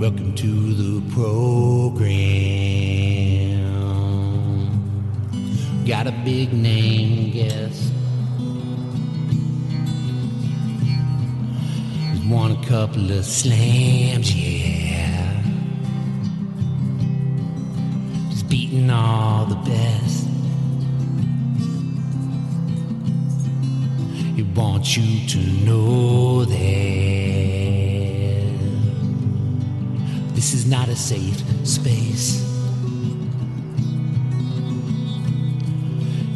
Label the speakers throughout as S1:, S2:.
S1: Welcome to the program. Got a big name, guess. Won a couple of slams, yeah. Just beating all the best. He wants you to know that this is not a safe space.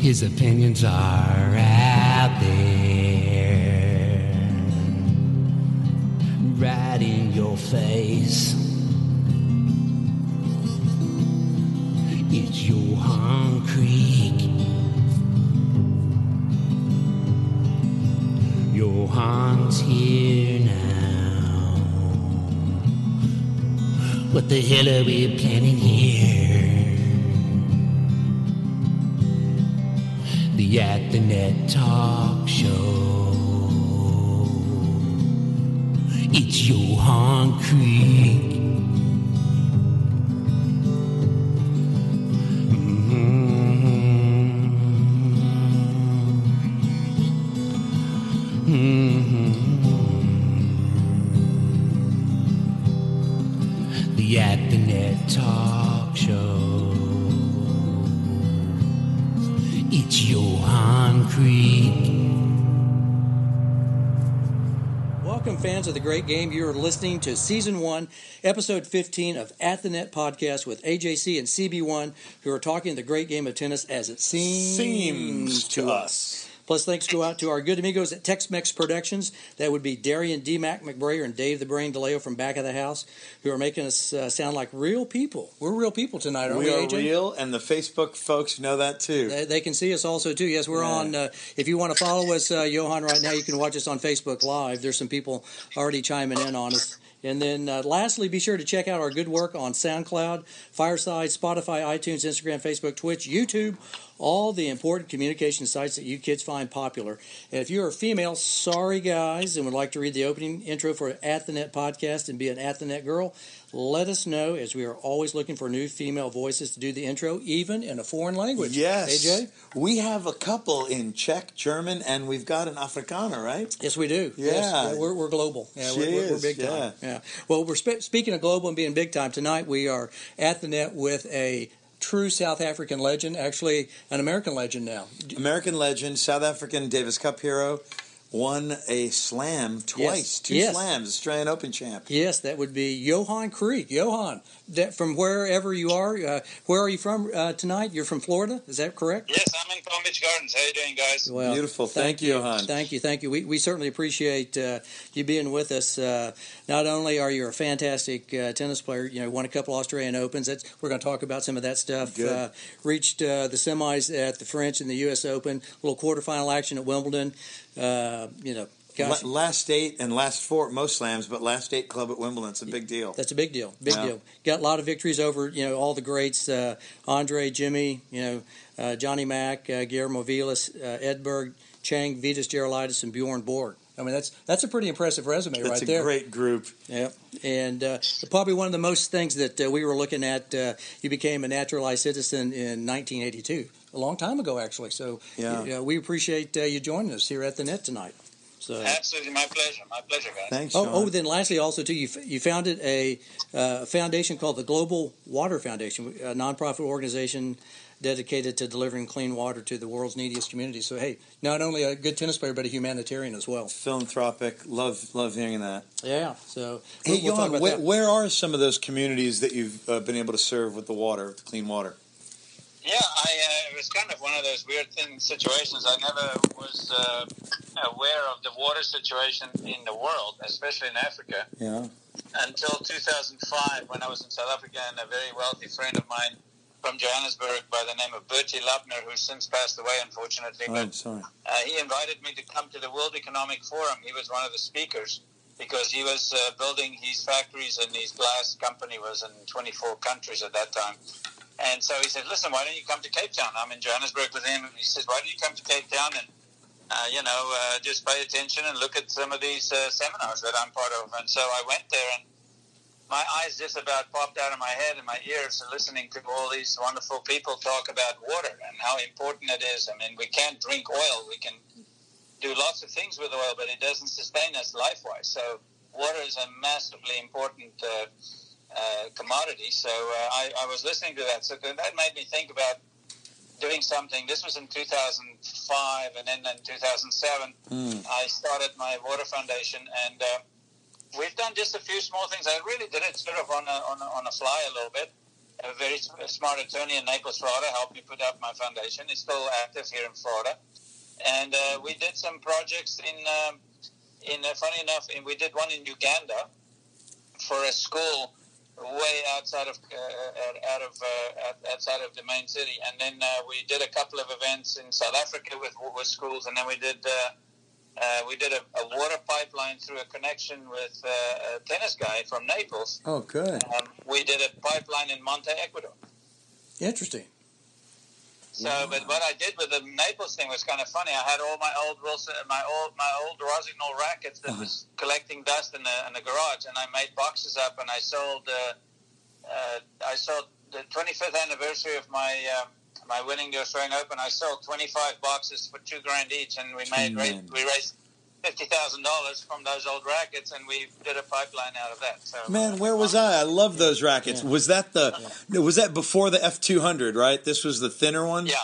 S1: His opinions are out there, right in your face. It's Johan Kriek. Johan's here now. What the hell are we planning here? The At the Net Talk Show. It's Johan
S2: Kriek. Of the great game. You are listening to season one, episode 15 of At the Net podcast with AJC and CB1, who are talking the great game of tennis as it seems,
S3: Seems to us.
S2: Plus, thanks go out to our good amigos at Tex Mex Productions. That would be Darian D. Mac McBrayer and Dave the Brain DeLeo from back of the house, who are making us uh, sound like real people. We're real people tonight, aren't we,
S3: We are
S2: AJ?
S3: real, and the Facebook folks know that too.
S2: They, they can see us also too. Yes, we're
S3: Yeah.
S2: on. Uh, if you want to follow us, uh, Johan, right now you can watch us on Facebook Live. There's some people already chiming in on us. And then, uh, lastly, be sure to check out our good work on SoundCloud, Fireside, Spotify, iTunes, Instagram, Facebook, Twitch, YouTube, all the important communication sites that you kids find popular. And if you're a female, sorry guys, and would like to read the opening intro for At the Net podcast and be an At the Net girl, let us know as we are always looking for new female voices to do the intro, even in a foreign language.
S3: Yes.
S2: AJ?
S3: We have a couple in Czech, German, and we've got an Afrikaner, right?
S2: Yes, we do.
S3: Yeah.
S2: Yes, we're, we're global. Yeah,
S3: She
S2: we're, we're, we're
S3: is,
S2: big time. Yeah. Well, we're spe- speaking of global and being big time tonight. We are at the net with a true South African legend, actually an American legend now.
S3: American legend, South African Davis Cup hero, won a slam twice,
S2: Yes.
S3: two
S2: Yes.
S3: slams, Australian Open champ.
S2: Yes, that would be Johan Kriek. Johan, that from wherever you are, uh, where are you from uh, tonight? You're from Florida, is that correct?
S4: Yes, I'm in Palm Beach Gardens. How you doing, guys?
S2: Well,
S3: Beautiful. Thank you, Johan.
S2: Thank you, thank you. We, we certainly appreciate uh, you being with us. Uh, not only are you a fantastic uh, tennis player, you know, won a couple Australian Opens. That's we're going to talk about some of that stuff.
S3: Good.
S2: Uh, reached uh, the semis at the French and the U.S. Open. A little quarterfinal action at Wimbledon. Uh, you know, gosh,
S3: last eight and last four, most slams, but last eight club at Wimbledon. It's a big deal.
S2: That's a big deal. Big
S3: Yeah.
S2: deal. Got a lot of victories over you know all the greats: uh, Andre, Jimmy, you know, uh, Johnny Mack, uh, Guillermo Vilas, uh, Edberg, Chang, Vitas Gerulaitis, and Bjorn Borg. I mean, that's that's a pretty impressive resume
S3: That's
S2: right
S3: a
S2: there.
S3: great group.
S2: Yeah, and uh, probably one of the most things that uh, we were looking at. Uh, you became a naturalized citizen in 1982, a long time ago, actually. So
S3: Yeah.
S2: you know, we appreciate uh, you joining us here at the net tonight. So.
S4: Absolutely, my pleasure. My pleasure, guys.
S3: Thanks,
S2: Oh,
S3: Sean.
S2: oh, then lastly, also too, you, f- you founded a uh, foundation called the Global Water Foundation, a nonprofit organization dedicated to delivering clean water to the world's neediest communities. So, hey, not only a good tennis player, but a humanitarian as well.
S3: Philanthropic. Love, love hearing that.
S2: Yeah. So,
S3: Hey,
S2: we'll, we'll talk about
S3: where,
S2: that.
S3: where are some of those communities that you've uh, been able to serve with the water, with the clean water?
S4: Yeah, I uh, it was kind of one of those weird thing situations. I never was uh, aware of the water situation in the world, especially in Africa,
S3: Yeah.
S4: until 2005 when I was in South Africa and a very wealthy friend of mine from Johannesburg by the name of Bertie Lubner, who's since passed away, unfortunately.
S3: Oh,
S4: but
S3: sorry.
S4: uh, he invited me to come to the World Economic Forum. He was one of the speakers because he was uh, building his factories and his glass company was in 24 countries at that time. And so he said, listen, why don't you come to Cape Town? I'm in Johannesburg with him. And he says, why don't you come to Cape Town and uh, you know, uh, just pay attention and look at some of these uh, seminars that I'm part of. And so I went there, and my eyes just about popped out of my head and my ears listening to all these wonderful people talk about water and how important it is. I mean, we can't drink oil. We can do lots of things with oil, but it doesn't sustain us life wise. So, water is a massively important uh, uh, commodity. So, uh, I, I was listening to that. So, that made me think about doing something. This was in 2005, and then in 2007,
S3: Mm.
S4: I started my water foundation, and uh, we've done just a few small things. I really did it sort of on a, on a, on a fly a little bit. A very smart attorney in Naples, Florida, helped me put up my foundation. It's still active here in Florida, and uh, we did some projects in. Um, in uh, funny enough, in, we did one in Uganda for a school way outside of uh, out- out of uh, outside of the main city, and then uh, we did a couple of events in South Africa with with schools, and then we did. Uh, uh, we did a, a water pipeline through a connection with uh, a tennis guy from Naples.
S3: Oh, good.
S4: Um, we did a pipeline in Monte, Ecuador.
S2: Interesting.
S4: So, but what I did with the Naples thing was kind of funny. I had all my old Wilson, my old my old Rossignol rackets that was collecting dust in the in the garage, and I made boxes up, and I sold. Uh, uh, I sold the 25th anniversary of my uh, my winning the Australian Open. I sold 25 boxes for two grand each, and we made ra- we raised fifty thousand dollars from those old rackets, and we did a pipeline out of that. So,
S3: Man, where was I? I love those rackets. Was that the? Was that before the F two hundred? Right. This was the thinner one.
S4: Yeah.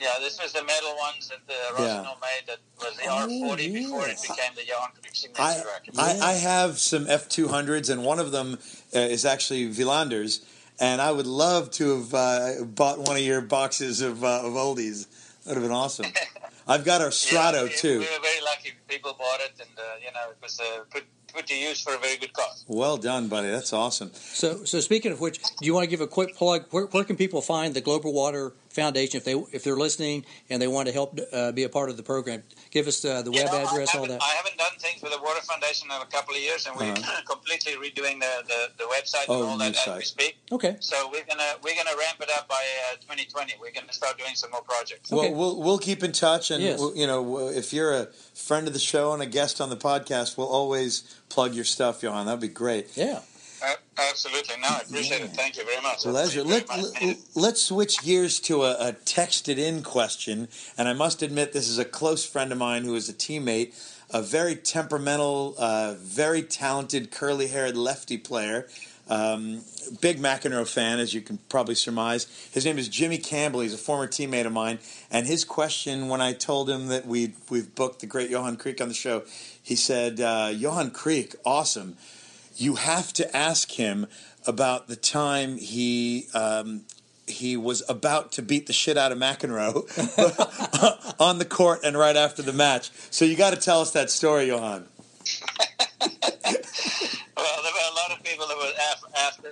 S4: Yeah, this was the metal ones that the
S3: Yeah.
S4: Rossignol made. That was the
S2: Oh,
S4: R40 before it became the Johan Kriek signature
S3: I,
S4: racket.
S3: I,
S2: Yeah.
S3: I have some F two hundreds, and one of them uh, is actually Wilander's, and I would love to have uh, bought one of your boxes of uh, of oldies. That would have been awesome. I've got a Strato
S4: Yeah, we,
S3: too.
S4: We were very lucky. People bought it, and uh, you know, it was uh, put put to use for a very good cause.
S3: Well done, buddy. That's awesome.
S2: So, so speaking of which, do you want to give a quick plug? Where, where can people find the Global Water Foundation if they if they're listening and they want to help uh, be a part of the program? Give us uh, the
S4: You
S2: web
S4: know,
S2: address, all that.
S4: I haven't done things with the Water Foundation in a couple of years, and we're
S3: Uh-huh.
S4: completely redoing the, the, the website
S3: Oh,
S4: and all that
S3: new
S4: as we speak.
S2: Okay.
S4: So we're gonna we're gonna ramp it up by uh, 2020. We're gonna start doing some more projects.
S2: Okay.
S3: Well, we'll we'll keep in touch, and
S2: Yes.
S3: we'll, you know, if you're a friend of the show and a guest on the podcast, we'll always plug your stuff, Johan. That'd be great.
S2: Yeah.
S4: Uh, absolutely. No, I appreciate it. Thank you very much.
S3: Pleasure. Let, let's switch gears to a, a texted in question. And I must admit, this is a close friend of mine who is a teammate, a very temperamental, uh, very talented, curly haired lefty player. Um, big McEnroe fan, as you can probably surmise. His name is Jimmy Campbell. He's a former teammate of mine. And his question, when I told him that we'd, we've booked the great Johan Kriek on the show, he said, uh, Johan Kriek, awesome you have to ask him about the time he um, he was about to beat the shit out of McEnroe on the court and right after the match. So you got to tell us that story, Johan.
S4: Well, there were a lot of people that were after, after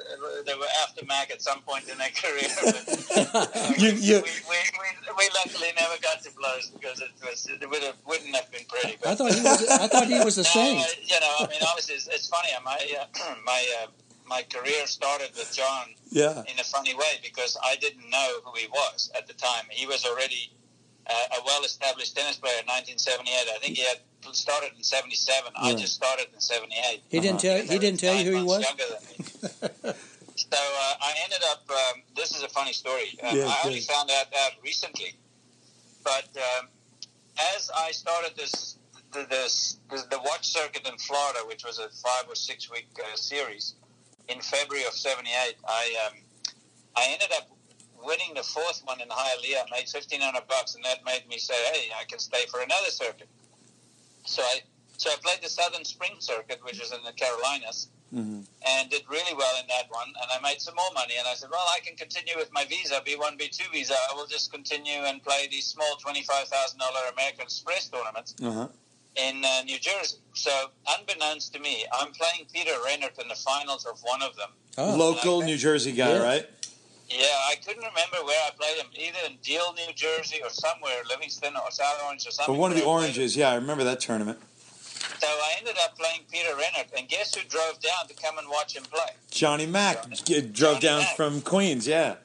S4: that were after Mac at some point in their career. But, uh,
S3: You-
S4: we,
S3: you-
S4: we, we, we, we luckily never got to blows because it was it would have, wouldn't have been pretty.
S2: I thought he was. I thought he was a
S4: No,
S2: saint.
S4: You know, I mean, obviously, it's, it's funny. My uh, my uh, my career started with John
S3: Yeah.
S4: in a funny way because I didn't know who he was at the time. He was already uh, a well-established tennis player in 1978. I think he had started in 77. I just started in 78.
S2: He didn't tell. He didn't tell you who he
S4: Nine
S2: was.
S4: months Younger than me. so uh, I ended up. Um, this is a funny story. Um,
S3: Yeah,
S4: I only
S3: good.
S4: found out out recently, but um, as I started this the, this, the the watch circuit in Florida, which was a five or six week uh, series, in February of '78, I um, I ended up winning the fourth one in Hialeah. Made fifteen hundred bucks, and that made me say, "Hey, I can stay for another circuit." So I so I played the Southern Spring Circuit, which is in the Carolinas,
S3: Mhm.
S4: and did really well in that one. And I made some more money. And I said, well, I can continue with my visa, B1, B2 visa. I will just continue and play these small $25,000 American Express tournaments
S3: Uh-huh.
S4: in uh, New Jersey. So, unbeknownst to me, I'm playing Peter Rennert in the finals of one of them.
S2: Oh,
S3: Local. New Jersey guy,
S2: Yeah.
S3: right?
S4: Yeah, I couldn't remember where I played him, either in Deal, New Jersey, or somewhere, Livingston or South Orange or something.
S3: But one of the
S4: where I played him.
S3: oranges, yeah, I remember that tournament.
S4: So I ended up playing Peter Rennert, and guess who drove down to come and watch him play?
S3: Johnny Mack g- drove
S4: Johnny
S3: down
S4: Mack.
S3: from Queens, yeah.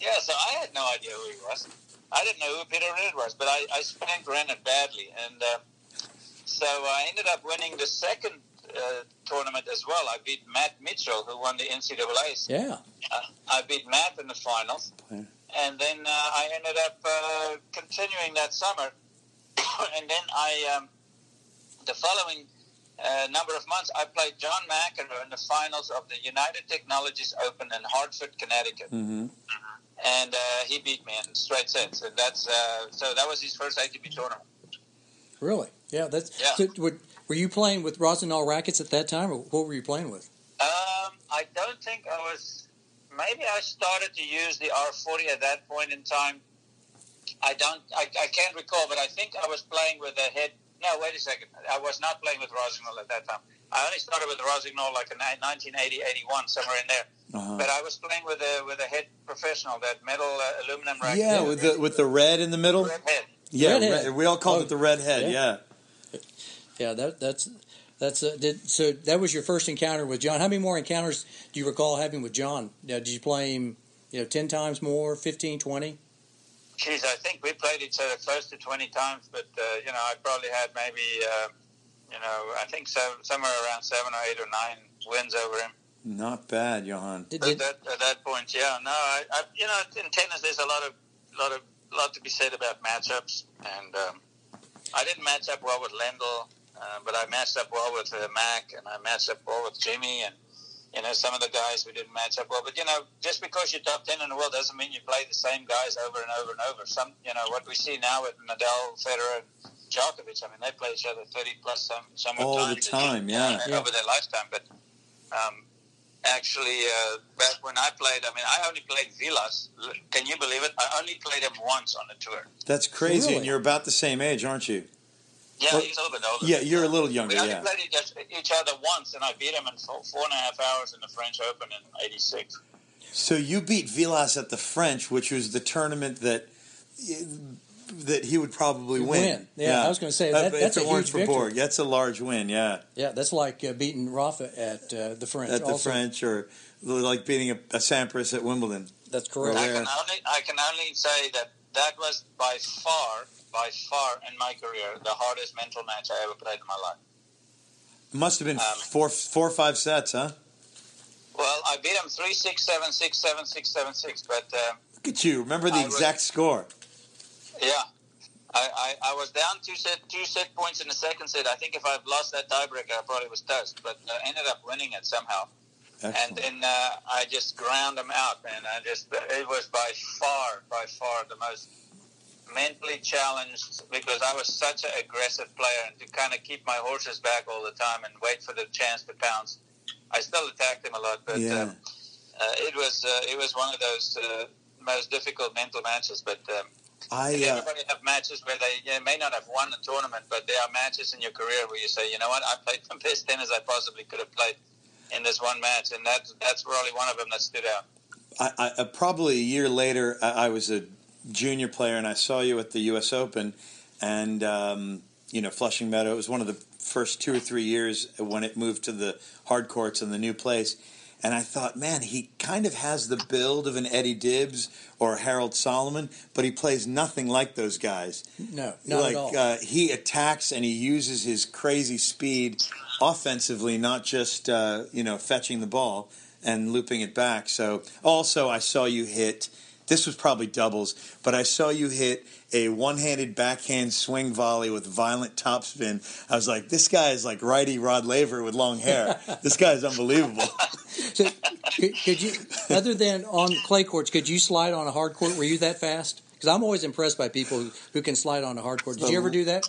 S4: Yeah, so I had no idea who he was. I didn't know who Peter Rennert was, but I, I spanked Rennert badly, and uh, so I ended up winning the second uh, tournament as well. I beat Matt Mitchell, who won the NCAA's.
S2: Yeah.
S4: Uh, I beat Matt in the finals,
S3: Okay.
S4: and then uh, I ended up uh, continuing that summer, and then I um, the following. Uh, number of months, I played John McEnroe in the finals of the United Technologies Open in Hartford, Connecticut
S3: hmm
S4: and uh, he beat me in straight sets. And that's uh, so that was his first ATP tournament.
S2: Really? Yeah. That's.
S4: Yeah.
S2: So, were, were you playing with Rossignol rackets at that time, or what were you playing with?
S4: Um, I don't think I was. Maybe I started to use the R40 at that point in time. I don't. I, I can't recall, but I think I was playing with a head. No, wait a second. I was not playing with Rossignol at that time. I only started with Rossignol like in 1980, 81, somewhere in there.
S3: Uh-huh.
S4: But I was playing with a with a head professional, that metal uh, aluminum racket.
S3: Yeah, with the with the red in the middle.
S4: Red head.
S3: Yeah,
S2: Redhead.
S3: red- we all called
S2: Oh,
S3: it the redhead.
S2: yeah.
S3: Yeah.
S2: Yeah. That that's. That's uh, did, so. That was your first encounter with John. How many more encounters do you recall having with John? Now, did you play him, you know, ten times more, 15, 20?
S4: Geez, I think we played each other close to 20 times, but, uh, you know, I probably had maybe, uh, you know, I think seven, somewhere around seven or eight or nine wins over him.
S3: Not bad, Johan.
S2: Did,
S4: At that, at that point, yeah. No, I, I, you know, in tennis, there's a lot of, lot of, lot to be said about matchups, and um, I didn't match up well with Lendl, uh, but I matched up well with uh, Mac, and I matched up well with Jimmy, and you know, some of the guys we didn't match up well. But you know, just because you're top ten in the world doesn't mean you play the same guys over and over and over. Some, you know, what we see now with Nadal, Federer, and Djokovic. I mean, they play each other thirty plus some some
S3: All the
S4: times
S3: time, yeah.
S2: Yeah.
S4: over their lifetime. But um, actually, uh, back when I played, I mean, I only played Vilas. Can you believe it? I only played him once on the tour.
S3: That's crazy,
S2: Really?
S3: and you're about the same age, aren't you?
S4: Yeah,
S3: Well,
S4: he's a little bit older.
S3: Yeah, you're a little
S4: We
S3: younger.
S4: only
S3: Yeah.
S4: played each, each other once, and I beat him in four, four and a half hours in the French Open in '86.
S3: So you beat Vilas at the French, which was the tournament that that he would probably
S2: He'd
S3: win.
S2: win. Yeah, I was gonna say,
S3: Uh,
S2: that-
S3: if
S2: that's a huge
S3: for
S2: victory.
S3: Borg, that's a large win. Yeah,
S2: yeah, that's like uh, beating Rafa at uh, the French.
S3: at the
S2: also.
S3: French, or like beating a, a Sampras at Wimbledon.
S2: That's correct.
S4: I can only I can only say that that was by far, by far in my career the hardest mental match I ever played in my life.
S3: Must have been
S4: Um,
S3: four, four or five sets, huh?
S4: Well, I beat him three six seven six seven six seven six, but um,
S3: Look at you. Remember the
S4: I was-
S3: exact score.
S4: yeah. I, I, I was down two set two set points in the second set. I think if I'd lost that tiebreaker, I probably was toast. But uh, ended up winning it somehow. And then uh, I just ground them out, man. I just it was by far, by far the most mentally challenged because I was such an aggressive player, and to kind of keep my horses back all the time and wait for the chance to pounce. I still attacked him a lot, but
S3: Yeah.
S4: um, uh, it was uh, it was one of those uh, most difficult mental matches. But um,
S3: I
S4: and
S3: uh,
S4: everybody have matches where they you know, may not have won the tournament, but there are matches in your career where you say, you know what, I played the best tennis I possibly could have played in this one match, and that that's probably one of them that stood out.
S3: I, I, uh, probably a year later, I, I was a junior player, and I saw you at the U.S. Open, and um, you know Flushing Meadow. It was one of the first two or three years when it moved to the hard courts and the new place. And I thought, man, he kind of has the build of an Eddie Dibbs or Harold Solomon, but he plays nothing like those guys.
S2: No, not
S3: like
S2: at all.
S3: Uh, he attacks and he uses his crazy speed offensively, not just uh, you know fetching the ball and looping it back. So also, I saw you hit. This was probably doubles, but I saw you hit a one-handed backhand swing volley with violent topspin. I was like, this guy is like righty Rod Laver with long hair. this guy is unbelievable.
S2: So, could, could you, other than on clay courts, could you slide on a hard court? Were you that fast? Because I'm always impressed by people who, who can slide on a hard court. Did you ever do that?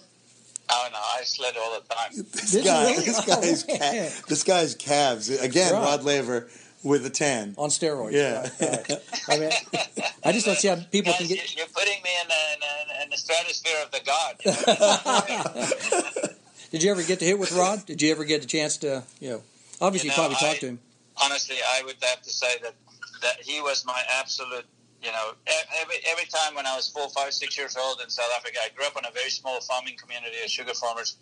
S4: Oh no, I slid all the time.
S3: This
S2: Did you
S3: guy,
S2: really?
S3: this guy's,
S2: Oh, man.
S3: ca- this guy's calves again.
S2: Right.
S3: Rod Laver with a tan.
S2: On steroids.
S3: Yeah.
S2: Right, right. I mean, I just don't see how people
S4: Guys,
S2: can
S4: you-
S2: get.
S4: you're putting me in the, in the, in the stratosphere of the god. you know?
S2: Did you ever get to hit with Rod? Did you ever get a chance to, you know, obviously
S4: You
S2: you
S4: know,
S2: probably
S4: I-
S2: talked to him.
S4: honestly, I would have to say that that he was my absolute. You know, every every time when I was four, five, six years old in South Africa, I grew up in a very small farming community of sugar farmers,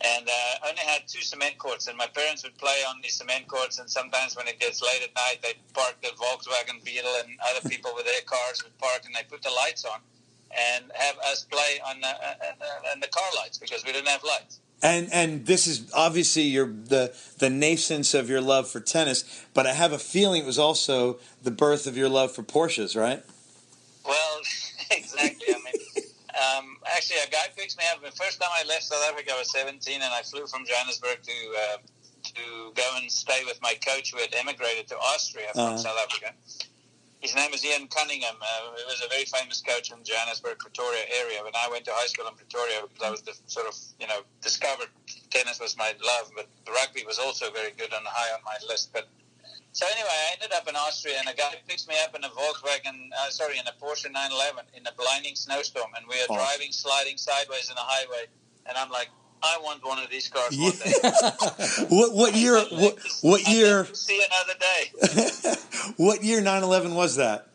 S4: and uh, only had two cement courts. And my parents would play on these cement courts, and sometimes when it gets late at night, they'd park the Volkswagen Beetle, and other people with their cars would park, and they put the lights on. and have us play on the, uh, uh, on the car lights because we didn't have lights.
S3: And and this is obviously your the the nascence of your love for tennis, but I have a feeling it was also the birth of your love for Porsches, right?
S4: Well, exactly. I mean, um, actually, a guy picks me up. The first time I left South Africa, I was 17, and I flew from Johannesburg to uh, to go and stay with my coach who had emigrated to Austria from
S3: Uh-huh.
S4: South Africa. His name is Ian Cunningham. Uh, he was a very famous coach in Johannesburg, Pretoria area. When I went to high school in Pretoria, because I was the, sort of, you know, discovered tennis was my love, but rugby was also very good and high on my list. But so anyway, I ended up in Austria, and a guy picks me up in a Volkswagen, uh, sorry, in a Porsche 911 in a blinding snowstorm, and we are
S3: Oh.
S4: driving, sliding sideways in a highway, and I'm like, I want one of these cars
S3: Yeah. what what year what, what year
S4: see another day.
S3: what year 9/11 was that?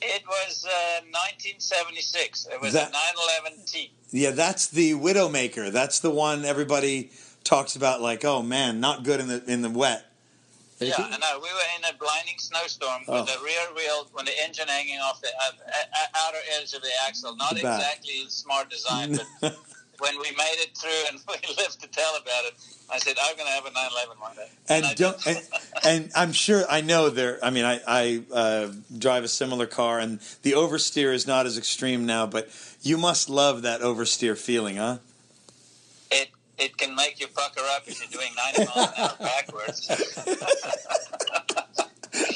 S4: It was uh, 1976. It was
S3: That-
S4: a 911T.
S3: Yeah, that's the Widowmaker. That's the one everybody talks about like, "Oh man, not good in the in the wet."
S4: Yeah, I know. We were in a blinding snowstorm
S3: Oh.
S4: with the rear wheel, with the engine hanging off the uh, uh, outer edge of the axle. Not
S3: The
S4: exactly smart design, but when we made it through and we lived to tell about it, I said, I'm going to have a 911 one day.
S3: and
S4: I
S3: don't and, and I'm sure I know there. I mean, I I uh, drive a similar car, and the oversteer is not as extreme now, but you must love that oversteer feeling, huh?
S4: It, it can make you pucker up if you're doing 90 miles an hour backwards.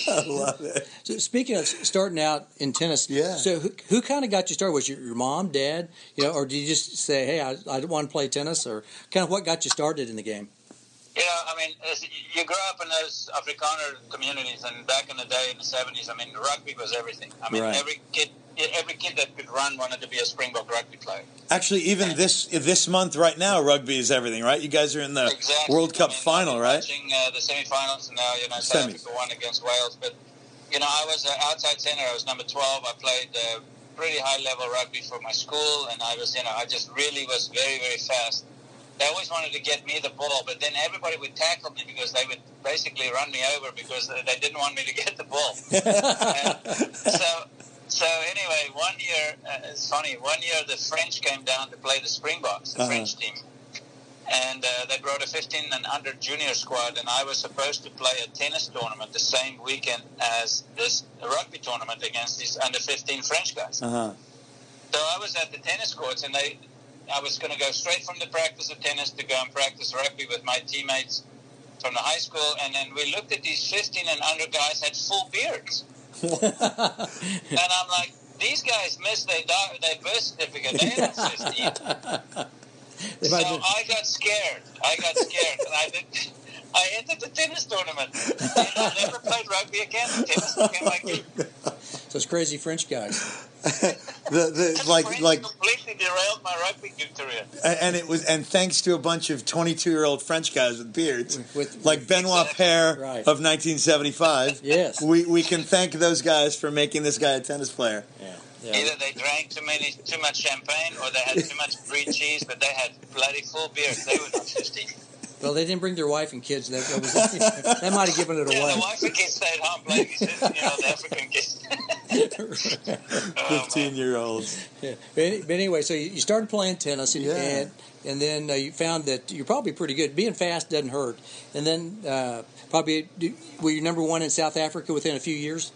S3: I love it.
S2: So speaking of starting out in tennis,
S3: Yeah.
S2: So who, who kind of got you started? Was your, your mom, dad, you know, or did you just say, "Hey, I, I want to play tennis," or kind of what got you started in the game?
S4: You know, I mean, as you grow up in those Afrikaner communities, and back in the day in the seventies, I mean, rugby was everything. I mean,
S3: Right.
S4: every kid, every kid that could run wanted to be a Springbok rugby player.
S3: Actually, even this this month right now, rugby is everything, right? You guys are in the
S4: Exactly.
S3: World Cup
S4: I mean,
S3: final, right?
S4: Watching uh, the semifinals, and now you know South. Africa won against Wales. But you know, I was uh, outside center. I was number twelve. I played uh, pretty high level rugby for my school, and I was, you know, I just really was very, very fast. They always wanted to get me the ball, but then everybody would tackle me because they would basically run me over because they didn't want me to get the ball. so, so anyway, one year uh, it's funny. One year the French came down to play the Springboks, the
S3: Uh-huh.
S4: French team, and uh, they brought a 15 and under junior squad, and I was supposed to play a tennis tournament the same weekend as this rugby tournament against these under 15 French guys.
S3: Uh-huh.
S4: So I was at the tennis courts, and they, I was going to go straight from the practice of tennis to go and practice rugby with my teammates from the high school, and then we looked at these 15 and under guys had full beards. And I'm like, these guys missed their, doc- their birth certificate. They 15. So I got scared. I got scared. and I didn't. I entered the tennis tournament. And I never played rugby again. Tennis became my game.
S2: those crazy French guys.
S3: the the like
S4: French
S3: like
S4: completely derailed my rugby career.
S3: and it was and thanks to a bunch of 22 year old French guys with beards
S2: With-
S3: like Benoit
S4: Exactly.
S3: Paire
S2: Right.
S3: of 1975
S2: Yes.
S3: we we can thank those guys for making this guy a tennis player
S2: Yeah.
S4: Either they drank too many, too much champagne, or they had too much green cheese, but they had bloody full beards. They were not 15.
S2: Well, they didn't bring their wife and kids. That, that, was, that might have given it
S4: Yeah,
S2: away.
S4: the wife and kids stayed home playing, you know, the African kids. Oh,
S3: 15
S4: man.
S3: year olds
S2: Yeah. But, but anyway, so you you started playing tennis, and
S3: Yeah.
S2: and, and then uh, you found that you're probably pretty good. Being fast doesn't hurt. And then uh, probably do- were you number one in South Africa within a few years?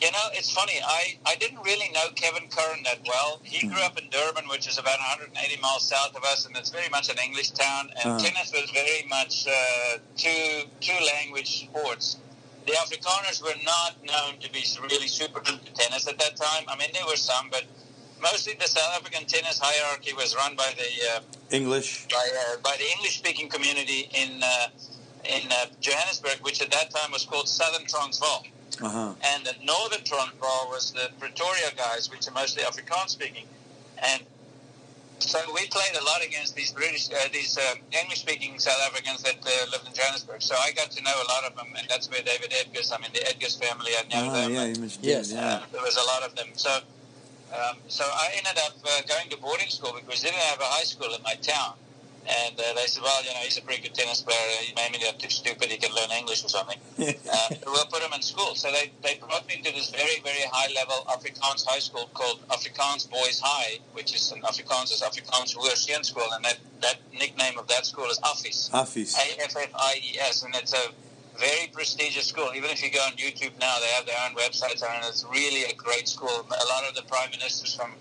S4: You know, it's funny. I, I didn't really know Kevin Curren that well. He grew up in Durban, which is about 180 miles south of us, and it's very much an English town. And
S3: Uh-huh.
S4: tennis was very much uh, two two language sports. The Afrikaners were not known to be really super good at tennis at that time. I mean, there were some, but mostly the South African tennis hierarchy was run by the uh,
S3: English
S4: by, uh, by the English speaking community in uh, in uh, Johannesburg, which at that time was called Southern Transvaal
S3: uh-huh
S4: and the northern Transvaal was the Pretoria guys, which are mostly Afrikaans speaking, and so we played a lot against these British, uh, these uh, English speaking South Africans that uh, lived in Johannesburg. So I got to know a lot of them, and that's where David Edgars, I mean the Edgars family, I know
S3: Ah,
S4: them.
S3: yeah you mentioned
S2: Yes.
S3: yeah
S4: uh, there was a lot of them. So. Um, so I ended up uh, going to boarding school because we didn't have a high school in my town. And uh, they said, well, you know, he's a pretty good tennis player. He maybe not too stupid. He can learn English or something. uh, we'll put him in school. So they, they brought me to this very, very high level Afrikaans high school called Afrikaans Boys High, which is an Afrikaans is Afrikaans School. And that, that nickname of that school is Affies.
S3: Affies.
S4: A-F-F-I-E-S. And it's a very prestigious school. Even if you go on YouTube now, they have their own websites, and it's really a great school. A lot of the prime ministers from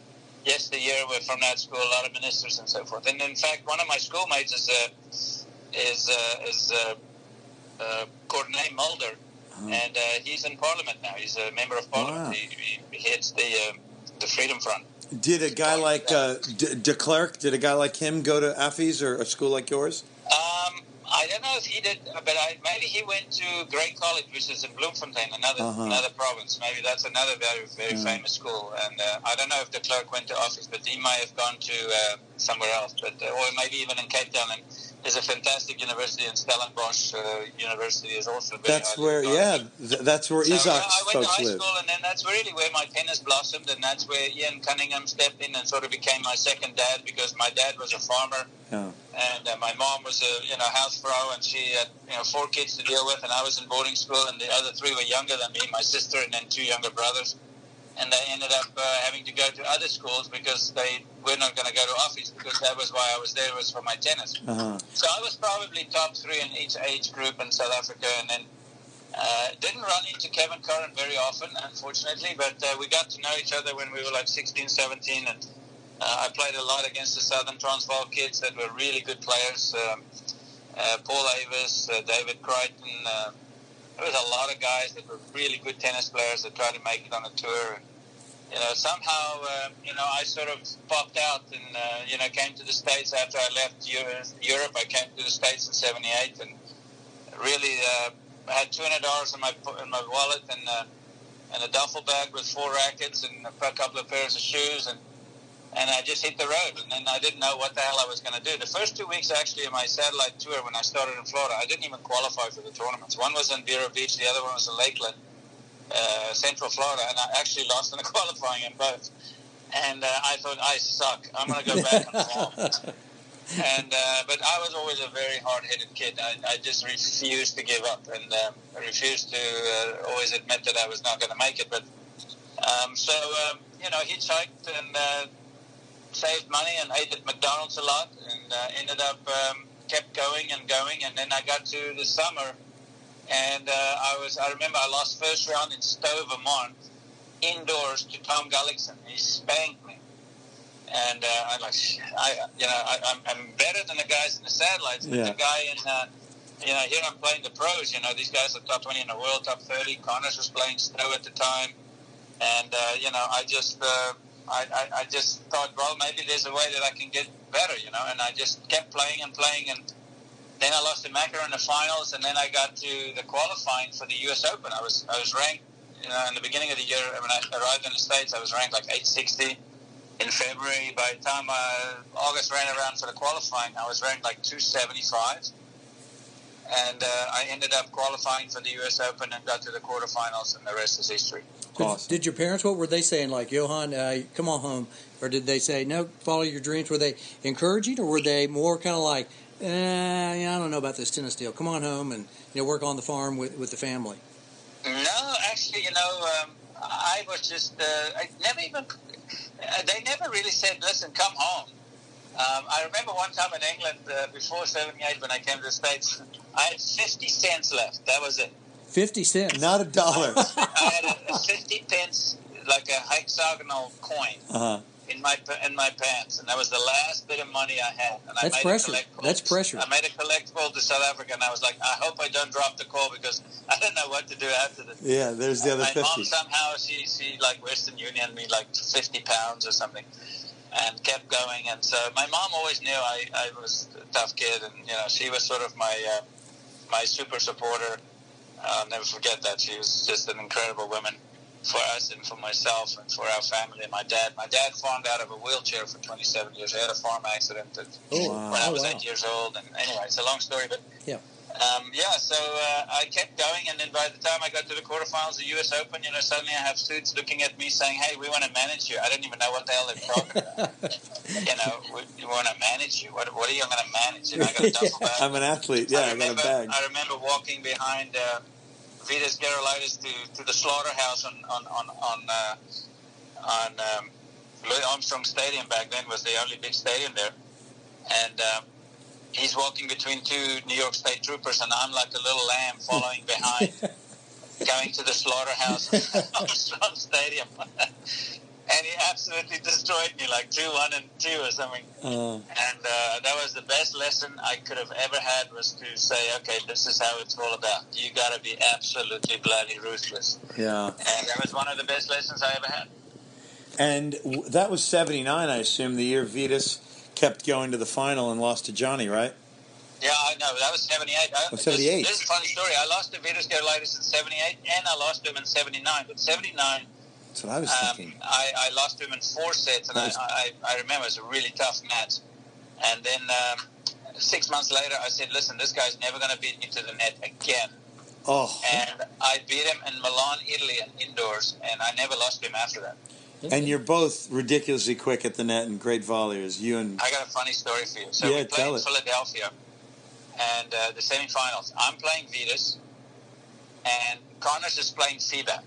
S4: yesteryear were from that school. A lot of ministers and so forth. And in fact, one of my schoolmates is uh, is uh, is uh, uh, Corné Mulder, and uh, he's in Parliament now. He's a member of Parliament.
S3: Wow.
S4: He, he heads the uh, the Freedom Front.
S3: Did a guy like uh, De, De Klerk, did a guy like him go to Affies or a school like yours?
S4: Um, I don't know if he did, but I, maybe he went to Grey College, which is in Bloemfontein, another
S3: Uh-huh.
S4: another province. Maybe that's another very very
S3: Yeah.
S4: famous school. And uh, I don't know if De Klerk went to Affies, but he might have gone to uh, somewhere else. But uh, or maybe even in Cape Town. And there's a fantastic university and Stellenbosch uh, University is also. Very
S3: That's where, yeah, th- that's where
S4: So, yeah,
S3: Isaac's
S4: I went to
S3: folks
S4: high
S3: live.
S4: school, and then that's really where my tennis blossomed, and that's where Ian Cunningham stepped in and sort of became my second dad because my dad was a farmer,
S3: Yeah.
S4: and uh, my mom was a you know housefrau, and she had you know four kids to deal with, and I was in boarding school, and the other three were younger than me, my sister, and then two younger brothers, and they ended up uh, having to go to other schools because they were not going to go to Affies because that was why I was there was for my tennis.
S3: Uh-huh.
S4: So I was probably top three in each age group in South Africa, and then uh, didn't run into Kevin Curren very often, unfortunately. But uh, we got to know each other when we were like 16, 17, and uh, I played a lot against the Southern Transvaal kids that were really good players. Um, uh, Paul Avis, uh, David Crichton. There was a lot of guys that were really good tennis players that tried to make it on the tour. And, you know, somehow, uh, you know, I sort of popped out and, uh, you know, came to the States after I left Europe. I came to the States in 78 and really uh, had $200 in my, in my wallet and, uh, and a duffel bag with four rackets and a couple of pairs of shoes and and I just hit the road. And then I didn't know what the hell I was going to do. The first two weeks, actually, of my satellite tour, when I started in Florida, I didn't even qualify for the tournaments. One was in Vero Beach, the other one was in Lakeland, uh, Central Florida, and I actually lost in the qualifying in both. And uh, I thought, I suck. I'm going to go back and forth. And uh, but I was always a very hard-headed kid. I, I just refused to give up, and um, refused to uh, always admit that I was not going to make it. But um, so um, you know, hitchhiked and uh, saved money and ate at McDonald's a lot, and uh, ended up um, kept going and going. And then I got to the summer, and uh, I was I remember I lost first round in Stowe, Vermont, indoors to Tom Gullickson. He spanked me. And uh, I'm like, I, you know, I, I'm, I'm better than the guys in the satellites, but
S3: Yeah.
S4: the guy in, uh, you know, here I'm playing the pros. You know, these guys are top 20 in the world, top 30. Connors was playing Stowe at the time, and uh, you know, I just, uh, I, I, I just thought, well, maybe there's a way that I can get better, you know, and I just kept playing and playing, and then I lost to Macker in the finals, and then I got to the qualifying for the U.S. Open. I was, I was ranked, you know, in the beginning of the year when I arrived in the States, I was ranked like 860 in February. By the time uh, August ran around for the qualifying, I was ranked like 275. And uh, I ended up qualifying for the U.S. Open and got to the quarterfinals, and the rest is history.
S2: Did,
S3: Awesome.
S2: did your parents? What were they saying? Like, Johan, uh, come on home, or did they say no? Follow your dreams. Were they encouraging, or were they more kind of like, eh, yeah, I don't know about this tennis deal. Come on home and you know work on the farm with, with the family.
S4: No, actually, you know, um, I was just, uh, I never even, uh, they never really said, listen, come home. Um, I remember one time in England uh, before 78 when I came to the States, I had 50 cents left. That was it.
S2: Fifty cents.
S3: Not a dollar.
S4: I had a, a 50 pence, like a hexagonal coin
S3: Uh-huh.
S4: In my in my pants, and that was the last bit of money I had. And I
S2: That's
S4: made
S2: pressure.
S4: A collect call.
S2: That's pressure.
S4: I made a collect call to South Africa, and I was like, I hope I don't drop the call because I don't know what to do after this.
S3: Yeah, there's the other
S4: my mom somehow she she like Western Union me like fifty pounds or something, and kept going. And so my mom always knew I, I was a tough kid, and you know she was sort of my uh, my super supporter. I'll never forget that she was just an incredible woman for us and for myself and for our family and my dad. My dad farmed out of a wheelchair for 27 years. He had a farm accident at,
S2: Oh,
S3: Wow.
S4: when I
S2: oh,
S4: was
S2: wow.
S4: eight years old. And anyway, it's a long story, but
S2: Yeah.
S4: Um, yeah, so uh, I kept going, and then by the time I got to the quarterfinals of the U.S. Open, you know, suddenly I have suits looking at me saying, "Hey, we want to manage you." I don't even know what the hell they're talking about. you know, we, we want to manage you. What, what are you going to manage? You know, I got a duffel bag.
S3: I'm an athlete. Yeah, I,
S4: remember,
S3: got a bag.
S4: I remember walking behind uh, Vitas Gerulaitis to, to the slaughterhouse on on on on, uh, on um, Louis Armstrong Stadium back then was the only big stadium there, and um, he's walking between two New York State troopers, and I'm like a little lamb following behind, going to the slaughterhouse Armstrong Stadium. And he absolutely destroyed me, like two one and two or something.
S3: Uh,
S4: And uh, that was the best lesson I could have ever had was to say, okay, this is how it's all about. You got to be absolutely bloody ruthless.
S3: yeah.
S4: And that was one of the best lessons I ever had.
S3: And w- that was 79, I assume, the year Vitas kept going to the final and lost to Johnny, right?
S4: Yeah, I know. That was 78. I,
S3: Oh, 78.
S4: This, this is a funny story. I lost to Vitas Gerulaitis in 78, and I lost to him in 79. But 79,
S3: That's what I was
S4: um,
S3: thinking.
S4: I, I lost to him in four sets, and I, I, I remember it was a really tough match. And then um, six months later, I said, listen, this guy's never going to beat me to the net again.
S3: Oh,
S4: And I beat him in Milan, Italy, and indoors, and I never lost to him after that.
S3: and you're both ridiculously quick at the net and great volleyers. You and
S4: I got a funny story for you. So
S3: Yeah,
S4: we play
S3: tell
S4: in
S3: it.
S4: Philadelphia, and uh, the semifinals. I'm playing Vitas, and Connors is playing Fibak.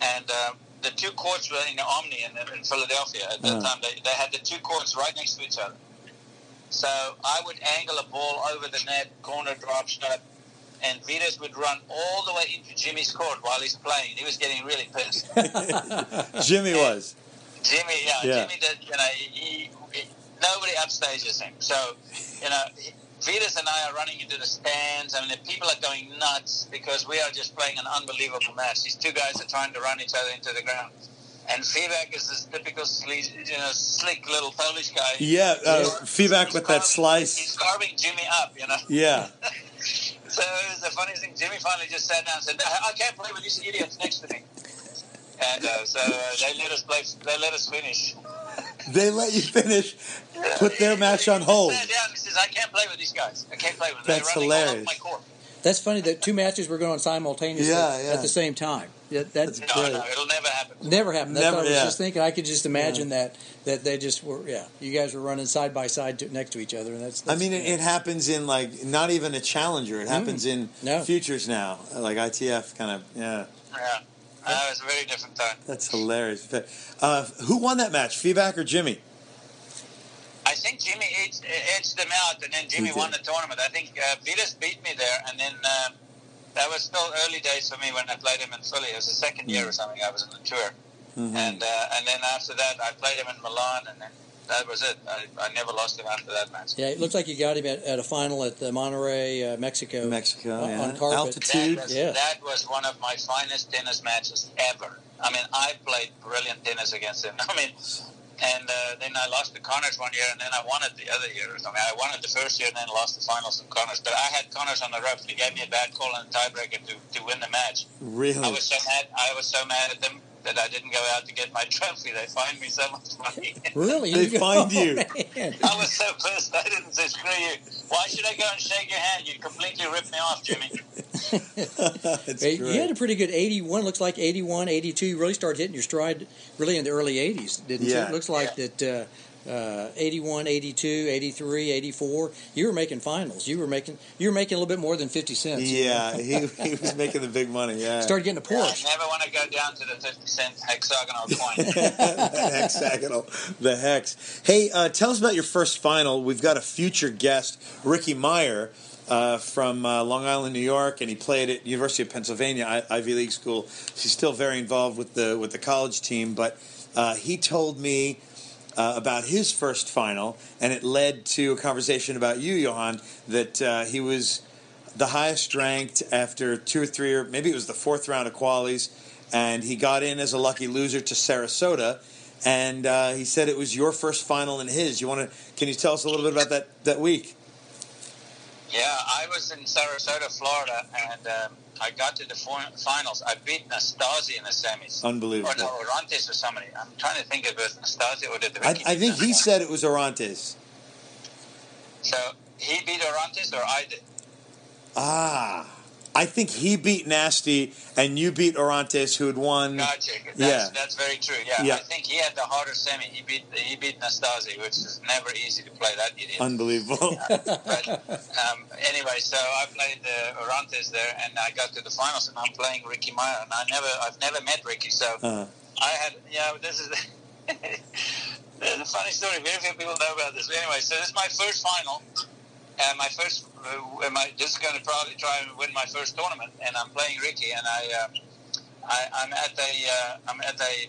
S4: And uh, the two courts were in the Omni in, in Philadelphia at that
S3: Uh-huh.
S4: time. They, they had the two courts right next to each other. So I would angle a ball over the net, corner drop shot, and Vitas would run all the way into Jimmy's court while he's playing. He was getting really pissed.
S3: Jimmy was.
S4: Jimmy, yeah,
S3: Yeah.
S4: Jimmy did. You know, he, he, nobody upstages him. So, you know, Vitas and I are running into the stands. I mean, the people are going nuts because we are just playing an unbelievable match. These two guys are trying to run each other into the ground. And Fibak is this typical, sleaze, you know, slick little Polish guy.
S3: Yeah, uh, with that slice.
S4: He's carving Jimmy up, you know.
S3: Yeah.
S4: So it was the funniest thing. Jimmy finally just sat down and said, "I I can't play with these idiots next to me." And uh, so uh, they let us play. They let us finish.
S3: They let you finish, put their match on hold.
S4: Down and says, "I can't play with these guys. I can't play with them.
S3: That's
S4: They're running all
S3: hilarious.
S4: over my court."
S2: That's funny that two matches were going on simultaneously
S3: Yeah, yeah.
S2: at the same time. Yeah, that
S4: No, no, it'll never happen.
S2: never happen. That's
S3: Never,
S2: what I was
S3: yeah.
S2: just thinking. I could just imagine that that they just were. Yeah, you guys were running side by side to, next to each other, and that's.
S3: I mean, it, it happens in like not even a challenger. It happens in
S2: No.
S3: futures now, like ITF kind of. Yeah,
S4: Yeah, uh, it was a very different time.
S3: that's hilarious. Uh, who won that match, Fibak or Jimmy?
S4: I think Jimmy edged, edged them out, and then Jimmy won the tournament. I think uh, Vitas beat me there, and then uh, that was still early days for me when I played him in Philly. It was the second year or something. I was on the tour,
S3: Mhm.
S4: and uh, and then after that, I played him in Milan, and then that was it. I, I never lost him after that match.
S2: Yeah, it looks like you got him at, at a final at the Monterrey, uh, Mexico.
S3: Mexico,
S2: on-
S3: yeah.
S2: on carpet.
S3: Altitude.
S4: That was,
S2: Yeah.
S4: that was one of my finest tennis matches ever. I mean, I played brilliant tennis against him. I mean, and uh, then I lost to Connors one year, and then I won it the other year or something. I won it the first year, and then lost the finals to Connors. But I had Connors on the ropes. He gave me a bad call in the tiebreaker to, to win the match.
S3: Really?
S4: I was so mad. I was so mad at them that I didn't go out to get my trophy. They fined me so much money.
S2: Really?
S3: They
S2: You-
S3: fined you.
S2: man.
S4: I was so pissed. I didn't say screw you. Why should I go and shake your hand? You completely ripped me off, Jimmy.
S2: Hey. You had a pretty good 81, looks like 81, 82. You really started hitting your stride really in the early 80s, didn't you? It looks like that uh, uh, 81, 82, 83, 84. You were making finals. You were making you were making a little bit more than 50 cents.
S3: yeah, he, he was making the big money. Yeah.
S2: Started getting a
S4: I
S2: Porsche.
S4: I never want to go down to the 50 cent hexagonal coin.
S3: the hexagonal, the hex. Hey, uh, tell us about your first final. We've got a future guest, Ricky Meyer, uh, from uh, Long Island, New York, and he played at University of Pennsylvania I- Ivy League school. He's still very involved with the with the college team, but uh, he told me. Uh, about his first final, and it led to a conversation about you, Johan, that uh, he was the highest ranked after two or three, or maybe it was the fourth round of qualies, and he got in as a lucky loser to Sarasota. And uh, he said it was your first final and his. You want to? Can you tell us a little bit about that that week?
S4: Yeah, I was in Sarasota, Florida, and um, I got to the finals. I beat Nastase in the semis.
S3: Unbelievable.
S4: Or no, Orantes or somebody. I'm trying to think if it was Nastase or did the
S3: I, I think he said it was Orantes.
S4: So he beat Orantes or I did?
S3: Ah, I think he beat Nasty, and you beat Orantes, who had won.
S4: Gotcha. That's,
S3: Yeah.
S4: that's very true. Yeah,
S3: Yeah.
S4: I think he had the harder semi. He beat he beat Nastase, which is never easy to play. That idiot.
S3: Unbelievable.
S4: but um, anyway, so I played uh, Orantes there, and I got to the finals, and I'm playing Ricky Meyer, and I never I've never met Ricky, so
S3: Uh,
S4: I had yeah. This is. There's a funny story. Very few people know about this. But anyway, so this is my first final. And my first, uh, my, just going to probably try and win my first tournament. And I'm playing Ricky, and I, uh, I I'm at a, uh, I'm at a,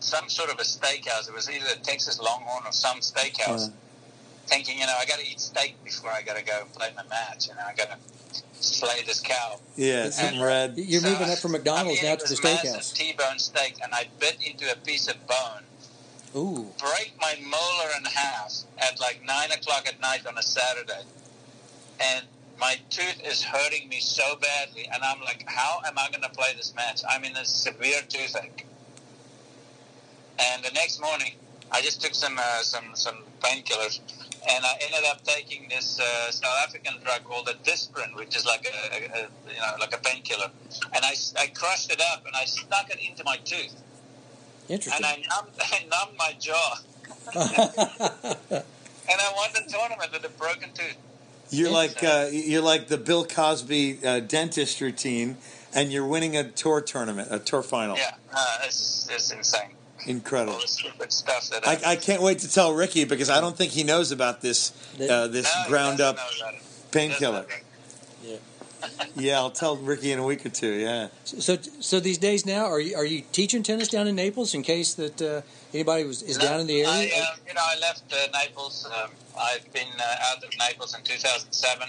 S4: some sort of a steakhouse. It was either a Texas Longhorn or some steakhouse.
S3: Uh.
S4: Thinking, you know, I got to eat steak before I got to go and play my match. You know, I got to slay this cow.
S3: yeah, something red.
S2: You're
S4: So
S2: moving up from McDonald's
S4: I'm
S2: now
S4: eating
S2: to the
S4: this massive
S2: steakhouse.
S4: T-bone steak, and I bit into a piece of bone
S2: Ooh.
S4: break my molar in half at like nine o'clock at night on a Saturday, and my tooth is hurting me so badly, and I'm like, how am I going to play this match? I'm in a severe toothache. And the next morning, I just took some uh, some some painkillers, and I ended up taking this uh, South African drug called a Disprin, which is like a, a, a you know like a painkiller, and I, I crushed it up and I stuck it into my tooth,
S2: Interesting.
S4: and I numbed, I numbed my jaw. And I won the tournament with a broken tooth.
S3: You're like uh, you're like the Bill Cosby uh, dentist routine, and you're winning a tour tournament, a tour final.
S4: Yeah, uh, it's, it's insane.
S3: Incredible.
S4: All the stuff that
S3: I, I can't wait to tell Ricky because I don't think he knows about this uh, this
S4: No,
S3: ground
S4: doesn't
S3: up
S4: know about it.
S3: painkiller.
S4: Doesn't.
S3: Yeah, I'll tell Ricky in a week or two. Yeah.
S2: so, so these days now, are you are you teaching tennis down in Naples in case that uh, anybody was is
S4: No,
S2: down in the area?
S4: I, uh, you know, I left uh, Naples. Um, I've been uh, out of Naples in 2007.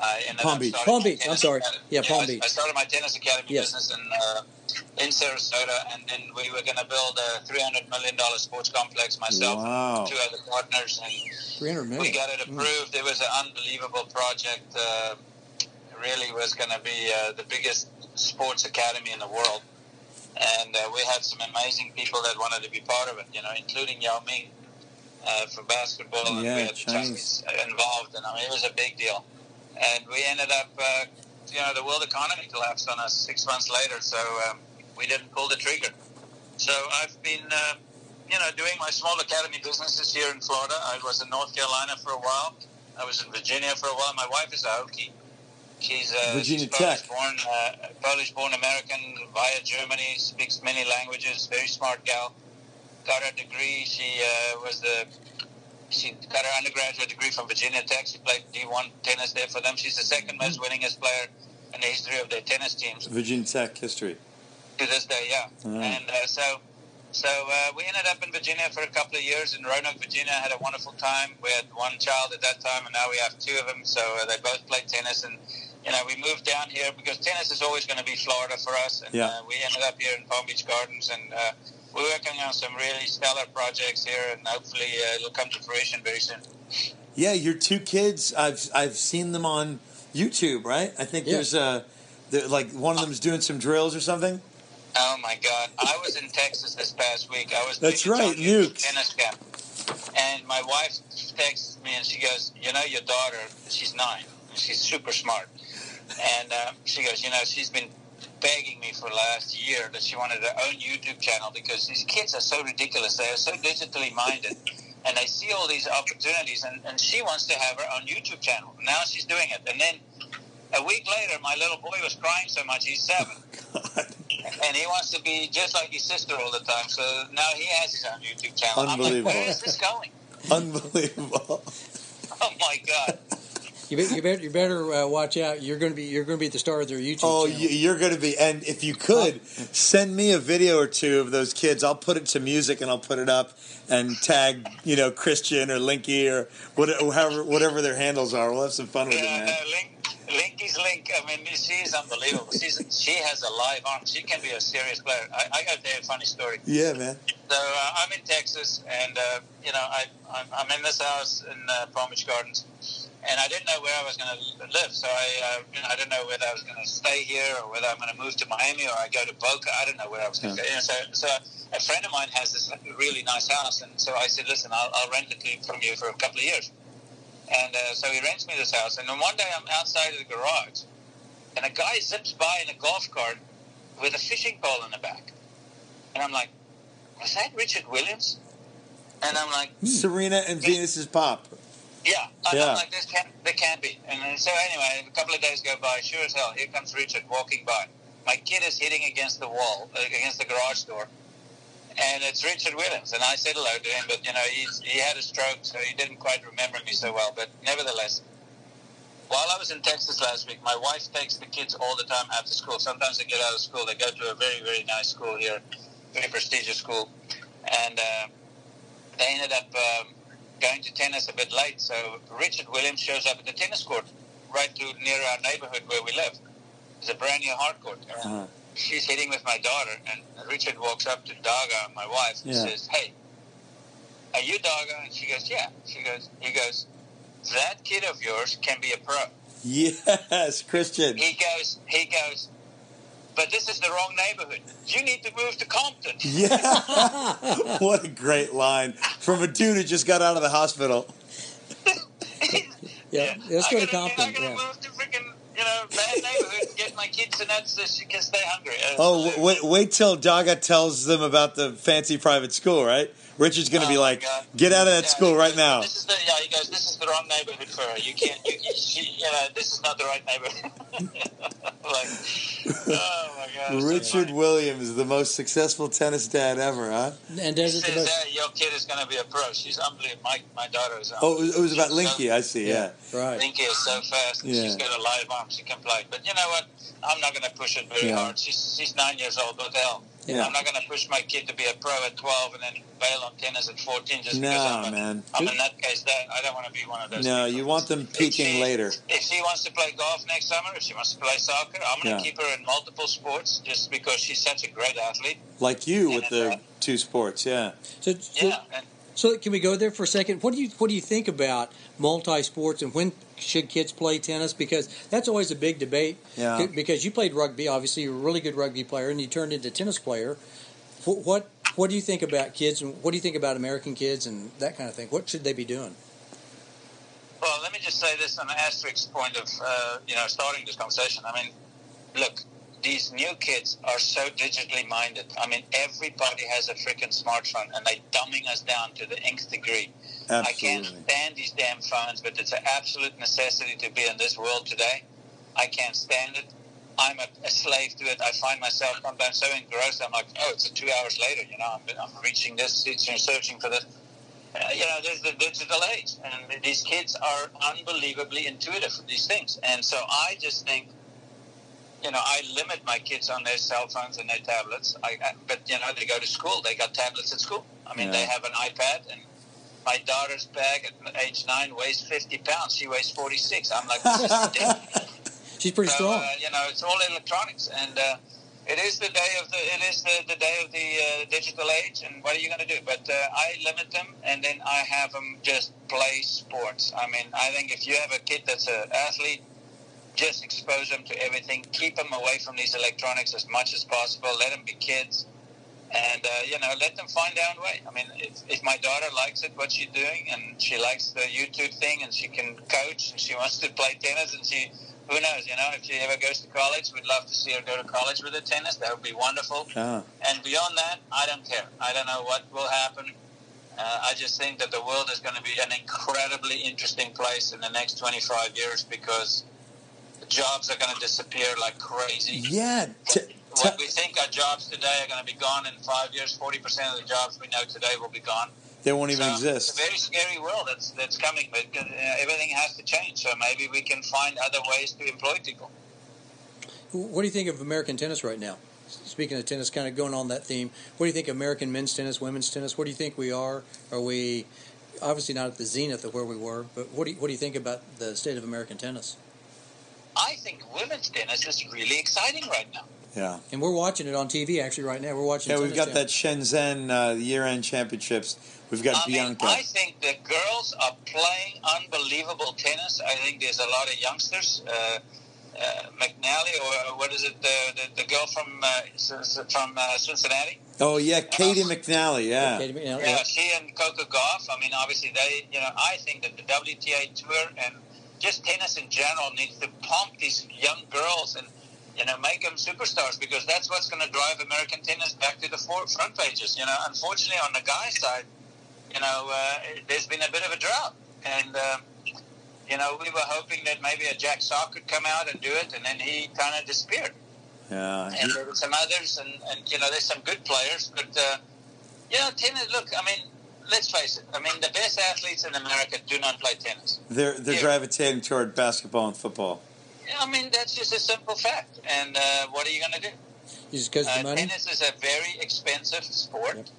S4: I ended
S3: Palm Beach.
S2: Palm Beach, I'm sorry.
S4: academy.
S2: Yeah, Palm
S4: I,
S2: Beach.
S4: I started my tennis academy
S2: Yes.
S4: business in uh, in Sarasota, and then we were going to build a 300 million dollar sports complex. Myself
S3: Wow.
S4: and two other partners, and
S2: Three hundred
S4: we got it approved. It was an unbelievable project. Uh, really was going to be uh, the biggest sports academy in the world. And uh, we had some amazing people that wanted to be part of it, you know, including Yao Ming uh, for basketball. and
S3: Yeah,
S4: we had
S3: Chinese.
S4: Involved, and I mean, it was a big deal. And we ended up, uh, you know, the world economy collapsed on us six months later, so um, we didn't pull the trigger. So I've been, uh, you know, doing my small academy businesses here in Florida. I was in North Carolina for a while. I was in Virginia for a while. My wife is a Hokie. She's uh,
S3: Virginia
S4: she's Polish
S3: Tech.
S4: born, uh, Polish born American via Germany. Speaks many languages. Very smart gal. Got her degree. She uh, was the she got her undergraduate degree from Virginia Tech. She played D1 tennis there for them. She's the second most winningest player in the history of their tennis teams
S3: Virginia Tech history.
S4: to this day. Yeah,
S3: Mm.
S4: and uh, so so uh, we ended up in Virginia for a couple of years in Roanoke, Virginia. Had a wonderful time. We had one child at that time, and now we have two of them. So uh, they both play tennis, and you know we moved down here because tennis is always going to be Florida for us. And
S3: Yeah.
S4: uh, we ended up here in Palm Beach Gardens, and uh, we're working on some really stellar projects here, and hopefully uh, it'll come to fruition very soon.
S3: Yeah, your two kids. I've I've seen them on YouTube. Right. I think
S2: Yeah.
S3: there's a there- like one of them's doing some drills or something.
S4: Oh my God! I was in Texas this past week. I was.
S3: That's right,
S4: Tony Hawk
S3: Newk's.
S4: Tennis camp, and my wife texts me and she goes, "You know, your daughter. She's nine. She's super smart." And uh, she goes, "You know, she's been begging me for last year that she wanted her own YouTube channel because these kids are so ridiculous. They are so digitally minded." And they see all these opportunities, and, and she wants to have her own YouTube channel. Now she's doing it. And then a week later, my little boy was crying so much. He's seven and he wants to be just like his sister all the time. So now he has his own YouTube channel. I'm like,
S3: Unbelievable.
S4: where is this going?
S3: Unbelievable.
S4: Oh my god!
S2: You, bet, you better you better uh, watch out. You're going to be you're going to be the star of their YouTube
S3: Oh,
S2: channel.
S3: you- you're going to be. And if you could send me a video or two of those kids, I'll put it to music and I'll put it up and tag, you know, Christian or Linky or whatever, however, whatever their handles are. We'll have some fun with it, man.
S4: no, Link, Linky's Link. I mean, she's unbelievable. She's she has a live arm. She can be a serious player. I, I got to tell you a funny story.
S3: Yeah, man.
S4: So uh, I'm in Texas, and uh, you know, I I'm, I'm in this house in uh, Palm Beach Gardens, and I didn't know where I was going to live. So I uh, you know, I didn't know whether I was going to stay here or whether I'm going to move to Miami or I go to Boca. I didn't know where I was going to
S3: Yeah.
S4: go. You know, so so a friend of mine has this really nice house, and so I said, listen, I'll, I'll rent it from you for a couple of years. And uh, so he rents me this house. And then one day I'm outside of the garage, and a guy zips by in a golf cart with a fishing pole in the back. And I'm like, was that Richard Williams? And I'm like,
S3: Serena and Venus's pop.
S4: Yeah. And
S3: Yeah.
S4: Like, this can't, there can't be. And so anyway, a couple of days go by. Sure as hell, here comes Richard walking by. My kid is hitting against the wall, uh, against the garage door. And it's Richard Williams. And I said hello to him, but, you know, he's, he had a stroke, so he didn't quite remember me so well. But nevertheless, while I was in Texas last week, my wife takes the kids all the time after school. Sometimes they get out of school. They go to a very, very nice school here, very prestigious school. And uh, they ended up um, going to tennis a bit late. So Richard Williams shows up at the tennis court right to near our neighborhood where we live. It's a brand new hard court.
S3: Uh-huh.
S4: She's hitting with my daughter, and Richard walks up to Daga, my wife, and
S3: Yeah.
S4: says, "Hey, are you Daga?" And she goes, "Yeah." She goes, "He goes, that kid of yours can be a pro."
S3: Yes, Christian.
S4: He goes, he goes, but this is the wrong neighborhood. You need to move to Compton.
S3: Yeah. what a great line from a dude who just got out of the hospital.
S2: Yeah, let's go to
S4: gotta-
S2: Compton.
S4: I gotta
S2: Yeah.
S4: move to freaking, you know, bad neighborhood and get my kids and nuts so she can stay hungry. Uh,
S3: Oh, wait, wait till Daga tells them about the fancy private school, right? Richard's going to
S4: Oh,
S3: be like,
S4: God.
S3: get out of that
S4: Yeah,
S3: school right now.
S4: This is the, yeah, he goes, this is the wrong neighborhood for her. You can't, you, you, she, you know, this is not the right neighborhood. like, oh my God. it's so
S3: Richard
S4: funny.
S3: Williams, the most successful tennis dad ever, huh?
S2: And
S4: He
S2: does it the
S4: says,
S2: most.
S4: hey, your kid is going to be a pro. She's unbelievable. My, my daughter is
S3: Oh, it was, it was about
S4: She's so-
S3: Linky, I see, yeah.
S2: Right.
S4: Linky is so fast. and
S3: Yeah.
S4: She's got a live arm. She can play. But you know what? I'm not going to push it very
S3: Yeah.
S4: hard. She's, she's nine years old. What the hell?
S3: Yeah.
S4: I'm not going to push my kid to be a pro at 12 and then bail on tennis at 14 just
S3: No,
S4: because I'm a,
S3: man.
S4: I'm a nutcase dad. I don't want to be one of those
S3: No,
S4: people.
S3: you want them
S4: If
S3: peaking
S4: she-
S3: later.
S4: If she wants to play golf next summer, if she wants to play soccer, I'm going to
S3: Yeah.
S4: keep her in multiple sports just because she's such a great athlete.
S3: Like you with the
S4: uh,
S3: two sports, yeah.
S2: So, so,
S4: And
S2: so can we go there for a second? What do you what do you think about multi sports and when should kids play tennis? Because that's always a big debate.
S3: Yeah.
S2: Because you played rugby, obviously you're a really good rugby player, and you turned into a tennis player. What what, what do you think about kids, and what do you think about American kids and that kind of thing? What should they be doing?
S4: Well, let me just say this on an asterisk point of uh, you know starting this conversation. I mean, look, these new kids are so digitally minded. I mean, everybody has a freaking smartphone, and they're dumbing us down to the nth degree. I can't stand these damn phones, but it's an absolute necessity to be in this world today. I can't stand it. I'm a, a slave to it. I find myself sometimes so engrossed. I'm like, oh, it's two hours later. You know, I'm, I'm reaching this, searching, searching for this. Uh, you know, there's the digital age, and these kids are unbelievably intuitive with these things. And so I just think, you know, I limit my kids on their cell phones and their tablets. I, I, but you know, they go to school. They got tablets at school. I mean,
S3: Yeah.
S4: they have an iPad, and my daughter's bag at age nine weighs 50 pounds. She weighs 46. I'm like, this is ridiculous.
S2: She's pretty
S4: So,
S2: strong.
S4: uh, you know, it's all electronics, and uh, it is the day of the it is the, the day of the uh, digital age. And what are you going to do? But uh, I limit them, and then I have them just play sports. I mean, I think if you have a kid that's an athlete, just expose them to everything. Keep them away from these electronics as much as possible. Let them be kids. And uh, you know, let them find their own way. I mean, if, if my daughter likes it, what she's doing, and she likes the YouTube thing, and she can coach, and she wants to play tennis, and she who knows, you know, if she ever goes to college, we'd love to see her go to college with her tennis. That would be wonderful.
S3: Ah.
S4: And beyond that, I don't care. I don't know what will happen. Uh, I just think that the world is going to be an incredibly interesting place in the next 25 years because jobs are going to disappear like crazy.
S3: Yeah. T-
S4: What we think our jobs today are going to be gone in five years. 40% of the jobs we know today will be gone.
S3: they won't even
S4: So
S3: exist.
S4: It's a very scary world that's that's coming, but uh, everything has to change. So maybe we can find other ways to employ people.
S2: What do you think of American tennis right now? Speaking of tennis, kind of going on that theme, what do you think of American men's tennis, women's tennis? What do you think we are? Are we obviously not at the zenith of where we were, but what do you, what do you think about the state of American tennis?
S4: I think women's tennis is really exciting right now.
S3: Yeah.
S2: And we're watching it on TV actually right now. We're watching.
S3: Yeah, we've got that Shenzhen uh, year-end championships. We've got
S4: I mean,
S3: Bianca.
S4: I think the girls are playing unbelievable tennis. I think there's a lot of youngsters. Uh, uh, McNally, or what is it? The, the, the girl from uh, S- S- from uh, Cincinnati.
S3: Oh yeah, Caty McNally. Yeah.
S2: Caty McNally,
S4: Yeah,
S2: yeah.
S4: she and Coco Gauff. I mean, obviously they, you know, I think that the WTA tour and just tennis in general needs to pump these young girls and you know make them superstars because that's what's going to drive American tennis back to the front pages. You know, unfortunately on the guy side, you know, uh, there's been a bit of a drought, and um, you know we were hoping that maybe a Jack Sock could come out and do it, and then he kind of disappeared
S3: Yeah.
S4: and there were some others, and, and you know, there's some good players, but uh, you know, tennis. Look, I mean, let's face it. I mean, the best athletes in America do not play tennis.
S3: They're they're gravitating toward basketball and football.
S4: I mean, that's just a simple fact. And uh, what are you going to do?
S2: Just because
S4: Uh,
S2: money.
S4: tennis is a very expensive sport.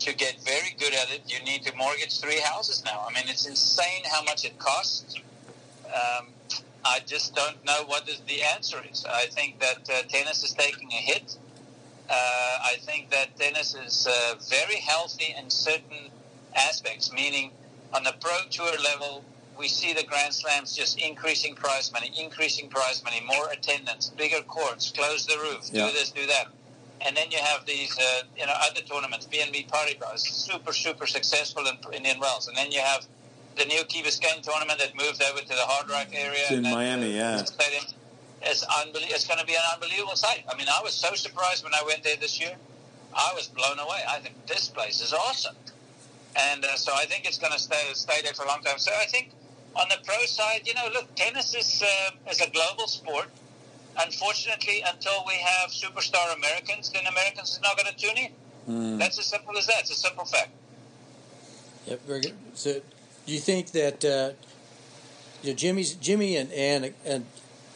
S4: To get very good at it, you need to mortgage three houses now. I mean, it's insane how much it costs. Um, I just don't know what is the answer is. I think that uh, tennis is taking a hit. Uh, I think that tennis is uh, very healthy in certain aspects, meaning on the pro tour level, we see the Grand Slams just increasing prize money, increasing prize money, more attendance, bigger courts, close the roof,
S3: Yeah.
S4: do this, do that. And then you have these, uh, you know, other tournaments, BNP Paribas, super, super successful in Indian Wells. And then you have the new Key Biscayne tournament that moved over to the Hard Rock area.
S3: It's in Miami, yeah.
S4: Stadium. It's, it's going to be an unbelievable sight. I mean, I was so surprised when I went there this year. I was blown away. I think this place is awesome. And uh, so I think it's going to stay, stay there for a long time. So I think on the pro side, you know, look, tennis is, uh, is a global sport. Unfortunately, until we have superstar Americans, then Americans are not going to tune in.
S3: Mm.
S4: That's as simple as that. It's a simple fact.
S2: Yep, very good. So, do you think that uh, you know, Jimmy's Jimmy and and and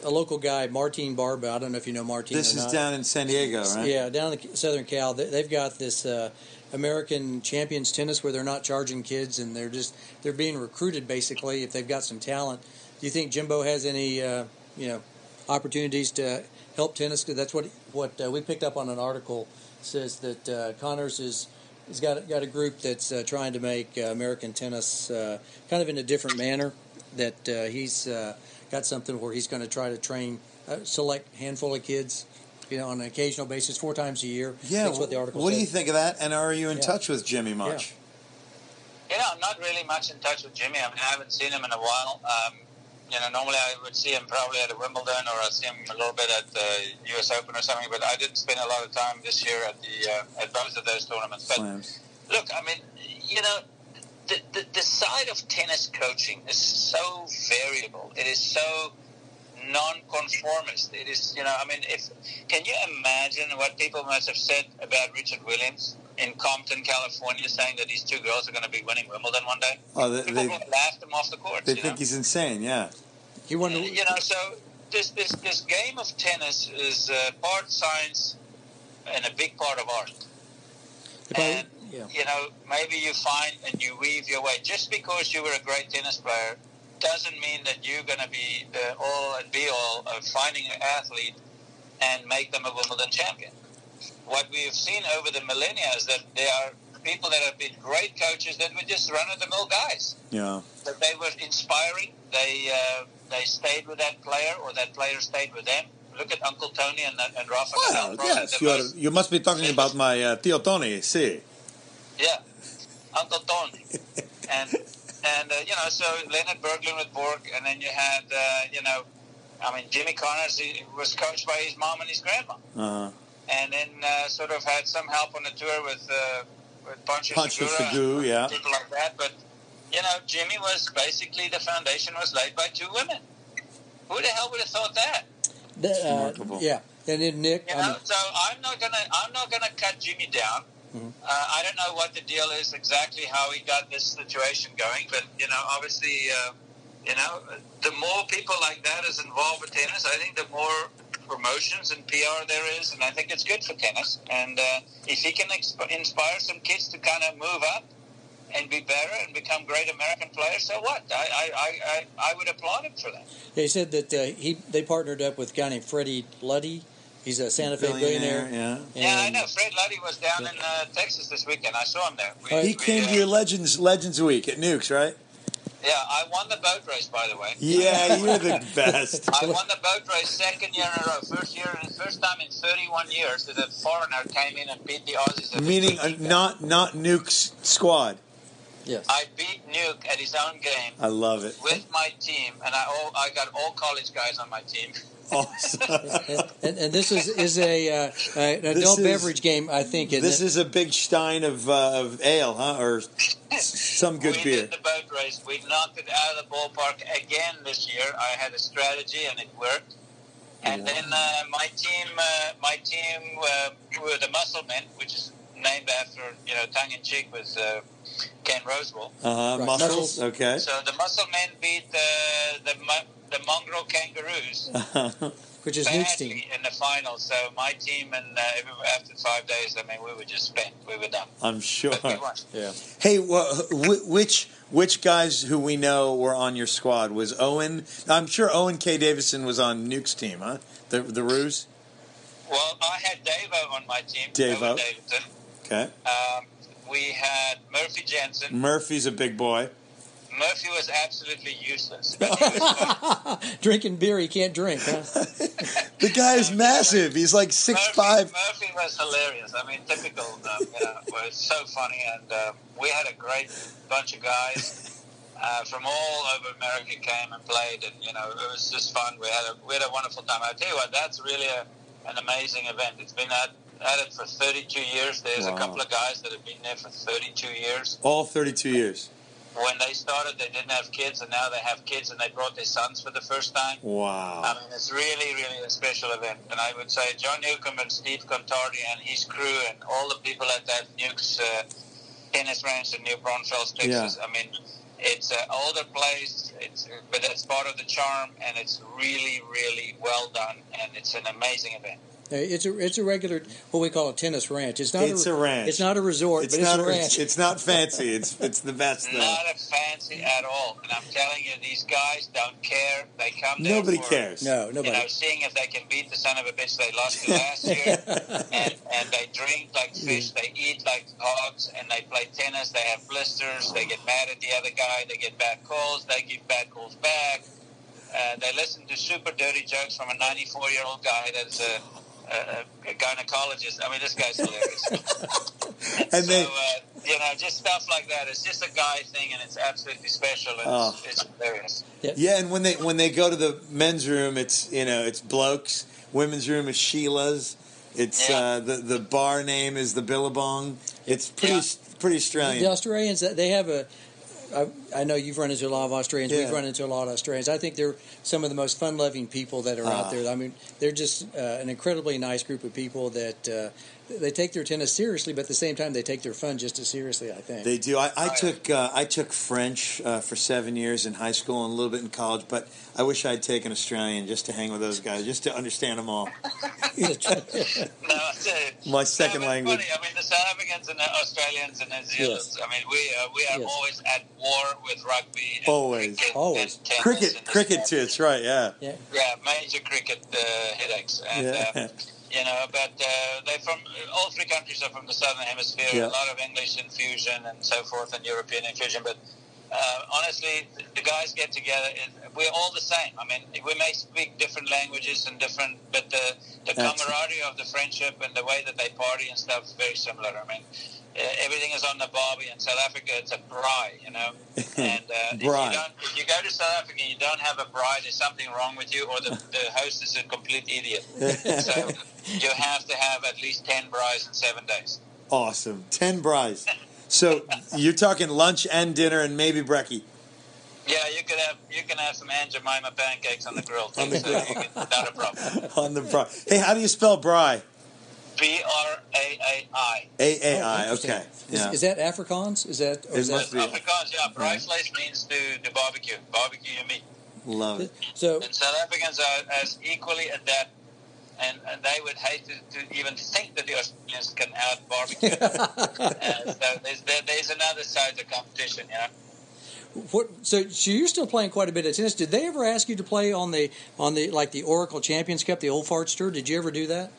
S2: a local guy, Martin Barba? I don't know if you know Martin.
S3: This
S2: or
S3: is
S2: not.
S3: down in San Diego, right?
S2: Yeah, down in Southern Cal, they, they've got this uh, American Champions Tennis where they're not charging kids and they're just they're being recruited basically if they've got some talent. Do you think Jimbo has any uh, you know opportunities to help tennis? Because that's what what uh, we picked up on an article says that uh, Connors is. He's got got a group that's uh, trying to make uh, American tennis uh, kind of in a different manner. That uh, he's got something where he's going to try to train select handful of kids you know, on an occasional basis, four times a year.
S3: Yeah.
S2: that's what the article
S3: what
S2: said.
S3: do you think of that? And are you in
S2: Yeah.
S3: touch with Jimmy much?
S4: You know, I'm not really much in touch with Jimmy. I mean, I haven't seen him in a while. Um, you know, normally I would see him probably at a Wimbledon or I'd see him a little bit at the U.S. Open or something. But I didn't spend a lot of time this year at the uh, at both of those tournaments. But
S3: Slams.
S4: look, I mean, you know, the, the the side of tennis coaching is so variable. It is so non-conformist. It is, you know, I mean, if can you imagine what people must have said about Richard Williams in Compton, California, saying that these two girls are going to be winning Wimbledon one day?
S3: Oh, they,
S4: People
S3: they,
S4: would laughed him off the court.
S3: they think
S4: know?
S3: he's insane. Yeah.
S2: He won.
S4: you know, so this this this game of tennis is uh, part science and a big part of art.
S2: if I-
S4: and-
S2: yeah.
S4: You know, maybe you find and you weave your way. Just because you were a great tennis player doesn't mean that you're going to be the all and be all of finding an athlete and make them a Wimbledon champion. What we've seen over the millennia is that there are people that have been great coaches that were just run of the mill guys
S3: Yeah.
S4: that they were inspiring. They uh, they stayed with that player, or that player stayed with them. Look at Uncle Tony and, and Rafa
S3: yes, you, are, you must be talking about my uh, Tio Tony. See.
S4: yeah, Uncle Tony, and and uh, you know, so Lennart Bergelin with Borg, and then you had uh, you know, I mean Jimmy Connors he was coached by his mom and his grandma,
S3: Uh,
S4: and then uh, sort of had some help on the tour with uh, with Pancho,
S3: Pancho
S4: Segura,
S3: Segura, yeah.
S4: people like that. But you know, Jimmy was basically the foundation was laid by two women. Who the hell would have thought that?
S2: The, uh,
S3: remarkable.
S2: yeah, and then Nick.
S4: You
S2: I
S4: know,
S2: mean,
S4: so I'm not gonna I'm not gonna cut Jimmy down.
S2: Mhm.
S4: Uh, I don't know what the deal is exactly how he got this situation going, but you know, obviously, uh, you know, the more people like that is involved with tennis, I think the more promotions and PR there is, and I think it's good for tennis. And uh, if he can exp- inspire some kids to kind of move up and be better and become great American players, so what? I I, I, I, I would applaud him for that.
S2: they said that uh, he they partnered up with a guy named Freddie Luddy. He's a Santa Fe billionaire.
S3: Yeah.
S4: yeah, I know. Fred Luddy was down in uh, Texas this weekend. I saw him there. We-
S3: He
S4: we,
S3: came
S4: uh,
S3: to your Legends Legends Week at Newk's, right?
S4: Yeah, I won the boat race, by the way.
S3: Yeah, you're the best.
S4: I won the boat race second year in a row. First year, first time in 31 years that a foreigner came in and beat the Aussies. at the
S3: Meaning uh, not not Newk's squad.
S2: Yes.
S4: I beat Newk at his own game
S3: I love it.
S4: with my team, and I all I got all college guys on my team.
S3: Awesome.
S2: and, and this is is a uh, an adult
S3: is-
S2: beverage game, I think. Isn't
S3: this
S2: it?
S3: is a big stein of uh, of ale, huh? Or some good
S4: we
S3: beer.
S4: did the boat race. We knocked it out of the ballpark again this year. I had a strategy, and it worked. And then uh, my team, uh, my team uh, were the Muscle Men, which is named after you know tongue in cheek with uh, Ken Rosewall.
S3: Uh huh.
S2: Right.
S3: Muscles.
S2: Muscles.
S3: Okay.
S4: So the Muscle Men beat the the, Mo- the Mongrel Kangaroos
S2: which is Newk's team.
S4: badly in the final. So my team and uh, after five days, I mean, we were just spent. We were done.
S3: I'm sure.
S4: But we won.
S2: Yeah.
S3: Hey, wha- wh- which which guys who we know were on your squad was Owen? I'm sure Owen K. Davidson was on Nuke's team, huh? The the Ruse.
S4: Well, I had Davo on my team.
S3: Davo.
S4: Owen Davidson.
S3: Okay.
S4: Um, we had Murphy Jensen.
S3: Murphy's a big boy.
S4: Murphy was absolutely useless. Was
S2: Drinking beer he can't drink, huh?
S3: The guy is massive. He's like six
S4: Murphy,
S3: five.
S4: Murphy was hilarious. I mean, typical. Um, you know, was so funny, and um, we had a great bunch of guys uh, from all over America came and played, and you know, it was just fun. We had a we had a wonderful time. I tell you what, that's really a, an amazing event. It's been at, at it for 32 years. There's
S3: Wow.
S4: a couple of guys that have been there for 32 years.
S3: All 32 years.
S4: When they started, they didn't have kids, and now they have kids, and they brought their sons for the first time.
S3: Wow!
S4: I mean, it's really, really a special event. And I would say John Newcombe and Steve Contardi and his crew and all the people at that Newk's uh, tennis ranch in New Braunfels, Texas. I mean, it's an older place, it's, but it's part of the charm, and it's really, really well done, and it's an amazing event.
S2: It's a it's a regular what we call a tennis ranch. It's not
S3: It's a ranch.
S2: It's not a resort,
S3: It's
S2: but
S3: not.
S2: it's a ranch.
S3: It's, it's not fancy. It's it's the best though.
S4: Not a fancy at all. And I'm telling you, these guys don't care. They come there
S3: Nobody
S4: for,
S3: cares.
S2: no, nobody.
S4: You
S2: nobody.
S4: know, seeing if they can beat the son of a bitch they lost to last year. and, and they drink like fish, they eat like hogs, and they play tennis. They have blisters. They get mad at the other guy. They get bad calls. They give bad calls back. Uh, they listen to super dirty jokes from a 94 year old guy that's a, a, a gynecologist. I mean, this guy's hilarious.
S3: And
S4: so,
S3: they-
S4: uh, you know, just stuff like that. It's just a guy thing, and it's absolutely special, and
S3: Oh.
S4: it's, it's hilarious.
S3: Yeah, and when they when they go to the men's room, it's you know it's blokes. Women's room is Sheila's. It's
S4: Yeah.
S3: uh, the the bar name is the Billabong. It's pretty
S4: Yeah.
S3: pretty
S2: The Australians, they have a. I, I know you've run into a lot of Australians. We've run into a lot of Australians. I think they're some of the most fun-loving people that are
S3: Ah.
S2: out there. I mean, they're just uh, an incredibly nice group of people that uh, they take their tennis seriously, but at the same time, they take their fun just as seriously. I think.
S3: They do. I, I
S4: Oh, yeah.
S3: took uh, I took French uh, for seven years in high school and a little bit in college, but I wish I'd taken Australian just to hang with those guys, just to understand them all.
S4: No, I tell you.
S3: My second
S4: No,
S3: language.
S4: Funny. I mean, the South Africans and the Australians and New Zealanders. I mean, we uh, we are
S2: Yes.
S4: always at war with rugby. And
S3: Always.
S4: cricket
S2: Always.
S4: and
S3: Cricket, cricket
S4: and
S3: too.
S4: that.
S3: That's right. Yeah.
S2: yeah.
S4: Yeah, major cricket uh, headaches. And,
S3: Yeah.
S4: uh, you know, but uh, they're from all three countries are from the southern hemisphere.
S3: Yeah.
S4: A lot of English infusion and so forth, and European infusion. But uh, honestly, the guys get together. We're all the same. I mean, we may speak different languages and different, but the the camaraderie of the friendship and the way that they party and stuff is very similar. I mean. Uh, everything is on the barbie. In South Africa, it's a braai, you know. And uh, if, you don't, if you go to South Africa and you don't have a braai, there's something wrong with you, or the, the host is a complete idiot. So you have to have at least 10 braais in seven days.
S3: awesome. Ten bries. So you're talking lunch and dinner and maybe brekkie.
S4: Yeah, you could have you can have some Aunt Jemima pancakes on the grill too,
S3: On the
S4: so
S3: grill.
S4: you can, not a problem.
S3: on the. Hey, how do you spell bri?
S4: B R A A I.
S3: A A
S2: Oh,
S3: I.
S2: interesting.
S3: Okay.
S2: Is,
S3: Yeah.
S2: is that Afrikaans? Is that? Or
S3: It
S2: is
S3: must
S2: that
S3: be.
S4: Afrikaans, yeah, braaivleis means to, to barbecue, barbecue your meat.
S3: Love it.
S2: so?
S4: And South Africans are as equally adept, and, and they would hate to, to even think that the Australians can out barbecue. uh, so there's, there, there's another side of the competition, you know.
S2: What, so, so you're still playing quite a bit of tennis. Did they ever ask you to play on the on the like the Oracle Champions Cup, the Old Farts Tour? Did you ever do that?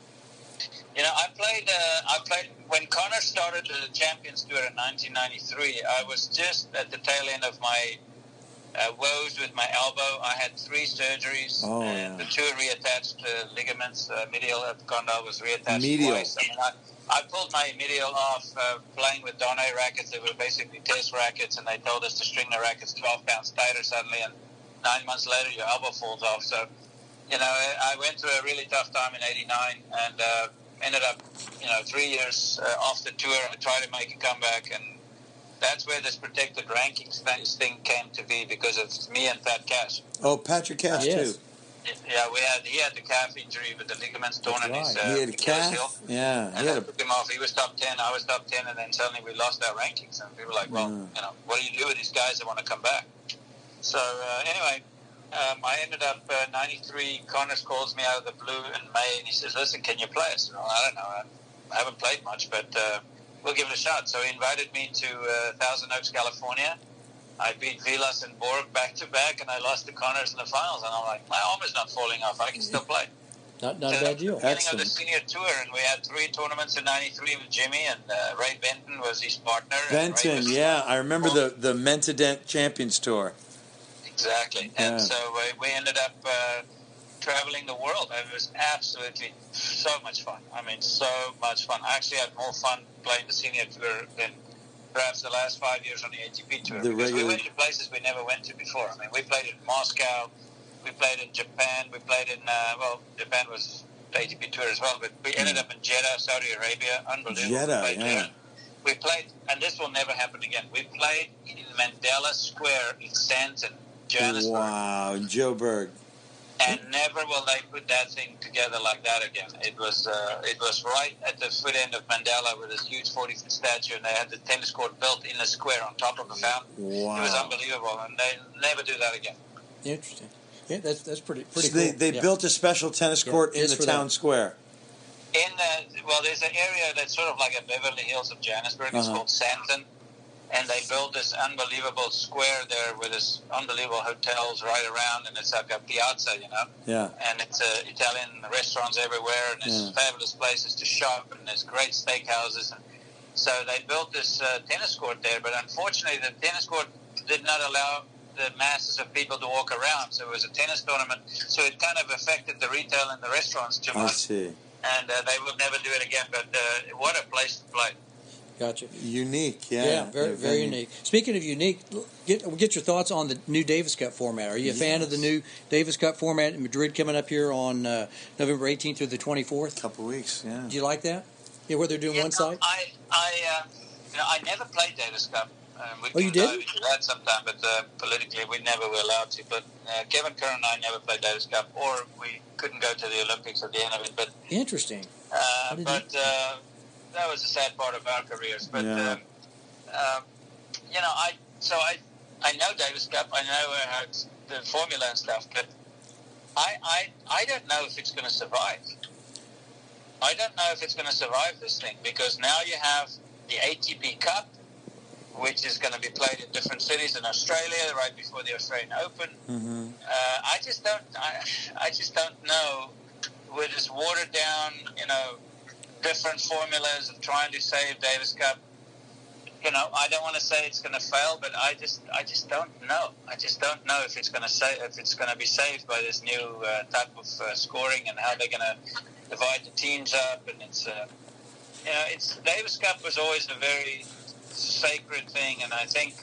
S4: You know, I played. Uh, I played when Connor started the Champions Tour in 1993. I was just at the tail end of my uh, woes with my elbow. I had three surgeries,
S3: Oh,
S4: and
S3: yeah.
S4: the two reattached uh, ligaments. Uh, medial epicondyle was reattached
S3: Medial.
S4: twice. I mean, I, I pulled my medial off uh, playing with Donnay rackets. They were basically test rackets, and they told us to string the rackets 12 pounds tighter suddenly, and nine months later, your elbow falls off. So, you know, I I went through a really tough time in '89, and uh, ended up, you know, three years uh, off the tour. I tried to make a comeback, and that's where this protected rankings thing- thing came to be because of me and Pat Cash.
S3: Oh, Patrick Cash
S2: Yes.
S3: too.
S4: Yeah, we had he had the calf injury with the ligaments torn in his uh,
S3: He had a
S4: Achilles heel.
S3: calf. Yeah, he
S4: And I
S3: had a
S4: took him off. He was top ten. I was top ten, and then suddenly we lost our rankings. And people were like, "Well,
S3: Mm.
S4: you know, what do you do with these guys that want to come back?" So uh, anyway, um, I ended up uh, '93. Connors calls me out of the blue in May, and he says, "Listen, can you play?" I said, "Well, I don't know. I, haven't played much, but uh, we'll give it a shot." So he invited me to uh, Thousand Oaks, California. I beat Vilas and Borg back to back, and I lost to Connors in the finals. And I'm like, my arm is not falling off. I can still play.
S2: Not, not a bad deal.
S4: Beginning of the senior tour, and we had three tournaments in '93 with Jimmy, and uh, Ray Benton was his partner.
S3: Benton. Yeah, I remember the the Mentadent Champions Tour.
S4: Exactly.
S3: Yeah.
S4: And so uh, we ended up uh, traveling the world. It was absolutely so much fun. I mean, so much fun. I actually had more fun playing the senior tour than perhaps the last five years on the ATP tour
S3: The
S4: because we went to places we never went to before. I mean, we played in Moscow, we played in Japan, we played in uh, well, Japan was the ATP tour as well, but we ended up in Jeddah, Saudi Arabia. Unbelievable.
S3: Jeddah,
S4: We played
S3: yeah.
S4: there. We played, and this will never happen again. We played in Mandela Square in Sandton, Johannesburg.
S3: Wow, Joburg.
S4: And never will they put that thing together like that again. It was uh, it was right at the foot end of Mandela with this huge forty foot statue, and they had the tennis court built in a square on top of the fountain. Wow. It was unbelievable, and they never do that again.
S2: Interesting. Yeah, that's that's pretty pretty
S3: So
S2: cool.
S3: they they
S2: Yeah.
S3: built a special tennis
S2: Yeah,
S3: court in the town
S2: that.
S3: square.
S4: In uh, well, there's an area that's sort of like a Beverly Hills of Johannesburg. It's
S3: Uh-huh.
S4: called Sandton, and they built this unbelievable square there with this unbelievable hotels right around, and it's like a piazza, you know.
S3: Yeah.
S4: and it's uh, Italian restaurants everywhere, and there's
S3: Yeah.
S4: fabulous places to shop, and there's great steakhouses. And so they built this uh, tennis court there, but unfortunately, the tennis court did not allow the masses of people to walk around. So it was a tennis tournament, so it kind of affected the retail and the restaurants too much.
S3: I see.
S4: and uh, they would never do it again. But uh, what a place to play!
S2: Gotcha.
S3: Unique. Yeah.
S2: Yeah, very very unique. Speaking of unique, get get your thoughts on the new Davis Cup format. Are you a fan of the new Davis Cup format in Madrid coming up here on uh, November 18th through the 24th?
S3: A Couple weeks. Yeah.
S2: Do you like that? Yeah, where they're doing
S4: Yeah,
S2: one
S4: no,
S2: side.
S4: I, I, uh, you know, I never played Davis Cup. Um, we
S2: Oh, you didn't?
S4: into that sometime, but uh, politically we never were allowed to. But uh, Kevin Curren and I never played Davis Cup, or we couldn't go to the Olympics at the end of it. But
S2: Interesting.
S4: uh,
S2: did
S4: but uh, that was a sad part of our careers. But
S3: Yeah.
S4: um, um, you know, I so I I know Davis Cup. I know uh, how the formula and stuff, but I I I don't know if it's going to survive. I don't know if it's going to survive this thing because now you have the ATP Cup, which is going to be played in different cities in Australia right before the Australian Open.
S3: hmm
S4: Uh, I just don't. I, I just don't know with this watered down, you know, different formulas of trying to save Davis Cup. You know, I don't want to say it's going to fail, but I just, I just don't know. I just don't know if it's going to say if it's going to be saved by this new uh, type of uh, scoring and how they're going to divide the teams up. And it's, uh, you know, it's Davis Cup was always a very sacred thing, and I think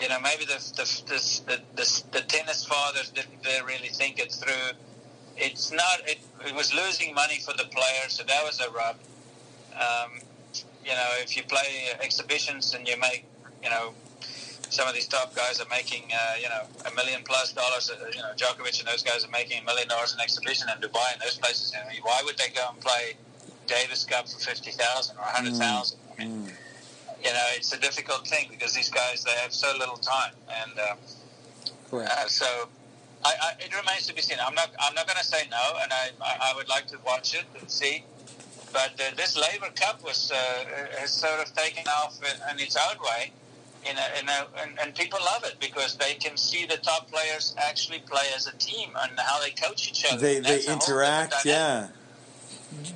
S4: you know, maybe the the, the, the, the, tennis fathers didn't really think it through. It's not. It, it was losing money for the players, so that was a rub. Um, you know, if you play exhibitions and you make, you know, some of these top guys are making, uh, you know, a million plus dollars. Uh, you know, Djokovic and those guys are making a million dollars an exhibition in Dubai and those places. I mean, why would they go and play Davis Cup for fifty thousand or a hundred thousand? I mean,
S3: Mm.
S4: you know, it's a difficult thing because these guys they have so little time, and uh, uh, so I, I, it remains to be seen. I'm not I'm not going to say no, and I, I I would like to watch it and see. But uh, this Laver Cup was uh, has sort of taken off in, in its own way, in a, in a, and, and people love it because they can see the top players actually play as a team and how they coach each other.
S3: They they
S4: that's a whole different
S3: interact. Yeah.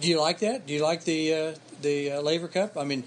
S2: Do you like that? Do you like the uh, the uh, Laver Cup? I mean,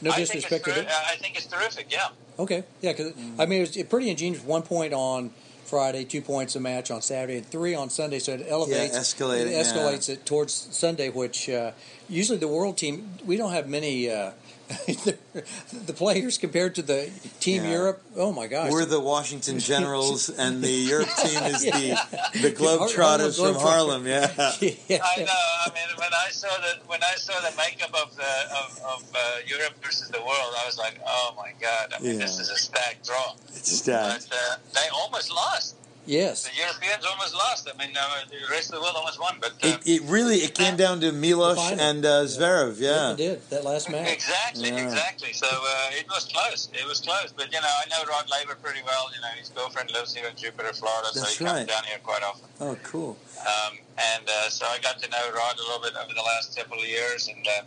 S2: no
S4: I
S2: disrespect to
S4: ter-
S2: them.
S4: I think it's terrific. Yeah,
S2: Okay, yeah, because I mean it was pretty ingenious. One point on Friday, two points a match on Saturday, and three on Sunday. So it elevates,
S3: escalating,
S2: it escalates it towards Sunday. Which uh, usually the world team, we don't have many. Uh, the players compared to the team
S3: Yeah.
S2: Europe. Oh my gosh,
S3: We're the Washington Generals, and the Europe team is
S2: Yeah.
S3: the the Globetrotters
S2: Harlem
S3: from Harlem. Yeah.
S2: yeah.
S4: I know. I mean, when I saw the when I saw the makeup of the of, of uh, Europe versus the world, I was like, oh my god! I mean, this is a stacked draw.
S3: It's stacked.
S4: But uh, they almost lost.
S2: Yes,
S4: The Europeans almost lost. I mean, uh, the rest of the world almost won. But uh,
S3: It, it really it came down to Milos and uh, Zverev. Yeah.
S2: it did that last match.
S4: Exactly,
S3: Yeah.
S4: exactly. So uh, it was close. It was close. But you know, I know Rod Laver pretty well. You know, his girlfriend lives here in Jupiter, Florida, so
S3: That's
S4: he comes
S3: right.
S4: down here quite often.
S3: Oh, cool.
S4: Um, and uh, so I got to know Rod a little bit over the last couple of years. And uh,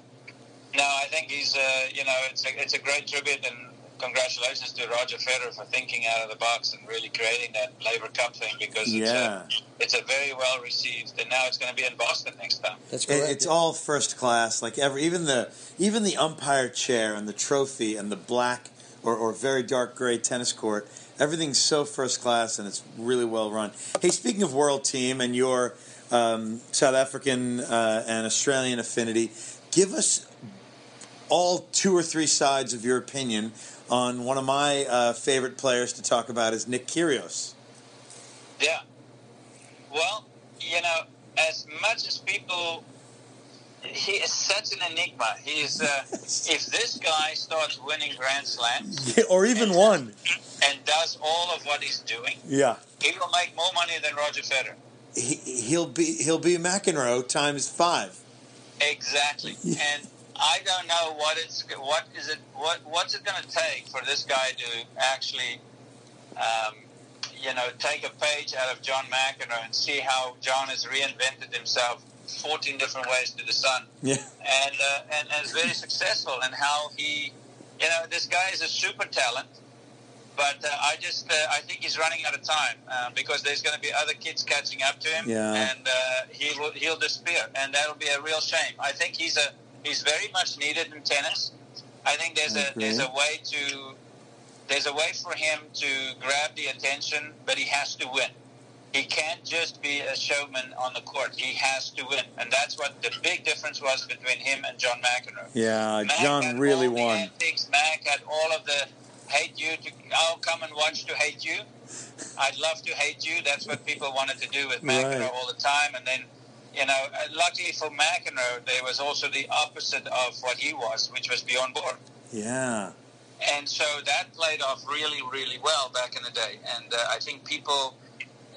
S4: no, I think he's uh, you know it's a it's a great tribute and. Congratulations to Roger Federer for thinking out of the box and really creating that Laver Cup thing because it's,
S3: Yeah.
S4: a, it's a very well received and now it's going to be in Boston next time.
S2: That's
S3: It,
S2: correct.
S3: it's all first class. Like every even the even the umpire chair and the trophy and the black or, or very dark gray tennis court. Everything's so first class and it's really well run. Hey, speaking of world team and your um, South African uh, and Australian affinity, give us all two or three sides of your opinion on one of my uh, favorite players to talk about is Nick Kyrgios.
S4: Yeah. Well, you know, as much as people, he is such an enigma. He's uh, if this guy starts winning Grand Slams
S3: or even one.
S4: and does all of what he's doing,
S3: Yeah.
S4: he will make more money than Roger Federer.
S3: He, he'll be he'll be McEnroe times five.
S4: Exactly.
S3: Yeah.
S4: And I don't know what it's what is it what what's it going to take for this guy to actually, um, you know, take a page out of John McEnroe and see how John has reinvented himself 14 different ways to the sun.
S3: Yeah.
S4: and uh, and, and is very successful and how he you know this guy is a super talent but uh, I just uh, I think he's running out of time uh, because there's going to be other kids catching up to him
S3: Yeah.
S4: and uh, he will he'll disappear and that'll be a real shame I think he's a he's very much needed in tennis I think there's
S3: I
S4: a there's a way to there's a way for him to grab the attention but he has to win he can't just be a showman on the court. He has to win, and that's what the big difference was between him and John McEnroe.
S3: Yeah,
S4: Mac
S3: John really won.
S4: Antics. Mac had all of the hate you to. I'll come and watch to hate you. I'd love to hate you. That's what people wanted to do with McEnroe
S3: Right.
S4: all the time, and then. You know, uh, luckily for McEnroe, there was also the opposite of what he was, which was Björn Borg.
S3: Yeah.
S4: And so that played off really, really well back in the day. And uh, I think people,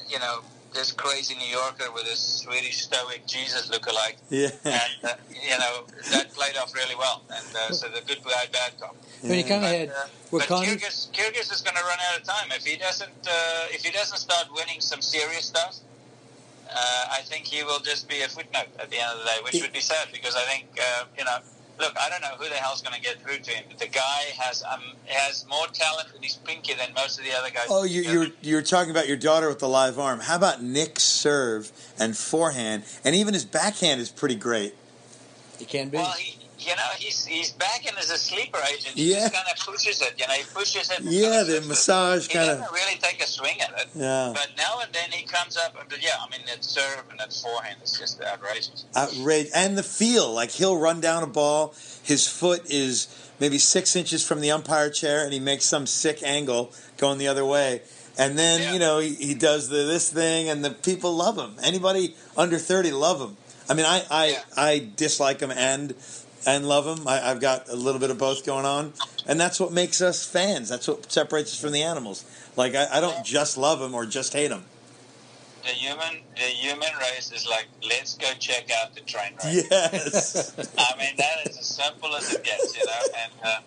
S4: you know, this crazy New Yorker with this Swedish stoic Jesus lookalike,
S3: Yeah.
S4: and uh, you know that played off really well. And uh, so the good guy, bad cop.
S2: I mean, he kind
S4: But,
S2: had
S4: uh,
S2: with
S4: but
S2: Conor.
S4: Kyrgios, Kyrgios is going to run out of time if he doesn't. Uh, if he doesn't start winning some serious stuff, uh, I think he will just be a footnote at the end of the day, which would be sad because I think uh, you know. Look, I don't know who the hell's going to get through to him, but the guy has um, has more talent in his pinky than most of the other guys.
S3: Oh, you, you're you're talking about your daughter with the live arm. How about Nick's serve and forehand, and even his backhand is pretty great.
S2: He can be.
S4: Well, he, you know, he's he's back in as a sleeper agent. He
S3: Yeah.
S4: just kind of pushes it. You know, he pushes it.
S3: Yeah, the
S4: flips it.
S3: massage
S4: He
S3: kind of.
S4: doesn't really take a swing at it.
S3: Yeah,
S4: But now and then he comes up, and yeah, I mean that serve and that forehand is just outrageous.
S3: outrageous. And the feel, like he'll run down a ball, his foot is maybe six inches from the umpire chair, and he makes some sick angle going the other way. And then
S4: Yeah.
S3: you know he, he does the this thing, and the people love him. Anybody under thirty love him. I mean, I I,
S4: Yeah.
S3: I dislike him and and love them. I, I've got a little bit of both going on, and that's what makes us fans. That's what separates us from the animals. Like I, I don't just love them or just hate them.
S4: The human, the human race is like, let's go check out the train wreck.
S3: Yes.
S4: I mean, that is as simple as it gets, you know. And uh,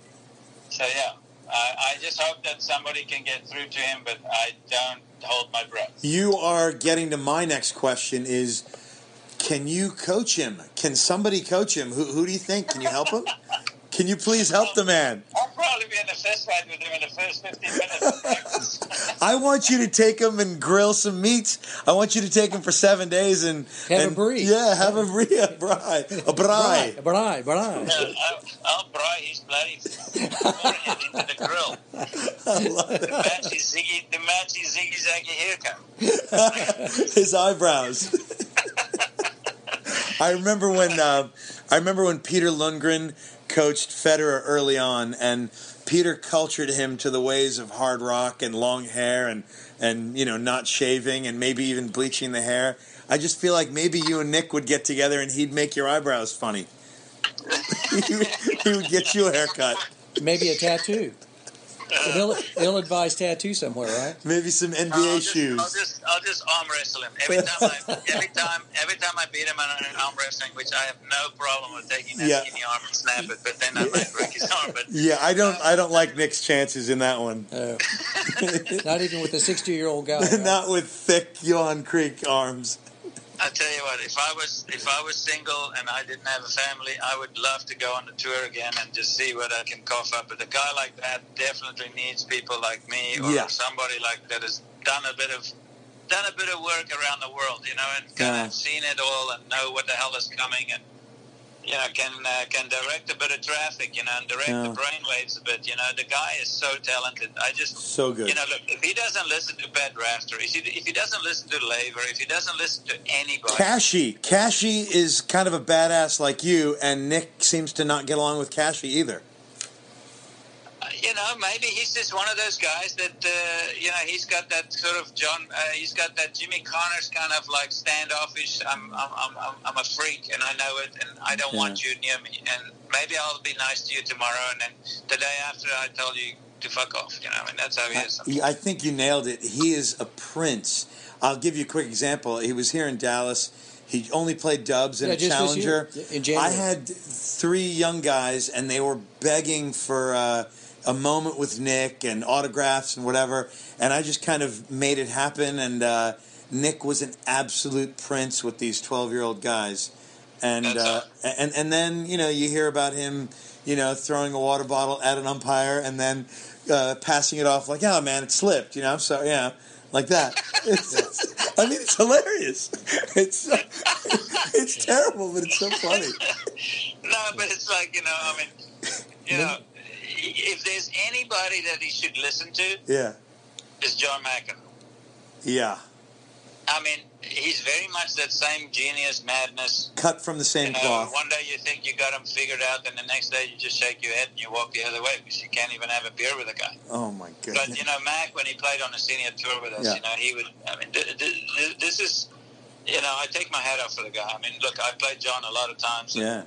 S4: so, yeah, I, I just hope that somebody can get through to him, but I don't hold my breath.
S3: You are getting to my next question is can you coach him? Can somebody coach him? Who, who do you think? Can you help him? Can you please help the man?
S4: I'll probably be in a fist fight fight with him in the first 15 minutes of practice.
S3: I want you to take him and grill some meats. I want you to take him for seven days and
S2: Have a brie.
S3: Yeah, have a brie, a brie, a brie.
S2: Bri, bri.
S4: Uh, I'll, I'll bry his bloody forehead into the grill.
S3: I love
S4: The matchy ziggy, the matchy ziggy zaggy haircut.
S3: His eyebrows. I remember when uh, I remember when Peter Lundgren coached Federer early on, and Peter cultured him to the ways of hard rock and long hair and and you know not shaving and maybe even bleaching the hair. I just feel like maybe you and Nick would get together and he'd make your eyebrows funny. he, would, he would get you a haircut,
S2: Maybe a tattoo. An ill, ill-advised tattoo somewhere, right?
S3: maybe some NBA
S4: I'll just,
S3: shoes.
S4: I'll just, I'll just arm wrestle him every time. I, every time, every time I beat him on an arm wrestling, which I have no problem with taking that
S3: Yeah.
S4: skinny arm and snap it, but then I might break his arm. But
S3: yeah, I don't I don't like Nick's chances in that one.
S2: Uh, not even with a 60-year-old guy. right?
S3: Not with thick Johan Kriek arms.
S4: I tell you what, if I was if I was single and I didn't have a family, I would love to go on the tour again and just see what I can cough up. But a guy like that definitely needs people like me or
S3: Yeah.
S4: somebody like that has done a bit of done a bit of work around the world, you know, and kind
S3: Yeah.
S4: of seen it all and know what the hell is coming and you know can uh, can direct a bit of traffic, you know, and direct
S3: Yeah.
S4: the brainwaves a bit. You know, the guy is so talented. I just
S3: So good.
S4: you know, look, if he doesn't listen to Pat Rafter, if he, if he doesn't listen to Laver, if he doesn't listen to anybody,
S3: Cashy. Cashy is kind of a badass like you, and Nick seems to not get along with Cashy either.
S4: You know, maybe he's just one of those guys that, uh, you know, he's got that sort of John, uh, he's got that Jimmy Connors kind of like standoffish. I'm, I'm, I'm, I'm- I'm a freak and I know it and I don't want you near me. And maybe I'll be nice to you tomorrow and then the day after I tell you to fuck off, you know, and that's how he is.
S3: I, I think you nailed it. He is a prince. I'll give you a quick example. He was here in Dallas. He only played dubs in
S2: Yeah,
S3: a
S2: just this year,
S3: challenger.
S2: in January.
S3: I had three young guys, and they were begging for uh, a moment with Nick and autographs and whatever. And I just kind of made it happen. And uh, Nick was an absolute prince with these twelve-year-old guys. And uh, and and then you know you hear about him, you know, throwing a water bottle at an umpire and then uh, passing it off like, "Oh man, it slipped." You know, I'm sorry. Yeah, like that. It's, it's- I mean, it's hilarious. It's it's terrible, but it's so funny.
S4: No, but it's like, you know, I mean, you know, if there's anybody that he should listen to,
S3: Yeah,
S4: it's John McEnroe.
S3: yeah.
S4: I mean, he's very much that same genius madness.
S3: Cut from the
S4: You
S3: same
S4: know,
S3: cloth.
S4: one day you think you got him figured out, and the next day you just shake your head and you walk the other way because you can't even have a beer with a guy.
S3: Oh my
S4: god!
S3: But
S4: you know, Mac, when he played on the senior tour with us,
S3: Yeah.
S4: you know, he would. I mean, th- th- th- this is, you know, I take my hat off for the guy. I mean, look, I played John a lot of times.
S3: Yeah,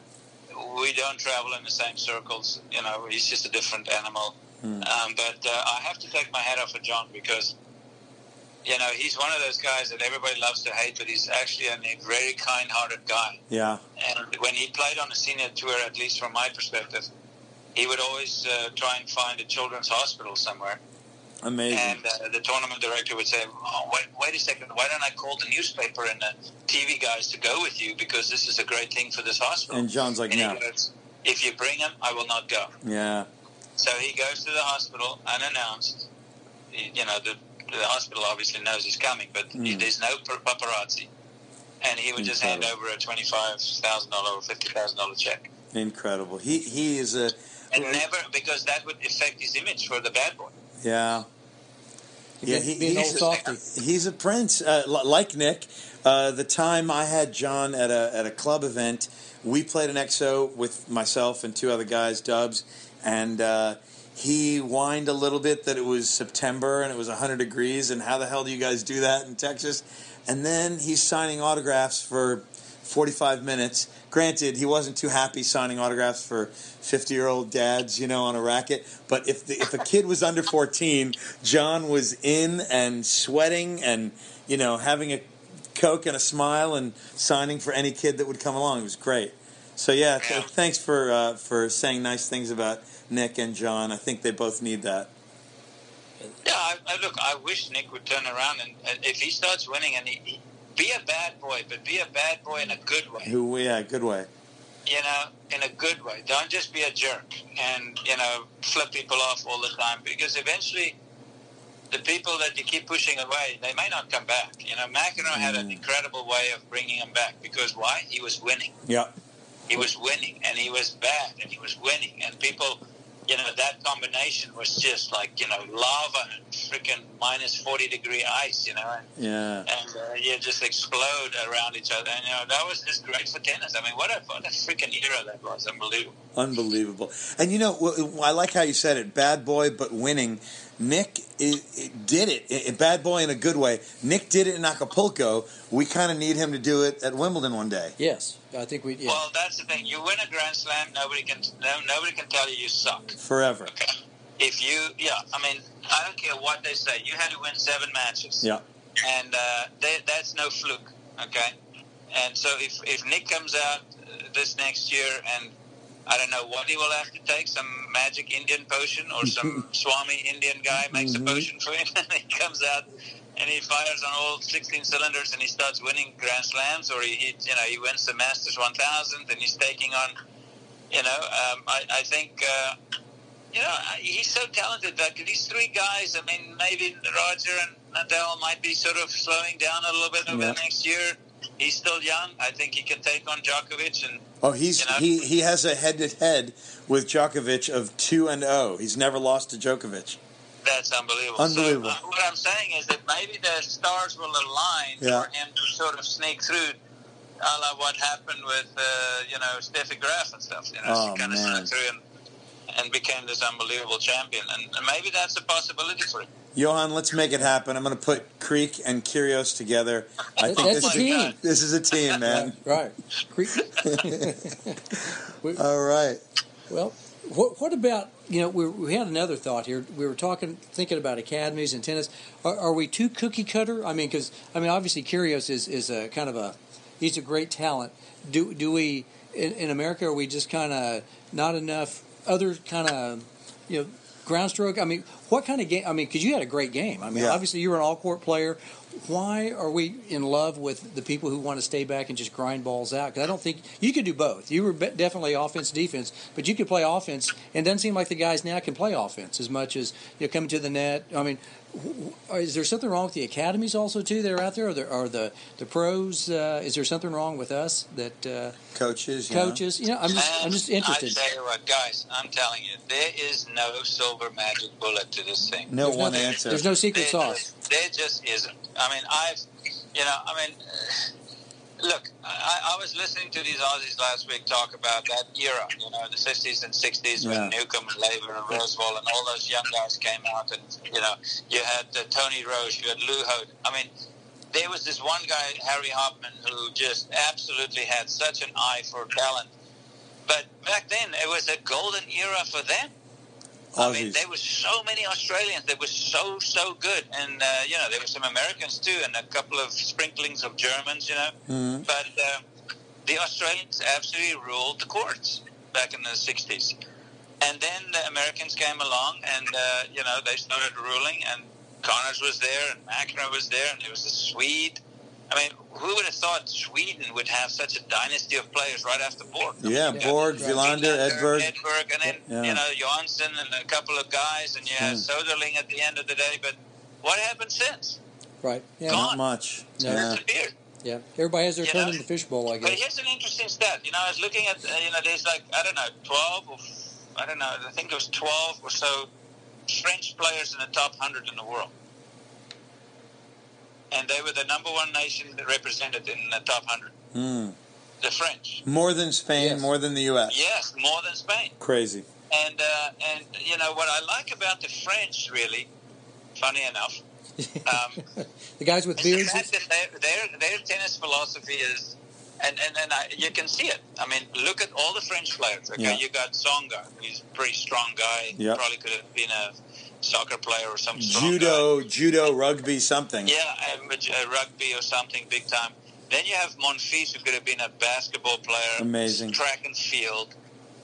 S4: we don't travel in the same circles. You know, he's just a different animal.
S3: Hmm.
S4: Um, but uh, I have to take my hat off for John because, you know, he's one of those guys that everybody loves to hate, but he's actually a very kind-hearted guy.
S3: yeah,
S4: And when he played on the senior tour, at least from my perspective, he would always uh, try and find a children's hospital somewhere.
S3: Amazing.
S4: And uh, the tournament director would say, oh, wait, wait a second, why don't I call the newspaper and the TV guys to go with you because this is a great thing for this hospital.
S3: And John's like,
S4: And
S3: no,
S4: goes, if you bring him, I will not go.
S3: yeah,
S4: So he goes to the hospital unannounced. You know, the, the hospital obviously knows he's coming, but
S3: Mm.
S4: there's no paparazzi. And he would just hand over a $25,000 or $50,000 check.
S3: incredible. He he is a
S4: And never, because that would affect his image for the bad boy.
S3: Yeah. Yeah, he, he's, a, he's a prince. Uh, like Nick, uh, the time I had John at a at a club event, we played an EXO with myself and two other guys, Dubs, and uh, he whined a little bit that it was September and it was 100 degrees, and how the hell do you guys do that in Texas? And then he's signing autographs for 45 minutes. Granted, he wasn't too happy signing autographs for 50 year old dads, you know, on a racket. But if the, if a kid was under 14, John was in and sweating and, you know, having a Coke and a smile and signing for any kid that would come along. It was great. So, yeah, th- thanks for, uh, for saying nice things about Nick and John. I think they both need that.
S4: Yeah, I, I, look, I wish Nick would turn around and uh, if he starts winning and he, he be a bad boy, but be a bad boy in a good way.
S3: Who, yeah, good way.
S4: you know, in a good way. Don't just be a jerk and you know flip people off all the time because eventually. The people that you keep pushing away, they may not come back. You know, McEnroe had an mm. incredible way of bringing them back because why? He was winning.
S3: Yeah.
S4: He was winning, and he was bad, and he was winning, and people, you know, that combination was just like you know lava and freaking minus forty degree ice, you know, and,
S3: Yeah.
S4: and uh, you just explode around each other, and you know that was just great for tennis. I mean, what a what a freaking era that was, unbelievable.
S3: Unbelievable. And you know, I like how you said it. Bad boy, but winning. Nick i i did it. I- bad boy in a good way. Nick did it in Acapulco. We kind of need him to do it at Wimbledon one day.
S2: Yes, I think we. Yeah.
S4: Well, that's the thing. You win a Grand Slam, nobody can no, nobody can tell you you suck.
S3: Forever.
S4: Okay. If you, yeah, I mean, I don't care what they say. You had to win seven matches.
S3: Yeah.
S4: and uh, they, that's no fluke. Okay, and so if if Nick comes out uh, this next year and I don't know what he will have to take some magic Indian potion or some Swami Indian guy makes
S3: Mhm.
S4: a potion for him and he comes out and he fires on all 16 cylinders and he starts winning Grand Slams or he, he you know he wins the Masters 1000 and he's taking on you know um, I, I think uh, you know he's so talented that these three guys I mean maybe Roger and Nadal might be sort of slowing down a little bit over
S3: Yeah.
S4: the next year he's still young I think he can take on Djokovic and
S3: Oh, he's
S4: You know?
S3: he he has a head to head with Djokovic of two and zero. He's never lost to Djokovic.
S4: That's unbelievable.
S3: Unbelievable.
S4: So, uh, what I'm saying is that maybe the stars will align
S3: Yeah.
S4: for him to sort of sneak through, a la what happened with, uh, you know, Steffi Graf and stuff. You know,
S3: Oh,
S4: she kind of
S3: man.
S4: snuck through and, and became this unbelievable champion. And, and maybe that's a possibility for him.
S3: Johan, let's make it happen. I'm going to put Kriek and Kyrgios together. I think
S2: that's
S3: this
S2: a
S3: is,
S2: team.
S3: this is a team, man.
S2: right. Kriek. we,
S3: All right.
S2: Well, what, what about you know we, we had another thought here. We were talking, thinking about academies and tennis. Are, are we too cookie cutter? I mean, because I mean, obviously, Kyrgios is is a kind of a he's a great talent. Do do we in, in America are we just kind of not enough other kind of you know ground stroke? I mean, what kind of game? I mean, because you had a great game. I mean,
S3: Yeah.
S2: obviously you were an all court player. Why are we in love with the people who want to stay back and just grind balls out? Because I don't think you could do both. You were definitely offense defense, but you could play offense. And it doesn't seem like the guys now can play offense as much as you know coming to the net. I mean, wh- wh- is there something wrong with the academies also too that are out there, or the, or the the pros? Uh, is there something wrong with us that uh,
S3: Coaches. You know?
S2: coaches? You know, I'm just I'm just interested.
S4: I tell you what, guys, I'm telling you, there is no silver magic bullet to this thing.
S3: No
S2: There's
S3: one
S2: nothing-
S3: answer.
S2: There's no secret
S4: There
S2: sauce.
S4: just- there just isn't. I mean, I've, you know, I mean, look, I, I was listening to these Aussies last week talk about that era, you know, the 50s and 60s
S3: Yeah.
S4: when Newcombe and Laver and Rosewall and all those young guys came out, and you know, you had uh, Tony Roche, you had Lew Hoad. I mean. There was this one guy, Harry Hopman, who just absolutely had such an eye for talent. But back then, it was a golden era for them. I mean, there were so many Australians. They were so so good, and uh, you know there were some Americans too, and a couple of sprinklings of Germans. You know,
S3: Mhm.
S4: but uh, the Australians absolutely ruled the courts back in the '60s, and then the Americans came along, and uh, you know they started ruling, and Connors was there, and McEnroe was there, and there was a Swede. I mean, who would have thought Sweden would have such a dynasty of players right after Borg?
S3: Yeah,
S2: Yeah.
S3: Borg, Wilander, Edberg.
S4: Edberg, and then
S3: Yeah.
S4: you know Johansson and a couple of guys, and you had
S3: Mm.
S4: Soderling at the end of the day. But what happened since?
S2: Right. Yeah.
S4: Gone.
S3: Not much.
S2: No.
S3: Yeah.
S4: Disappeared.
S2: Yeah. Everybody has their
S4: You
S2: turn
S4: know,
S2: in the fishbowl, I guess.
S4: But here's an interesting stat. You know, I was looking at uh, you know there's like I don't know twelve or I don't know I think it was twelve or so French players in the top hundred in the world. And they were the number one nation represented in the top 100.
S3: Hmm.
S4: The French.
S3: More than Spain,
S2: Yes.
S3: more than the U.S.
S4: Yes, more than Spain.
S3: Crazy.
S4: And uh, and you know what I like about the French, really, funny enough, um,
S2: the guys with
S4: the
S2: beards.
S4: their, their their tennis philosophy is, and and, and I, you can see it. I mean, look at all the French players. Okay,
S3: Yeah.
S4: you got Tsonga, he's a pretty strong guy.
S3: Yeah.
S4: Probably could have been a soccer player or some
S3: Judo, judo, rugby, something.
S4: Yeah, um, uh, rugby or something big time. Then you have Monfils, who could have been a basketball player.
S3: Amazing.
S4: Track and field.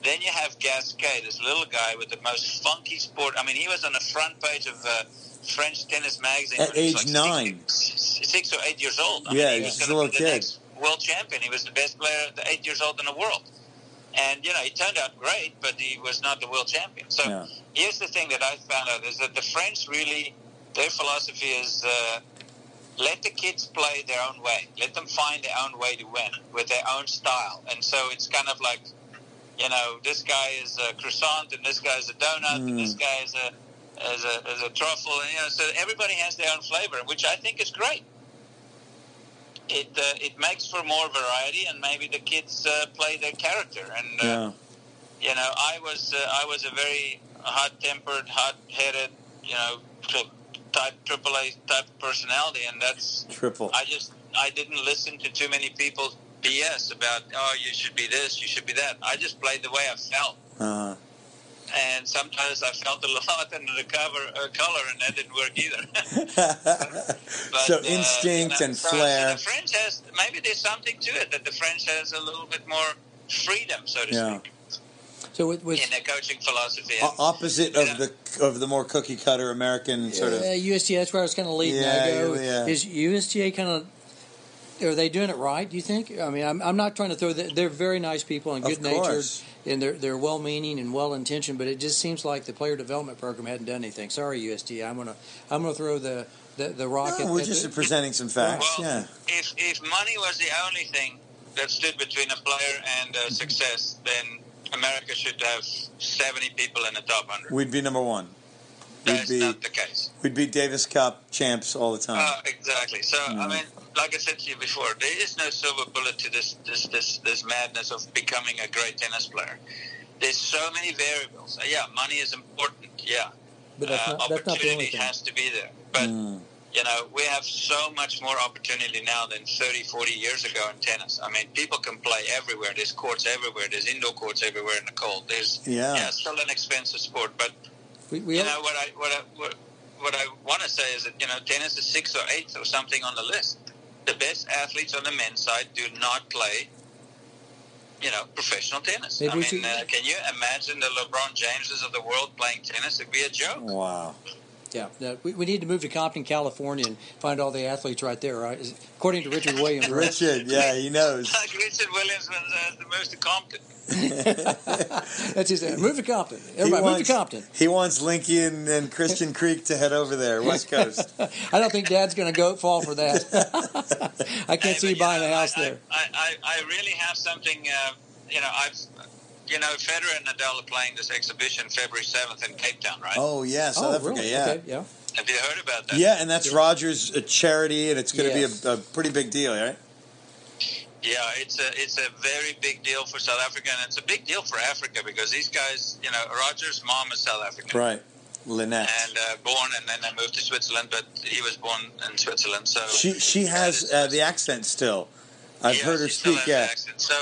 S4: Then you have Gasquet, this little guy with the most funky sport. I mean, he was on the front page of uh, French tennis magazine
S3: At
S4: when he was
S3: age
S4: like
S3: nine.
S4: six, six or eight years old. I
S3: Yeah,
S4: mean, he was
S3: was a little
S4: be the
S3: kid.
S4: world champion. He was the best player at eight years old in the world. And you know, he turned out great, but he was not the world champion. So
S3: Yeah.
S4: here's the thing that I found out is that the French really their philosophy is uh, let the kids play their own way. Let them find their own way to win with their own style. And so it's kind of like, you know, this guy is a croissant and this guy is a donut and this guy is a is a, is a truffle. And, you know, so everybody has their own flavor, which I think is great. It uh, it makes for more variety, and maybe the kids uh, play their character. And uh,
S3: Yeah.
S4: you know, I was uh, I was a very hot-tempered, hot-headed, you know, tri- type AAA type personality, and that's
S3: Triple.
S4: I just I didn't listen to too many people BS about oh you should be this, you should be that. I just played the way I felt,
S3: Uh,
S4: and sometimes I felt a lot under the cover uh, color, and that didn't work either. But,
S3: so
S4: uh,
S3: instinct
S4: you know,
S3: and
S4: so- so
S3: flair.
S4: the French has maybe there's something to it that the French has a little bit more freedom, so to
S3: Yeah.
S4: speak,
S2: So with, with
S4: in their coaching philosophy. And,
S3: opposite
S4: Yeah.
S3: of the of the more cookie cutter American sort
S2: uh,
S3: of.
S2: USTA, that's where I was kind of leading.
S3: Yeah,
S2: I go,
S3: yeah.
S2: is USTA kind of are they doing it right? Do you think? I mean, I'm, I'm not trying to throw. The, they're very nice people and good natured,
S3: course.
S2: And they're they're well meaning and well intentioned. But it just seems like the player development program hadn't done anything. Sorry, USTA. I'm gonna I'm gonna throw the the, the rock.
S3: No, we're
S2: at
S3: just
S2: the,
S3: presenting some facts.
S4: Well,
S3: yeah.
S4: if if money was the only thing that stood between a player and uh, success, then America should have 70 people in the top 100.
S3: We'd be number one. We'd
S4: That's
S3: be
S4: not the case.
S3: we'd be Davis Cup champs all the time.
S4: Uh, exactly. So I mean, like I said to you before, there is no silver bullet to this this this this madness of becoming a great tennis player. There's so many variables. Uh, Yeah, money is important. Yeah,
S2: but that's
S4: uh,
S2: not that's not the only
S4: opportunity
S2: thing.
S4: has to be there. But
S3: Mm.
S4: you know, we have so much more opportunity now than 30, 40 years ago in tennis. I mean, people can play everywhere. There's courts everywhere. There's indoor courts everywhere in the cold. There's
S3: Yeah.
S4: yeah, it's still an expensive sport, but
S2: We, we
S4: you know what I what I what, what I want to say is that you know tennis is sixth or eighth or something on the list. The best athletes on the men's side do not play. You know, professional tennis.
S2: Maybe
S4: I mean,
S2: should-
S4: uh, can you imagine the LeBron Jameses of the world playing tennis? It'd be a joke.
S3: Wow.
S2: Yeah, no, we, we need to move to Compton, California, and find all the athletes right there. Right, Is- according to Richard Williams. right?
S3: Richard, yeah, he knows.
S4: Like Richard Williams was uh, the most to Compton.
S2: That's his. Move to Compton.
S3: He
S2: Everybody, move
S3: wants-
S2: to Compton.
S3: He wants Linky and, and Christian Kriek to head over there, West Coast.
S2: I don't think Dad's going to go fall for that. I can't
S4: Hey,
S2: see you buying
S4: know,
S2: a house
S4: I,
S2: there.
S4: I, I, I really have something. Uh, you know, I've. You know, Federer and Nadal are playing this exhibition February seventh in Cape Town, right?
S3: Oh yeah, South
S2: oh,
S3: Africa,
S2: really?
S3: yeah.
S2: Okay, yeah.
S4: Have you heard about that?
S3: Yeah, and that's Rogers' uh, charity, and it's going to be a, a pretty big deal, right?
S4: Yeah, it's a it's a very big deal for South Africa, and it's a big deal for Africa because these guys, you know, Roger's mom is South African,
S3: Right. Lynette.
S4: and uh, born, and then they moved to Switzerland, but he was born in Switzerland, so
S3: She she has uh, the accent still. I've
S4: Yeah,
S3: heard her speak. Yeah.
S4: accent. So,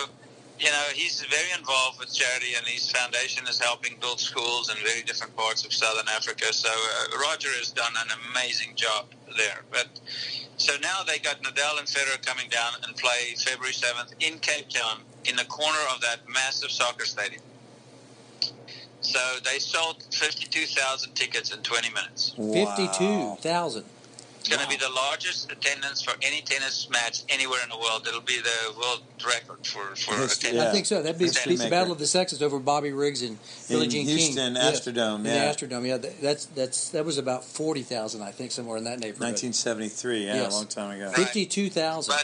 S4: you know, he's very involved with charity, and his foundation is helping build schools in very different parts of Southern Africa. So, uh, Roger has done an amazing job there. But so now they got Nadal and Federer coming down and play February seventh in Cape Town in the corner of that massive soccer stadium. So they sold fifty-two thousand tickets in twenty minutes. Wow.
S2: Fifty-two thousand.
S4: It's going to be the largest attendance for any tennis match anywhere in the world. It'll be the world record for for
S3: History,
S4: attendance.
S3: Yeah.
S2: I think so. That'd be
S3: History
S2: beats the. Battle of the Sexes over Bobby Riggs and Billie
S3: In
S2: Jean
S3: Houston,
S2: King. Yes.
S3: Astrodome,
S2: In
S3: yeah.
S2: the Astrodome, yeah. that- That's that's that was about forty thousand, I think, somewhere in that neighborhood.
S3: 1973, yeah,
S2: Yes.
S3: a long time ago.
S4: Right.
S2: Fifty-two thousand.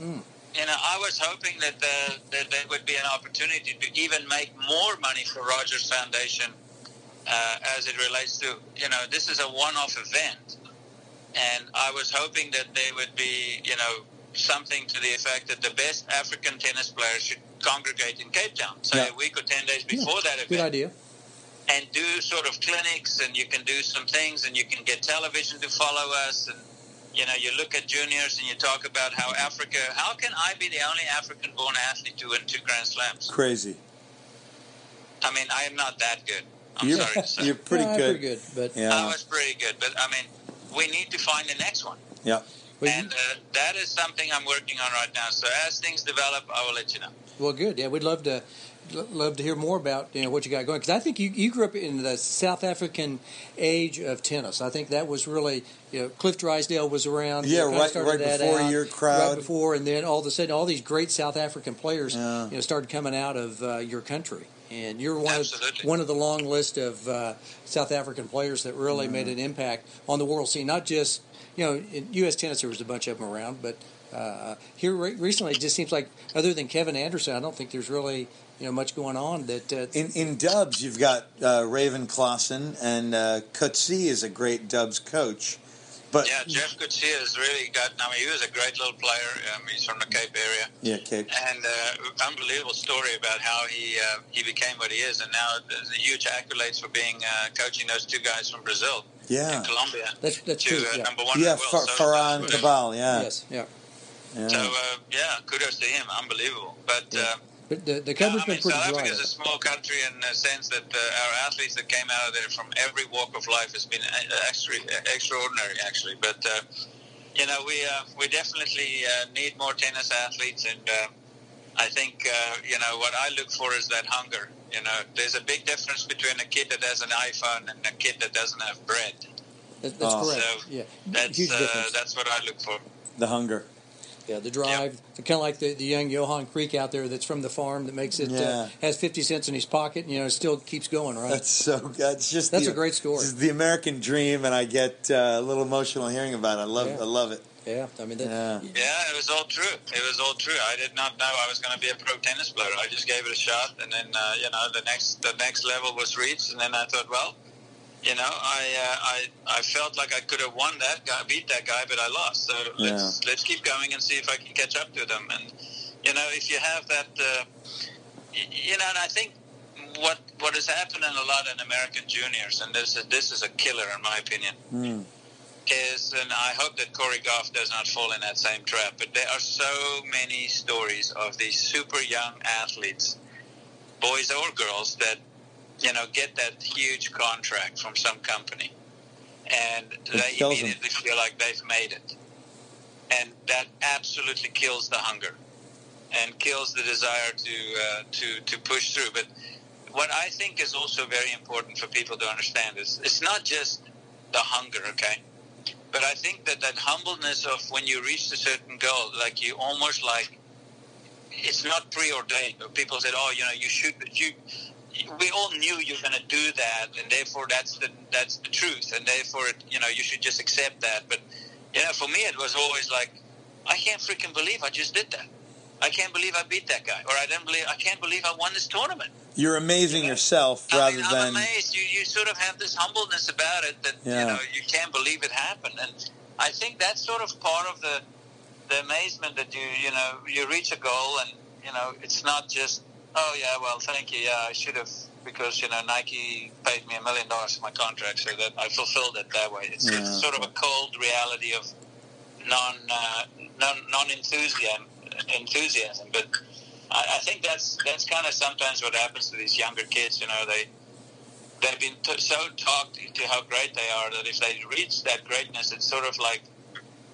S2: Mm.
S4: you know, I was hoping that uh, that there would be an opportunity to even make more money for Rogers Foundation uh, as it relates to you know this is a one-off event, and I was hoping that there would be you know something to the effect that the best African tennis players should congregate in Cape Town, say
S3: Yeah.
S4: a week or ten days before that event.
S2: Good idea.
S4: and do sort of clinics and you can do some things and you can get television to follow us and you know you look at juniors and you talk about how africa how can i be the only african born athlete to win two grand slams
S3: Crazy.
S4: i mean i am not that good i'm
S3: You're,
S4: sorry to say
S3: you're pretty
S2: Yeah,
S3: good.
S2: Pretty good, but
S3: yeah.
S4: i was pretty good but i mean we need to find the next one
S3: Yeah.
S2: well,
S4: and uh, that is something i'm working on right now so as things develop i will let you know
S2: well, good. Yeah, we'd love to love to hear more about you know what you got going because I think you, you grew up in the South African age of tennis. I think that was really you know Cliff Drysdale was around.
S3: Yeah,
S2: you know,
S3: right- right
S2: that
S3: before
S2: out,
S3: your crowd.
S2: Right before, and then all of a sudden, all these great South African players
S3: Yeah.
S2: you know started coming out of uh, your country. And you're one of, one of the long list of uh, South African players that really made an impact on the world scene. Not just you know in U.S. tennis, there was a bunch of them around, but uh, here re- recently, it just seems like other than Kevin Anderson, I don't think there's really you know much going on. That uh,
S3: In in Dubs, you've got uh, Raven Klaasen and uh, Coetzee is a great Dubs coach. But
S4: Yeah, Jeff Coetzee has really got. I mean, he was a great little player. Um, he's from the Cape area,
S3: yeah, Cape.
S4: and uh, unbelievable story about how he uh, he became what he is, and now there's a huge accolades for being uh, coaching those two guys from Brazil
S3: Yeah,
S4: in Colombia
S2: that's that's
S4: to
S2: true.
S4: uh,
S2: Yeah.
S4: number one. in
S3: yeah,
S4: the world.
S3: Far-
S4: So,
S3: Farah and
S4: uh,
S3: Cabal. Yeah,
S2: Yes. Yeah.
S3: yeah.
S4: So uh, yeah, kudos to him. Unbelievable. But
S2: Yeah. But the the
S4: yeah,
S2: cover's
S4: I
S2: been
S4: mean,
S2: pretty
S4: South
S2: dry.
S4: Africa is a small country in the sense that uh, our athletes that came out of there from every walk of life has been uh, extra, extraordinary, actually. But uh, you know, we uh, we definitely uh, need more tennis athletes, and uh, I think uh, you know what I look for is that hunger. You know, there's a big difference between a kid that has an iPhone and a kid that doesn't have bread.
S2: That- that's
S3: Oh.
S2: correct.
S4: So,
S2: yeah.
S4: That's
S2: Huge
S4: uh,
S2: difference.
S4: that's what I look for.
S3: the hunger.
S2: Yeah, the drive, kind of like the, the young Johan Kriek out there that's from the farm that makes it
S3: Yeah.
S2: uh, has fifty cents in his pocket, and you know, still keeps going. Right?
S3: That's so. That's just.
S2: That's
S3: the,
S2: a great story.
S3: This is the American dream, and I get uh, a little emotional hearing about it. I love.
S2: Yeah.
S3: I love it.
S2: yeah, I mean, that,
S3: Yeah.
S4: Yeah, it was all true. It was all true. I did not know I was going to be a pro tennis player. I just gave it a shot, and then uh, you know the next the next level was reached, and then I thought, well, you know, I uh, I I felt like I could have won that guy, beat that guy, but I lost. So let's let's keep going and see if I can catch up to them. And you know, if you have that, uh, you know, and I think what what has happened in a lot in American juniors, and this is this is a killer in my opinion
S3: Mm.
S4: is, and I hope that Coco Gauff does not fall in that same trap, but there are so many stories of these super young athletes, boys or girls, that, you know, get that huge contract from some company. And they immediately feel like they've made it. And that absolutely kills the hunger and kills the desire to, uh, to, to push through. But what I think is also very important for people to understand is it's not just the hunger, okay? But I think that that humbleness of when you reach a certain goal, like you almost like it's not preordained. People said, "Oh, you know, you should." You, we all knew you're going to do that, and therefore that's the that's the truth, and therefore it, you know you should just accept that. But you know, for me, it was always like, I can't freaking believe I just did that. I can't believe I beat that guy, or I don't believe I can't believe I won this tournament.
S3: You're amazing yourself
S4: I
S3: rather
S4: mean, I'm
S3: than.
S4: amazed. You, you sort of have this humbleness about it that
S3: Yeah.
S4: you know you can't believe it happened, and I think that's sort of part of the the amazement that you you know you reach a goal, and you know it's not just oh yeah well thank you yeah I should have because you know Nike paid me a million dollars for my contract so that I fulfilled it that way. It's,
S3: Yeah.
S4: it's sort of a cold reality of non uh, non non enthusiasm enthusiasm, but. I, I think that's that's kind of sometimes what happens to these younger kids. You know, they they've been t- so talked to how great they are that if they reach that greatness, it's sort of like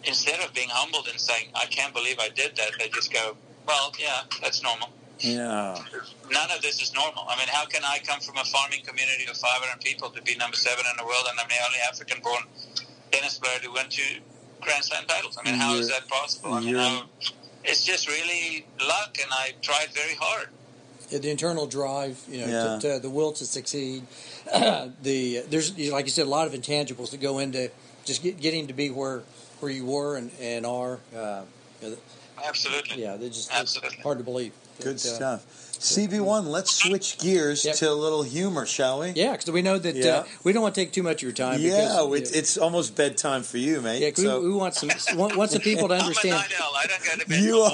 S4: instead of being humbled and saying, "I can't believe I did that," they just go, "Well, yeah, that's normal."
S3: Yeah.
S4: None of this is normal. I mean, how can I come from a farming community of 500 people to be number seven in the world, and I'm the only African-born tennis player to win two Grand Slam titles? I mean, how is
S3: You're-
S4: that possible? I mean,
S3: you're-
S4: how, it's just really luck, and I tried very hard.
S2: Yeah, the internal drive, you know,
S3: Yeah.
S2: to, to the will to succeed. the there's like you said, a lot of intangibles that go into just get, getting to be where where you were and and are. Uh,
S4: Absolutely.
S2: yeah, they're just
S4: Absolutely.
S2: hard to believe.
S3: Good
S2: uh,
S3: stuff. CB1, let's switch gears
S2: Yep.
S3: to a little humor, shall we?
S2: Yeah, because we know that
S3: Yeah.
S2: uh, we don't want to take too much of your time.
S3: Yeah,
S2: because,
S3: it's, it's almost bedtime for you, mate.
S2: yeah,
S3: so
S2: we, we want some want, want some people to
S4: I'm a
S2: understand.
S4: night owl. I don't go to bed.
S3: you are.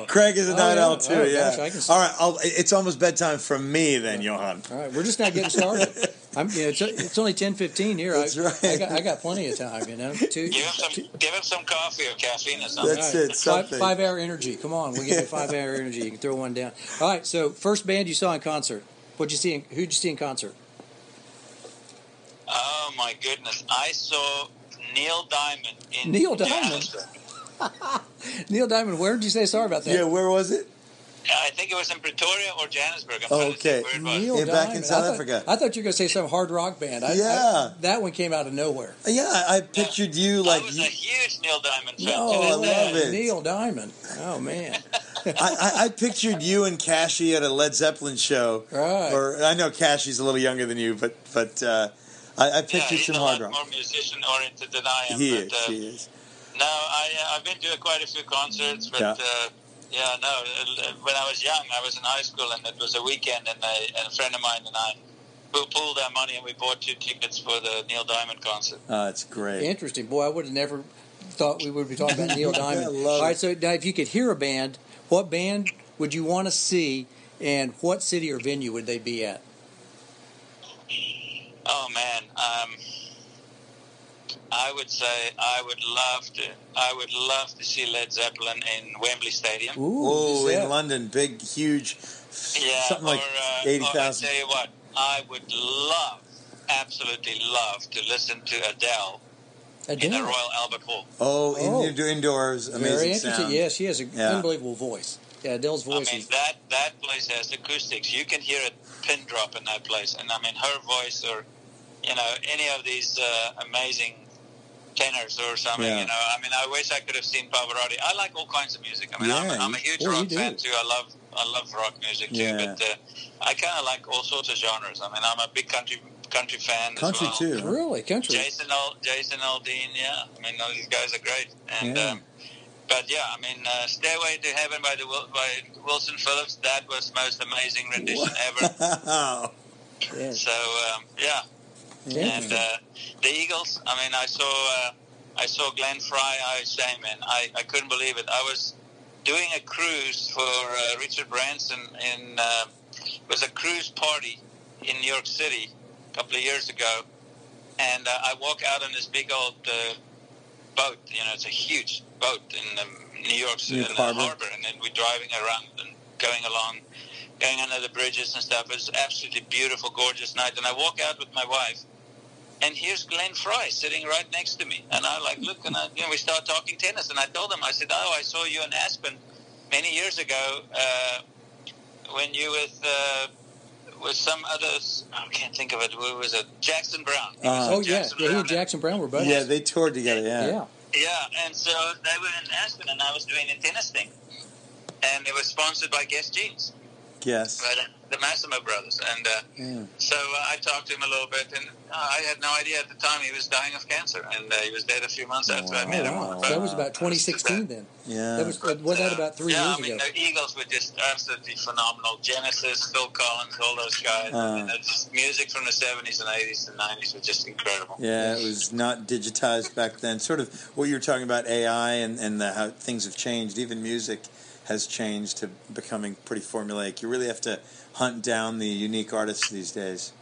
S2: Oh.
S3: Craig is a
S2: Oh,
S3: night
S2: yeah.
S3: owl too.
S2: Oh,
S3: yeah.
S2: gosh, I can
S3: All right. I'll, it's almost bedtime for me then, Johan.
S2: All right, we're just not getting started. I'm, you know, it's, it's only ten fifteen here.
S3: That's
S2: I,
S3: right.
S2: I got, I got plenty of time. You know, two,
S4: Give him some, give him some coffee or caffeine or something.
S3: That's
S2: All
S3: it,
S2: Five,
S3: something.
S2: five hour energy. Come on, we'll give you five hour energy. You can throw one down. All right. So first band you saw in concert. What'd you see? In, who'd you see in concert?
S4: Oh my goodness! I saw Neil Diamond in
S2: Neil Diamond? Neil Diamond. Where did you say? Sorry about that.
S3: Yeah, where was it?
S4: I think it was in Pretoria or Johannesburg. I'm
S3: Okay.
S4: think where it was.
S2: Neil
S3: Yeah, back in South
S2: I thought,
S3: Africa.
S2: I thought you were going to say some hard rock band. I,
S3: Yeah.
S2: I- that one came out of nowhere.
S3: Yeah, I pictured you like
S4: I was
S3: you-
S4: a huge Neil Diamond fan.
S2: No,
S3: I love
S4: day.
S3: it.
S2: Neil Diamond. Oh man.
S3: I, I, I pictured you and Cashy at a Led Zeppelin show.
S2: Right.
S3: Or I know Cashy's a little younger than you, but but uh, I, I pictured
S4: he's
S3: some
S4: a
S3: hard
S4: lot
S3: rock.
S4: more musician oriented than I am.
S3: He
S4: but,
S3: is.
S4: uh,
S3: He is.
S4: No, I, uh, I've been to quite a few concerts, but
S3: Yeah.
S4: uh, yeah, no. uh, When I was young, I was in high school, and it was a weekend, and, I, and a friend of mine and I we pooled our money, and we bought two tickets for the Neil Diamond concert.
S3: Oh, it's great.
S2: Interesting. Boy, I would have never thought we would be talking about Neil Diamond.
S3: I love
S2: All right,
S3: it.
S2: so now if you could hear a band, what band would you want to see, and what city or venue would they be at?
S4: Oh man, um, I would say I would love to. I would love to see Led Zeppelin in Wembley Stadium.
S2: Ooh,
S3: Oh,
S2: is
S3: in London, big, huge,
S4: Yeah,
S3: something like
S4: or, uh,
S3: eighty
S4: or I tell you what, I would love, absolutely love to listen to Adele in the Royal Albert Hall.
S3: Oh,
S2: Oh.
S3: in, indoors, amazing
S2: Very interesting.
S3: sound.
S2: Yeah, she has an
S3: Yeah.
S2: unbelievable voice. Yeah, Adele's voice.
S4: I
S2: voice
S4: mean
S2: is.
S4: that that place has acoustics. You can hear a pin drop in that place, and I mean her voice, or you know any of these uh, amazing tenors or something.
S3: Yeah.
S4: You know, I mean, I wish I could have seen Pavarotti. I like all kinds of music. I mean, I'm,
S3: Yeah,
S4: I'm a huge
S2: oh, you
S4: rock fan too. I love I love rock music too,
S3: Yeah.
S4: but uh, I kind of like all sorts of genres. I mean, I'm a big country country fan.
S3: Country
S4: as well.
S3: too.
S2: Really, country.
S4: Jason Al, Jason Aldean, yeah. I mean, those guys are great. And
S3: Yeah.
S4: um, but yeah, I mean, uh, "Stairway to Heaven" by the by Wilson Phillips. That was the most amazing rendition ever.
S3: Wow.
S2: Yes.
S4: So um, yeah, and uh, the Eagles. I mean, I saw uh, I saw Glenn Frey. I say, man, I, I couldn't believe it. I was doing a cruise for uh, Richard Branson in uh, it was a cruise party in New York City a couple of years ago, and uh, I walk out on this big old uh, boat. You know, it's a huge boat in um, New York City
S3: New York
S4: in the
S3: Harbor.
S4: harbor, and then we're driving around and going along, going under the bridges and stuff. It was absolutely beautiful, gorgeous night, and I walk out with my wife. And here's Glenn Frey sitting right next to me, and I like look, and I, you know, we start talking tennis. And I told him, I said, "Oh, I saw you in Aspen many years ago uh, when you with uh, with some others. I can't think of it. Who was it? Jackson Browne.
S3: Uh,
S2: oh
S4: with
S2: yeah,
S4: Jackson
S2: yeah. He and Jackson Browne were buddies.
S3: Yeah, they toured together. Yeah.
S2: yeah.
S4: Yeah, and so they were in Aspen, and I was doing a tennis thing, and it was sponsored by Guess Jeans,
S3: Yes.
S4: by the, the Massimo brothers, and. Uh,
S3: Yeah.
S4: So uh, I talked to him a little bit, and uh, I had no idea at the time he was dying of cancer, and uh, he was dead a few months after I
S2: Oh,
S4: met him.
S2: wow.
S4: But-
S2: So that was about 2016 then.
S3: Yeah.
S2: That was was that about three
S4: yeah,
S2: years
S4: I mean,
S2: ago?
S4: the Eagles were just absolutely phenomenal. Genesis, Phil Collins, all those guys. I mean,
S3: Uh.
S4: it's just music from the 70s and 80s and 90s was just incredible.
S3: Yeah, it was not digitized back then. Sort of what you were talking about AI and, and the, how things have changed. Even music has changed to becoming pretty formulaic. You really have to hunt down the unique artists these days.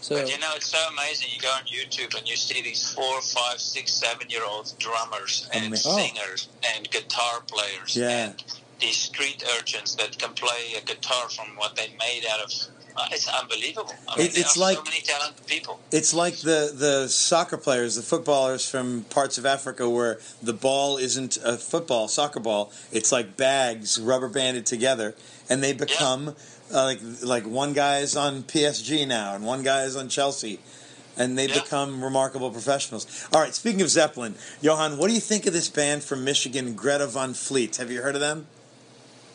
S2: So
S4: But you know, it's so amazing. You go on YouTube and you see these four, five, six, seven year old drummers and
S2: Oh.
S4: singers and guitar players
S3: Yeah.
S4: and these street urchins that can play a guitar from what they made out of. Uh, it's unbelievable. I mean,
S3: It-
S4: there
S3: it's
S4: are
S3: like-
S4: so many talented people.
S3: It's like the, the soccer players, the footballers from parts of Africa where the ball isn't a football, soccer ball. It's like bags rubber banded together, and they become uh, like like one guy is on PSG now, and one guy is on Chelsea, and they
S4: Yeah.
S3: become remarkable professionals. All right, speaking of Zeppelin, Johan, what do you think of this band from Michigan, Greta Van Fleet? Have you heard of them?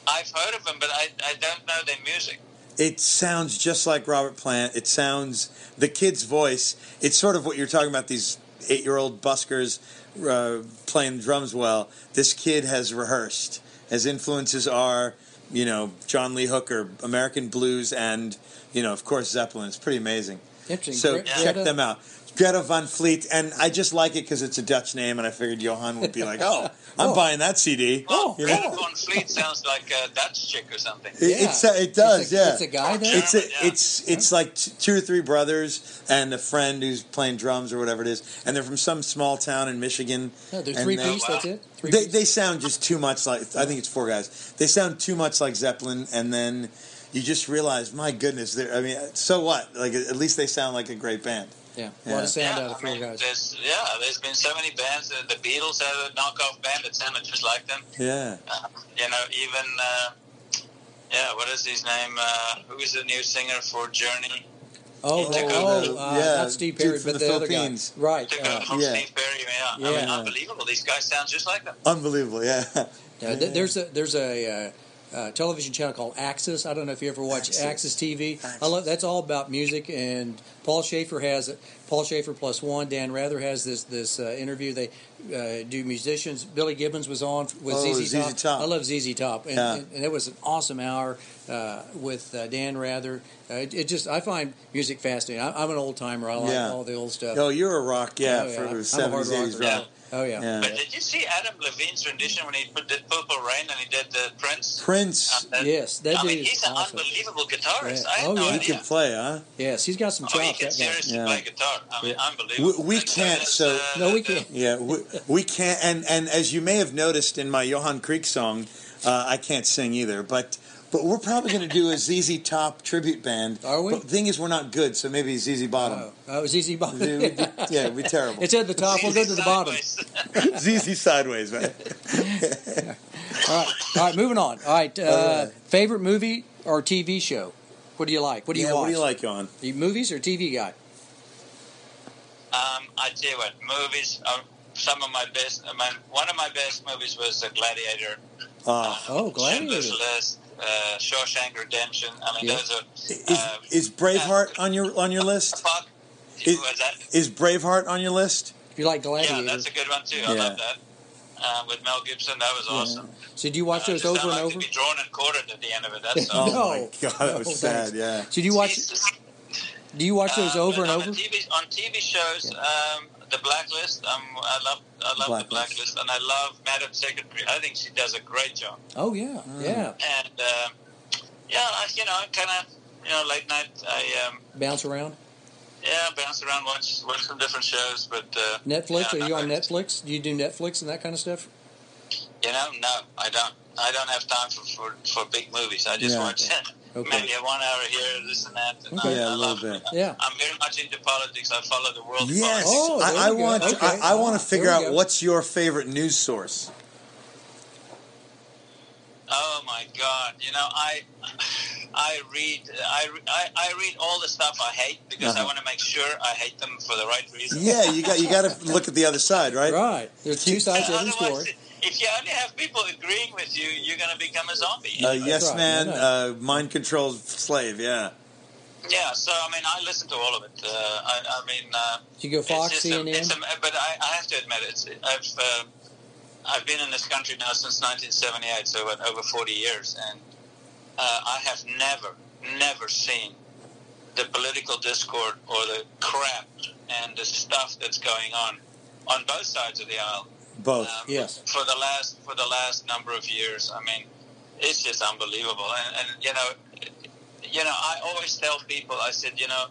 S4: I've heard of them, but I, I don't know their music.
S3: It sounds just like Robert Plant. It sounds the kid's voice. It's sort of what you're talking about. These eight-year-old buskers uh, playing drums well. This kid has rehearsed. His influences are, you know, John Lee Hooker, American blues, and you know, of course, Zeppelin. It's pretty amazing.
S2: interesting.
S3: So check them out. Greta Van Fleet, and I just like it because it's a Dutch name, and I figured Johan would be like, "Oh, I'm
S2: Oh.
S3: buying that CD."
S4: Well,
S2: Oh,
S3: you know?
S4: Greta Van Fleet sounds like a Dutch chick or something.
S3: It,
S2: Yeah.
S3: it's, it does,
S2: It's a,
S3: yeah.
S2: It's a guy there.
S3: It's a,
S4: Yeah.
S3: it's it's like two or three brothers and a friend who's playing drums or whatever it is, and they're from some small town in Michigan.
S2: No, they're three
S3: they-
S2: piece. That's it. Three
S3: They
S2: piece.
S3: they sound just too much like I think it's four guys. They sound too much like Zeppelin, and then you just realize, my goodness, they're I mean, so what? Like at least they sound like a great band.
S2: Yeah, a
S3: Yeah.
S2: lot of sound
S4: yeah,
S2: out of
S4: I mean,
S2: guys.
S4: There's, yeah, there's been so many bands. Uh, the Beatles had a knockoff band that sounded just like them.
S3: Yeah,
S4: Uh, you know, even uh, yeah, what is his name? Uh, who is the new singer for Journey?
S2: Oh,
S4: He took
S2: oh,
S3: over-
S2: uh,
S3: yeah,
S2: not Steve Perry,
S3: from
S2: but
S3: the
S2: the, other guy.
S3: Philippines.
S2: Right. Uh,
S3: yeah.
S4: Steve Perry. Yeah, I mean, unbelievable. These guys sound just like them.
S3: Unbelievable, yeah.
S2: Yeah, th- there's a there's a uh, television channel called Axis. I don't know if you ever watch
S3: Axis.
S2: Axis, TV. I love that's all about music. And Paul Shaffer has it. Paul Shaffer plus one. Dan Rather has this this uh, interview. They uh, do musicians. Billy Gibbons was on with
S3: Oh,
S2: ZZ,
S3: ZZ
S2: Top.
S3: Top.
S2: I love ZZ Top, and,
S3: Yeah.
S2: and, and it was an awesome hour uh, with uh, Dan Rather. Uh, it, it just I find music fascinating. I, I'm an old timer. I like
S3: Yeah.
S2: all the old stuff.
S3: Oh, you're a rock, yeah,
S2: Oh,
S3: for
S2: I'm- I'm
S3: the 70s, 80s
S2: rocker.
S3: rock.
S2: Oh yeah.
S3: Yeah.
S4: But did you see Adam Levine's rendition when he put, did Purple Rain and he did the Prince?
S3: Prince,
S4: Uh,
S2: Yes, that
S4: I
S2: dude
S4: mean,
S2: is
S4: he's an
S2: awesome.
S4: unbelievable guitarist.
S2: Yeah.
S4: I
S2: Oh,
S4: no
S2: yeah.
S3: he can play, huh?
S2: Yes, he's got some
S4: Oh, he
S2: chops.
S4: can
S2: that guy.
S4: seriously
S3: Yeah.
S4: play guitar. I mean,
S2: Yeah.
S4: unbelievable.
S3: We- we can't, so-
S4: uh,
S2: No, we can't.
S3: Yeah, we, we can't. And, and as you may have noticed in my Johan Kriek song, uh, I can't sing either. But but we're probably going to do a ZZ Top tribute band.
S2: Are we?
S3: But the thing is, we're not good, so maybe ZZ Bottom.
S2: Oh, oh, it was easy bottom.
S3: We'd be- yeah, it'd be terrible.
S2: It's at the top. We'll go to the bottom.
S4: Sideways.
S3: ZZ Sideways, man.
S2: All right, all right. Moving on. All right. Uh,
S3: All right.
S2: Favorite movie or TV show? What do you like? What do you
S3: yeah,
S2: watch?
S3: what do you like, John?
S2: Are you movies or TV guy?
S4: Um, I tell you what, movies. Are some of my best. I mean, one of my best movies was The Gladiator.
S3: Uh,
S2: Oh, Gladiator.
S4: Schindler's List, uh, Shawshank Redemption. I mean,
S2: Yeah.
S4: those are.
S3: is,
S4: uh,
S3: is Braveheart on your on your list?
S4: Fuck.
S3: Is-
S4: was that?
S3: Is Braveheart on your list?
S2: If you like Gladiator, Yeah,
S4: that's a good one too. I
S3: Yeah.
S4: love that. Uh, with Mel Gibson, that was
S2: Yeah.
S4: awesome.
S2: so do you watch
S4: I
S2: those over
S4: don't
S2: and
S4: like
S2: over?
S4: to be drawn and quartered at the end of it. That's
S3: Oh
S4: all.
S2: No.
S3: my god, that was
S2: No,
S3: sad. Yeah.
S2: So do you watch?
S4: Jesus.
S2: Do you watch those
S4: Uh,
S2: over and
S4: on
S2: over?
S4: TV, on TV shows, um, The Blacklist. Um, I love, I love
S3: Blacklist.
S4: The Blacklist, and I love Madam Secretary. I think she does a great job.
S2: Oh yeah,
S3: Mm.
S2: yeah.
S4: And um, yeah, you know, I kind of, you know, late night. I um,
S2: Bounce around.
S4: yeah, bounce around, watch watch some different shows, but uh,
S2: Netflix?
S4: yeah,
S2: Are you on
S4: I-
S2: Netflix? Do you do Netflix and that kind of stuff?
S4: You know, no, I don't. I don't have time for for, for big movies. I just
S3: Yeah.
S4: watch
S2: Okay.
S4: Maybe a one hour here, this and that. And
S2: Okay.
S4: I,
S3: Yeah,
S4: I
S3: a little
S4: love,
S3: bit.
S2: Yeah.
S4: I'm very much into politics. I follow the world.
S3: Yes,
S4: politics.
S2: Oh,
S3: I, I want.
S2: Okay.
S3: I, I want to figure out
S2: go.
S3: what's your favorite news source.
S4: Oh my God! You know, I I read I, I, I read all the stuff I hate because I
S3: Uh-huh.
S4: want to make sure I hate them for the right reason.
S3: Yeah, you got you got to look at the other side, right?
S2: Right. There's two sides to every story.
S4: If you only have people agreeing with you, you're going to become a zombie.
S3: Uh, yes,
S2: right,
S3: man.
S2: I know.
S3: Uh, mind controlled slave. Yeah.
S4: Yeah. So I mean, I listen to all of it. Uh, I, I mean, uh,
S2: you go Fox,
S4: it's just a-
S2: CNN?
S4: it's a, but I, I have to admit, it's I've uh, I've been in this country now since 1978, so what, over 40 years, and uh, I have never, never seen the political discord or the crap and the stuff that's going on on both sides of the aisle.
S3: Both.
S4: um,
S2: Yes.
S4: For the last for the last number of years, I mean, it's just unbelievable. And, and you know, you know, I always tell people, I said, you know,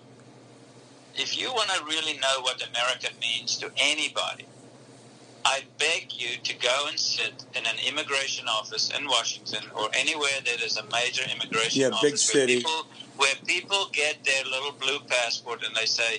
S4: if you want to really know what America means to anybody, I beg you to go and sit in an immigration office in Washington or anywhere that is a major immigration
S3: Yeah,
S4: office
S3: big
S4: where
S3: city.
S4: people where people get their little blue passport and they say,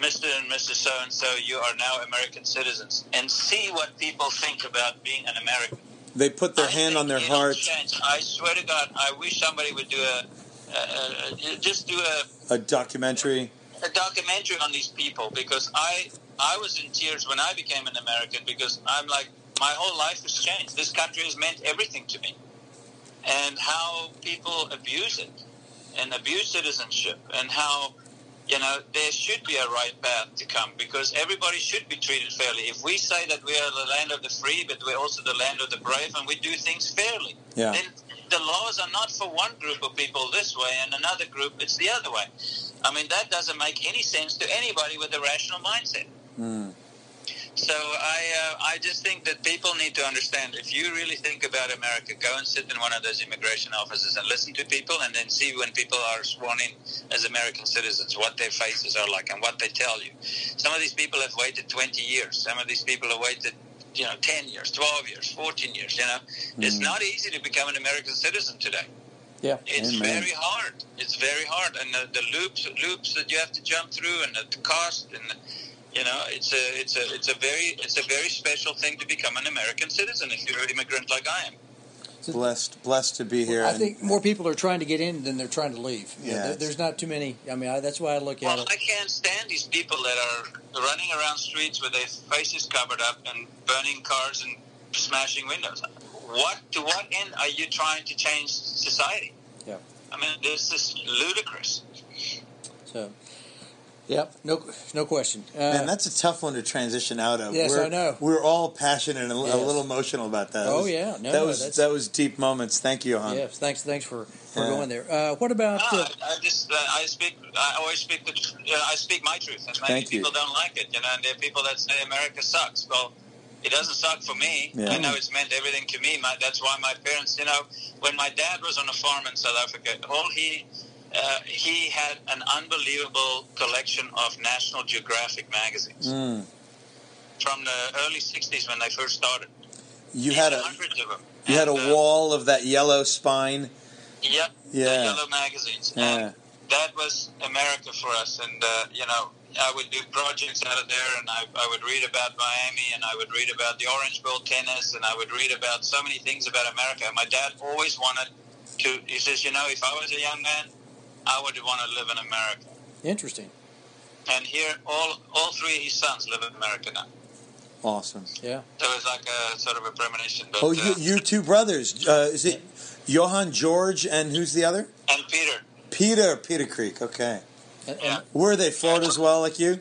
S4: Mr. and Mrs. So and so, you are now American citizens, and see what people think about being an American.
S3: They put their
S4: I
S3: hand on their heart.
S4: I swear to God, I wish somebody would do a, a, a just do a,
S3: A documentary.
S4: a documentary on these people because I I was in tears when I became an American because I'm like my whole life has changed. This country has meant everything to me, and how people abuse it and abuse citizenship and how you know there should be a right path to come because everybody should be treated fairly. If we say that we are the land of the free, but we're also the land of the brave, and we do things fairly,
S3: Yeah.
S4: then the laws are not for one group of people this way and another group it's the other way. I mean that doesn't make any sense to anybody with a rational mindset.
S3: Mm.
S4: So I uh, I just think that people need to understand if you really think about America, go and sit in one of those immigration offices and listen to people, and then see when people are sworn in as American citizens what their faces are like and what they tell you. Some of these people have waited 20 years. Some of these people have waited. You know, 10 years, 12 years, 14 years, you know. It's
S3: Mm.
S4: not easy to become an American citizen today.
S2: Yeah.
S4: It's
S3: Amen.
S4: very hard. It's very hard, and the, the loops loops that you have to jump through, and the, the cost, and the, you know, it's a it's a it's a very it's a very special thing to become an American citizen if you're an immigrant like I am.
S3: blessed, blessed to be here.
S2: I think more people are trying to get in than they're trying to leave. You know,
S3: Yeah,
S2: there- there's not too many. I mean, I, that's why I look at
S4: Well,
S2: it.
S4: I can't stand these people that are running around streets with their faces covered up and burning cars and smashing windows. What to what end are you trying to change society?
S2: Yeah.
S4: I mean, this is ludicrous.
S2: So, yep, no, no question. Uh,
S3: Man, that's a tough one to transition out of.
S2: Yes,
S3: we're,
S2: I know.
S3: We're all passionate and a, a
S2: Yes.
S3: little emotional about that. That
S2: Oh,
S3: was-
S2: yeah. No,
S3: that was that was deep moments. Thank you, Johan.
S2: yes, thanks, thanks for, for
S3: Yeah.
S2: going there. Uh, what about?
S4: No,
S2: Uh,
S4: I, I just uh, I speak I always speak the tr- you know, I speak my truth, and maybe
S3: Thank you.
S4: people don't like it. You know, and there are people that say America sucks. Well, it doesn't suck for me.
S3: Yeah.
S4: I know it's meant everything to me. My, that's why my parents, you know, when my dad was on a farm in South Africa, all he uh, he had an unbelievable collection of National Geographic magazines
S3: Mm.
S4: from the early '60s when they first started.
S3: You
S4: He
S3: had a
S4: hundreds of them.
S3: you had a
S4: uh,
S3: wall of that yellow spine.
S4: Yep.
S3: Yeah.
S4: The yellow magazines.
S3: Yeah.
S4: And that was America for us. And, uh, you know, I would do projects out of there and I, I would read about Miami and I would read about the Orange Bowl tennis and I would read about so many things about America. My dad always wanted to, he says, you know, if I was a young man, I would want to live in America.
S2: interesting.
S4: And here, all, all three of his sons live in America now.
S3: Awesome.
S2: Yeah.
S4: So it's like a sort of a premonition. But,
S3: Oh,
S4: uh,
S3: you, you two brothers. Uh, is it Johan George and who's the other?
S4: and Peter.
S3: Peter. Peter Kriek. Okay.
S2: And-
S4: Yeah.
S2: and-
S3: Were they Florida as well, like you?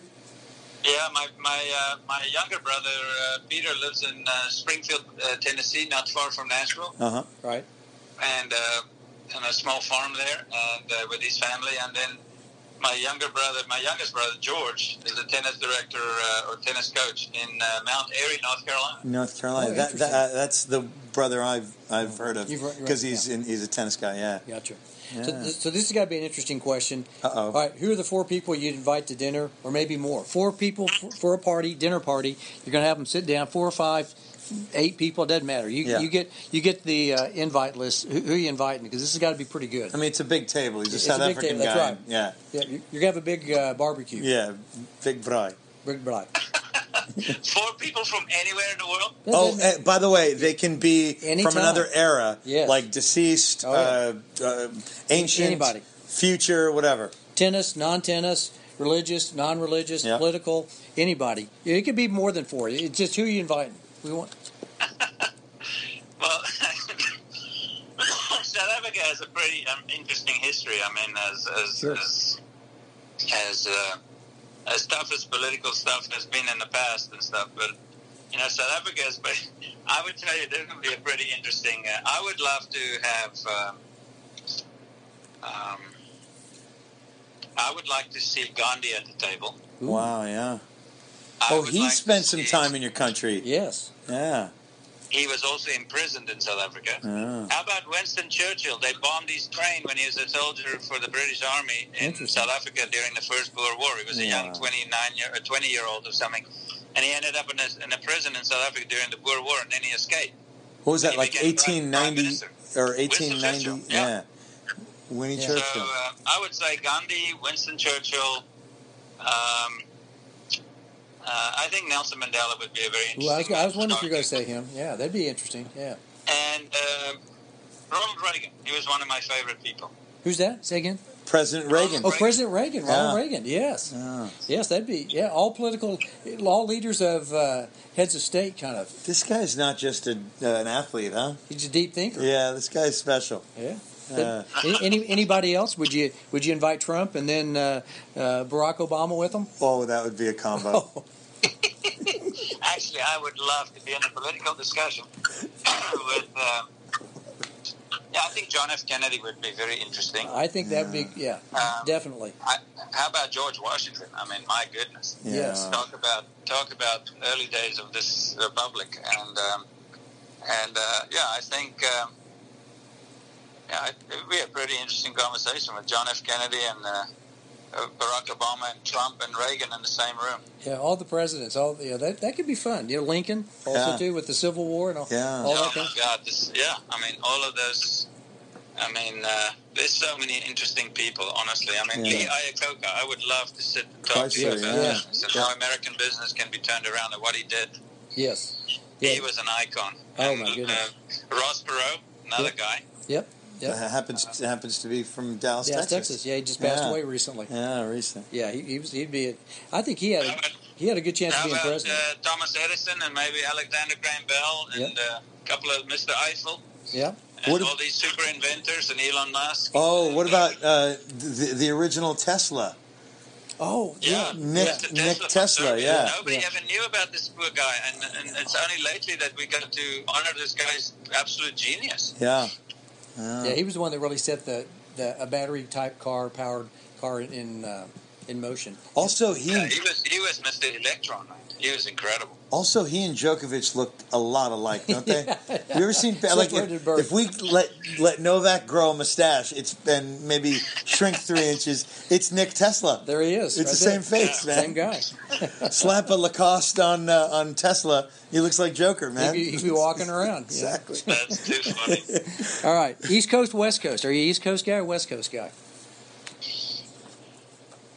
S4: Yeah, my my uh, my younger brother uh, Peter lives in uh, Springfield, uh, Tennessee, not far from Nashville,
S3: Uh huh.
S2: right.
S4: and in a small farm there, and uh, with his family. And then my younger brother, my youngest brother George, is a tennis director uh, or tennis coach in uh, Mount Airy, North Carolina.
S3: North Carolina.
S2: Oh,
S3: that, that, uh, that's the brother I've I've heard of
S2: You've heard-
S3: because he's in, he's a tennis guy. Yeah.
S2: Gotcha.
S3: Yeah.
S2: So, th- so this has got to be an interesting question.
S3: Uh oh.
S2: All right, who are the four people you'd invite to dinner, or maybe more? Four people for, for a party, dinner party. You're going to have them sit down. Four or five, eight people. It doesn't matter. You
S3: Yeah.
S2: you get you get the uh, invite list. Who, who are you inviting? Because this has got to be pretty good.
S3: I mean, it's a big table. He's a
S2: It's
S3: South
S2: a big
S3: African
S2: table, that's
S3: guy.
S2: right.
S3: Yeah.
S2: Yeah, you- you're going to have a big uh, barbecue.
S3: Yeah. Big fry.
S2: Big black.
S4: Four people from anywhere in the world.
S3: Oh, eh, by the way, they can be
S2: Anytime.
S3: from another era,
S2: Yes.
S3: like deceased,
S2: Oh, yeah.
S3: uh, uh, ancient,
S2: Anybody.
S3: future, whatever.
S2: tennis, non-tennis, religious, non-religious,
S3: Yeah.
S2: political, anybody. It could be more than four. It's just who you inviting. We want.
S4: Well, South Africa has a pretty um, interesting history. I mean, as as
S2: Sure.
S4: as, as, uh, as tough as political stuff has been in the past and stuff, but you know, South Africa is. But I would tell you, this going to be a pretty interesting. Uh, I would love to have. Um, um, I would like to see Gandhi at the table.
S3: Wow, yeah.
S4: I
S3: Oh, he
S4: like
S3: spent some
S4: see-
S3: time in your country.
S2: Yes.
S3: Yeah.
S4: He was also imprisoned in South Africa.
S3: yeah.
S4: How about Winston Churchill? They bombed his train when he was a soldier for the British Army in South Africa during the First Boer War. He was a young 29 year, a 20 year old or something, and he ended up in a, in a prison in South Africa during the Boer War, and then he escaped.
S3: What was that, like
S4: became prime- prime
S3: 1890 or 1890? Yeah.
S4: yeah.
S3: Winnie
S2: Yeah.
S4: So
S3: Churchill.
S4: uh, I would say Gandhi, Winston Churchill. Um, uh, I think Nelson Mandela would be a very interesting.
S2: Well, I was, I was wondering if you were going to say him. Yeah, that'd be interesting. Yeah.
S4: And uh, Ronald Reagan. He was one of my favorite people.
S2: Who's that? Say again.
S3: President Reagan.
S2: Oh,
S4: Reagan.
S2: President Reagan. Ronald
S3: Yeah.
S2: Reagan. Yes.
S3: Yeah.
S2: Yes, that'd be. Yeah, all political, all leaders of uh, heads of state, kind of.
S3: This guy's not just a, uh, an athlete, huh?
S2: He's a deep thinker.
S3: Yeah, this guy's special.
S2: Yeah.
S3: Uh,
S2: Any, any anybody else? Would you would you invite Trump and then uh, uh, Barack Obama with him?
S3: oh, that would be a combo.
S4: Actually, I would love to be in a political discussion with. Um, yeah, I think John F. Kennedy would be very interesting.
S2: I think that'd be yeah,
S4: Um,
S2: definitely.
S4: I, how about George Washington? I mean, my goodness.
S3: Yeah.
S2: Yes.
S4: Talk about talk about early days of this republic, and um, and uh, yeah, I think um, yeah, it would be a pretty interesting conversation with John F. Kennedy and uh, Barack Obama and Trump and Reagan in the same room.
S2: Yeah, all the presidents. All yeah, that that could be fun. You know, Lincoln also
S3: Yeah.
S2: too with the Civil War and all,
S3: Yeah.
S2: all
S4: oh
S2: that kind
S4: my God! This, yeah, I mean, all of those. I mean, uh, there's so many interesting people. Honestly, I mean,
S3: Yeah.
S4: Lee Iacocca. I would love to sit and talk to
S3: Chrysler,
S4: him about
S2: yeah.
S4: business and
S3: Yeah.
S4: how American business can be turned around and what he did.
S2: Yes.
S4: He was an icon.
S2: Oh,
S4: And,
S2: my goodness.
S4: Uh, Ross Perot. another
S2: Yep.
S4: guy.
S2: Yep.
S3: Uh,
S2: Yep.
S3: happens happens to be from Dallas,
S2: Yeah,
S3: Texas.
S2: Texas. Yeah, he just passed
S3: Yeah.
S2: away recently.
S3: Yeah, recent.
S2: Yeah, he, he was. He'd be. A, I think he had. A, he had a good chance of
S4: how
S2: being
S4: about
S2: president.
S4: uh, Thomas Edison and maybe Alexander Graham Bell and
S2: Yep.
S4: uh, a couple of Mr. Eiffel
S2: yeah.
S4: and
S3: What if-
S4: all these super inventors and Elon Musk.
S3: Oh, what
S4: And, uh,
S3: about uh, the, the original Tesla?
S2: Oh,
S4: Yeah,
S3: Nick-
S4: Mr.
S3: Nick
S4: from
S3: Tesla, yeah.
S4: Nobody
S2: Yeah.
S4: ever knew about this poor guy, and, and it's only lately that we got to honor this guy's absolute genius.
S3: Yeah. Yeah.
S2: Yeah, he was the one that really set the, the a battery type car powered car in in, uh, in motion.
S3: Also, he
S4: Yeah, he was he was Mr. Electron. He was incredible.
S3: Also he and Djokovic looked a lot alike, don't they?
S2: Yeah.
S3: You ever seen like if, if we let let Novak grow a mustache, it's and maybe shrink three inches. It's Nick Tesla.
S2: There he is.
S3: It's
S2: right
S3: the same
S2: there.
S3: face, man.
S2: Same guy.
S3: Slap a Lacoste on uh, on Tesla, he looks like Joker, man.
S2: He'd be, he'd be walking around. you know.
S3: exactly.
S4: That's too funny.
S2: All right, East Coast, West Coast. Are you East Coast guy or West Coast guy?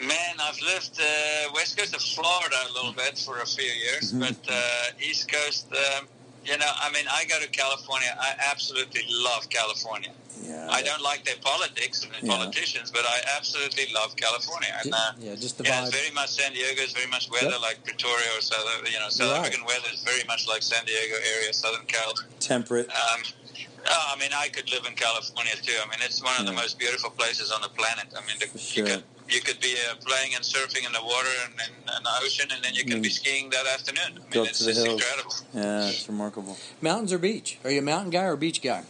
S4: Man, I've lived uh, west coast of Florida a little bit for a few years,
S3: Mhm.
S4: but uh, east coast. Um, you know, I mean, I go to California. I absolutely love California.
S3: Yeah.
S4: I don't like their politics and their
S3: Yeah.
S4: politicians, but I absolutely love California. And, uh,
S2: yeah, just the
S4: yeah,
S2: vibe.
S4: it's very much San Diego. It's very much weather
S2: Yep.
S4: like Pretoria or South. You know, South
S2: Right.
S4: African weather is very much like San Diego area, Southern Cal.
S3: Temperate.
S4: Um, oh, I mean, I could live in California too. I mean, it's one of the most beautiful places on the planet. I mean, the,
S3: For
S4: you
S3: sure.
S4: could you could be uh, playing and surfing in the water and in, in the ocean, and then you can be
S3: Mm.
S4: skiing that afternoon. I mean,
S3: Go up
S4: it's
S3: to the
S4: just
S3: hills.
S4: incredible.
S3: Yeah, it's remarkable.
S2: Mountains or beach? Are you a mountain guy or a beach guy?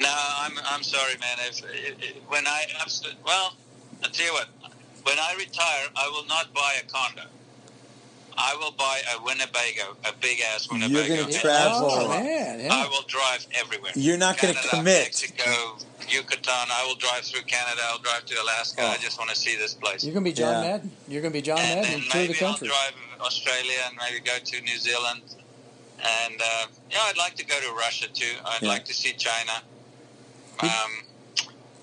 S4: No, I'm I'm sorry, man. If, if, when I absolutely well, I tell you what. When I retire, I will not buy a condo. I will buy a Winnebago, a big ass
S3: You're
S4: Winnebago.
S3: gonna travel.
S2: Oh man, yeah.
S4: I will drive everywhere.
S3: You're not going to commit.
S4: Mexico, Yucatan. I will drive through Canada. I'll drive to Alaska. I
S3: Oh.
S4: just want to see this place.
S2: You're gonna be John
S3: Yeah.
S2: Madden. You're gonna be John
S4: and
S2: Madden and tour the
S4: country. I'll
S2: country.
S4: drive Australia and maybe go to New Zealand. And uh, yeah, I'd like to go to Russia too. I'd
S3: Yeah.
S4: like to see China. Um,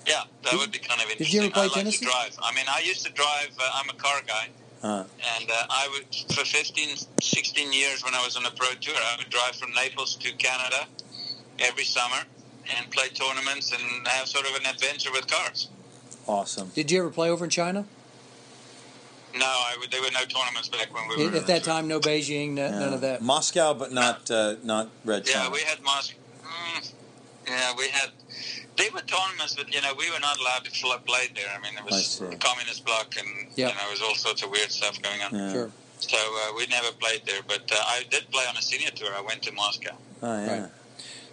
S4: yeah, that would be kind of
S2: did
S4: interesting.
S2: you ever play
S4: I like
S2: tennis?
S4: to drive. I mean, I used to drive. Uh, I'm a car guy.
S3: Uh,
S4: And uh, I would, for 15, 16 years when I was on a pro tour, I would drive from Naples to Canada every summer and play tournaments and have sort of an adventure with cars.
S3: awesome.
S2: Did you ever play over in China?
S4: No, I would, there were no tournaments back when we were
S2: At that time, no Beijing, no, none of that.
S3: Moscow, but not uh, not Red
S4: Yeah, we had Moscow. Mm, yeah, we had. They were tournaments, but you know we were not allowed to fl- play there. I mean, it was
S3: see.
S4: a communist bloc, and
S2: Yeah.
S4: you know, there was all sorts of weird stuff going on.
S3: Yeah.
S2: Sure.
S4: So uh, we never played there, but uh, I did play on a senior tour. I went to Moscow.
S3: Oh yeah.
S2: Right.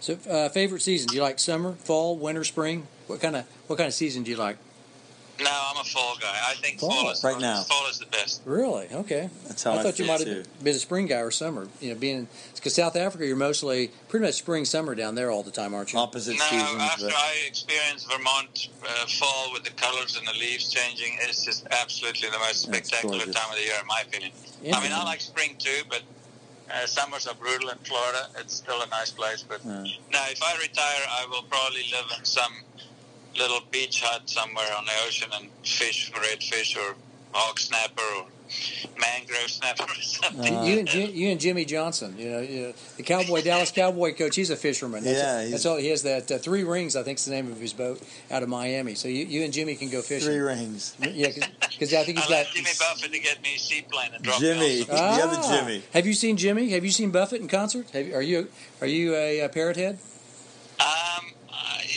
S2: So, uh, favorite season? Do you like summer, fall, winter, spring? What kind of what kind of season do you like?
S4: No, I'm a fall guy. I think
S2: Fall,
S4: fall, is
S3: right now.
S4: Fall is the best.
S2: Really? Okay.
S3: That's how I,
S2: I thought you might
S3: too.
S2: have been a spring guy or summer. You know, being because South Africa, you're mostly pretty much spring, summer down there all the time, aren't you?
S3: Opposite
S4: no,
S3: seasons,
S4: after
S3: but
S4: I experienced Vermont uh, fall with the colors and the leaves changing, it's just absolutely the most spectacular time of the year, in my opinion. I mean, I like spring too, but uh, summers are brutal in Florida. It's still a nice place, but no, if I retire, I will probably live in some little beach hut somewhere on the ocean and fish for redfish or hog snapper or mangrove snapper or something.
S3: Uh,
S2: you and Jim, you and Jimmy Johnson, you know, you know, the cowboy Dallas Cowboy coach. He's a fisherman. That's,
S3: Yeah, he's-
S2: that's all he has. That uh, three rings, I think, is the name of his boat out of Miami. So you, you and Jimmy can go fishing.
S3: three rings.
S2: Yeah, because I think he's
S4: I
S2: got
S4: Jimmy Buffett to get me a seaplane and drop
S3: Jimmy.
S4: me off.
S3: The other
S2: Ah.
S3: Jimmy.
S2: Have you seen Jimmy? Have you seen Buffett in concert? Have, are you are you a, uh parrot head?
S4: Uh,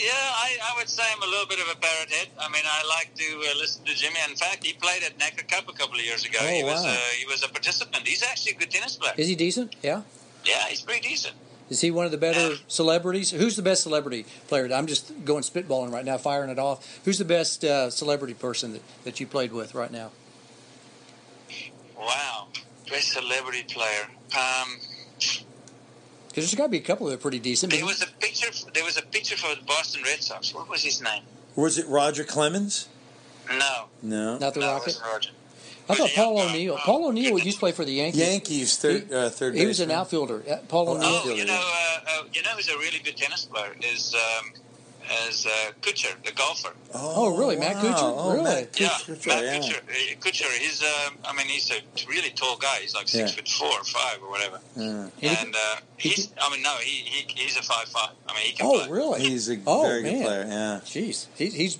S4: yeah, I, I would say I'm a little bit of a parrot head. I mean, I like to uh, listen to Jimmy. In fact, he played at Necker Cup a couple of years ago.
S2: Oh,
S4: he was
S2: wow.
S4: uh, he was a participant. He's actually a good tennis player.
S2: Is he decent? Yeah.
S4: Yeah, he's pretty decent.
S2: Is he one of the better celebrities? Who's the best celebrity player? I'm just going spitballing right now, firing it off. Who's the best uh, celebrity person that, that you played with right now?
S4: Wow, best celebrity player. Um,
S2: Because there's got to be a couple that are pretty decent.
S4: there was a picture. There was a picture for the Boston Red Sox. What was his name?
S3: Was it Roger Clemens?
S4: No,
S3: No.
S2: Not the
S4: no,
S2: Rocket.
S4: wasn't Roger.
S2: I thought
S4: was a young
S2: Paul. O'Neill. Paul O'Neill used to play for the Yankees.
S3: Yankees third
S2: He-
S3: uh, third
S2: He was an outfielder. Paul
S3: Oh,
S2: O'Neill.
S4: Oh, you know, uh, uh, you know who's a really good tennis player is um, as uh, Kuchar, the golfer.
S2: Oh, really? Matt Kuchar?
S3: Oh,
S2: Really?
S3: Matt
S4: Yeah,
S3: Kuchar,
S4: Matt
S3: yeah.
S4: Kuchar. Kuchar, he's, uh, I mean, he's a really tall guy. He's like six
S3: Yeah.
S4: foot four or five or whatever.
S3: Yeah.
S4: And uh, he's, I mean, no, he, he he's a five five. I mean, he can play.
S2: Oh,
S4: play.
S2: really?
S3: He's a
S2: Oh,
S3: very
S2: man.
S3: good player. Yeah.
S2: Jeez, he, he's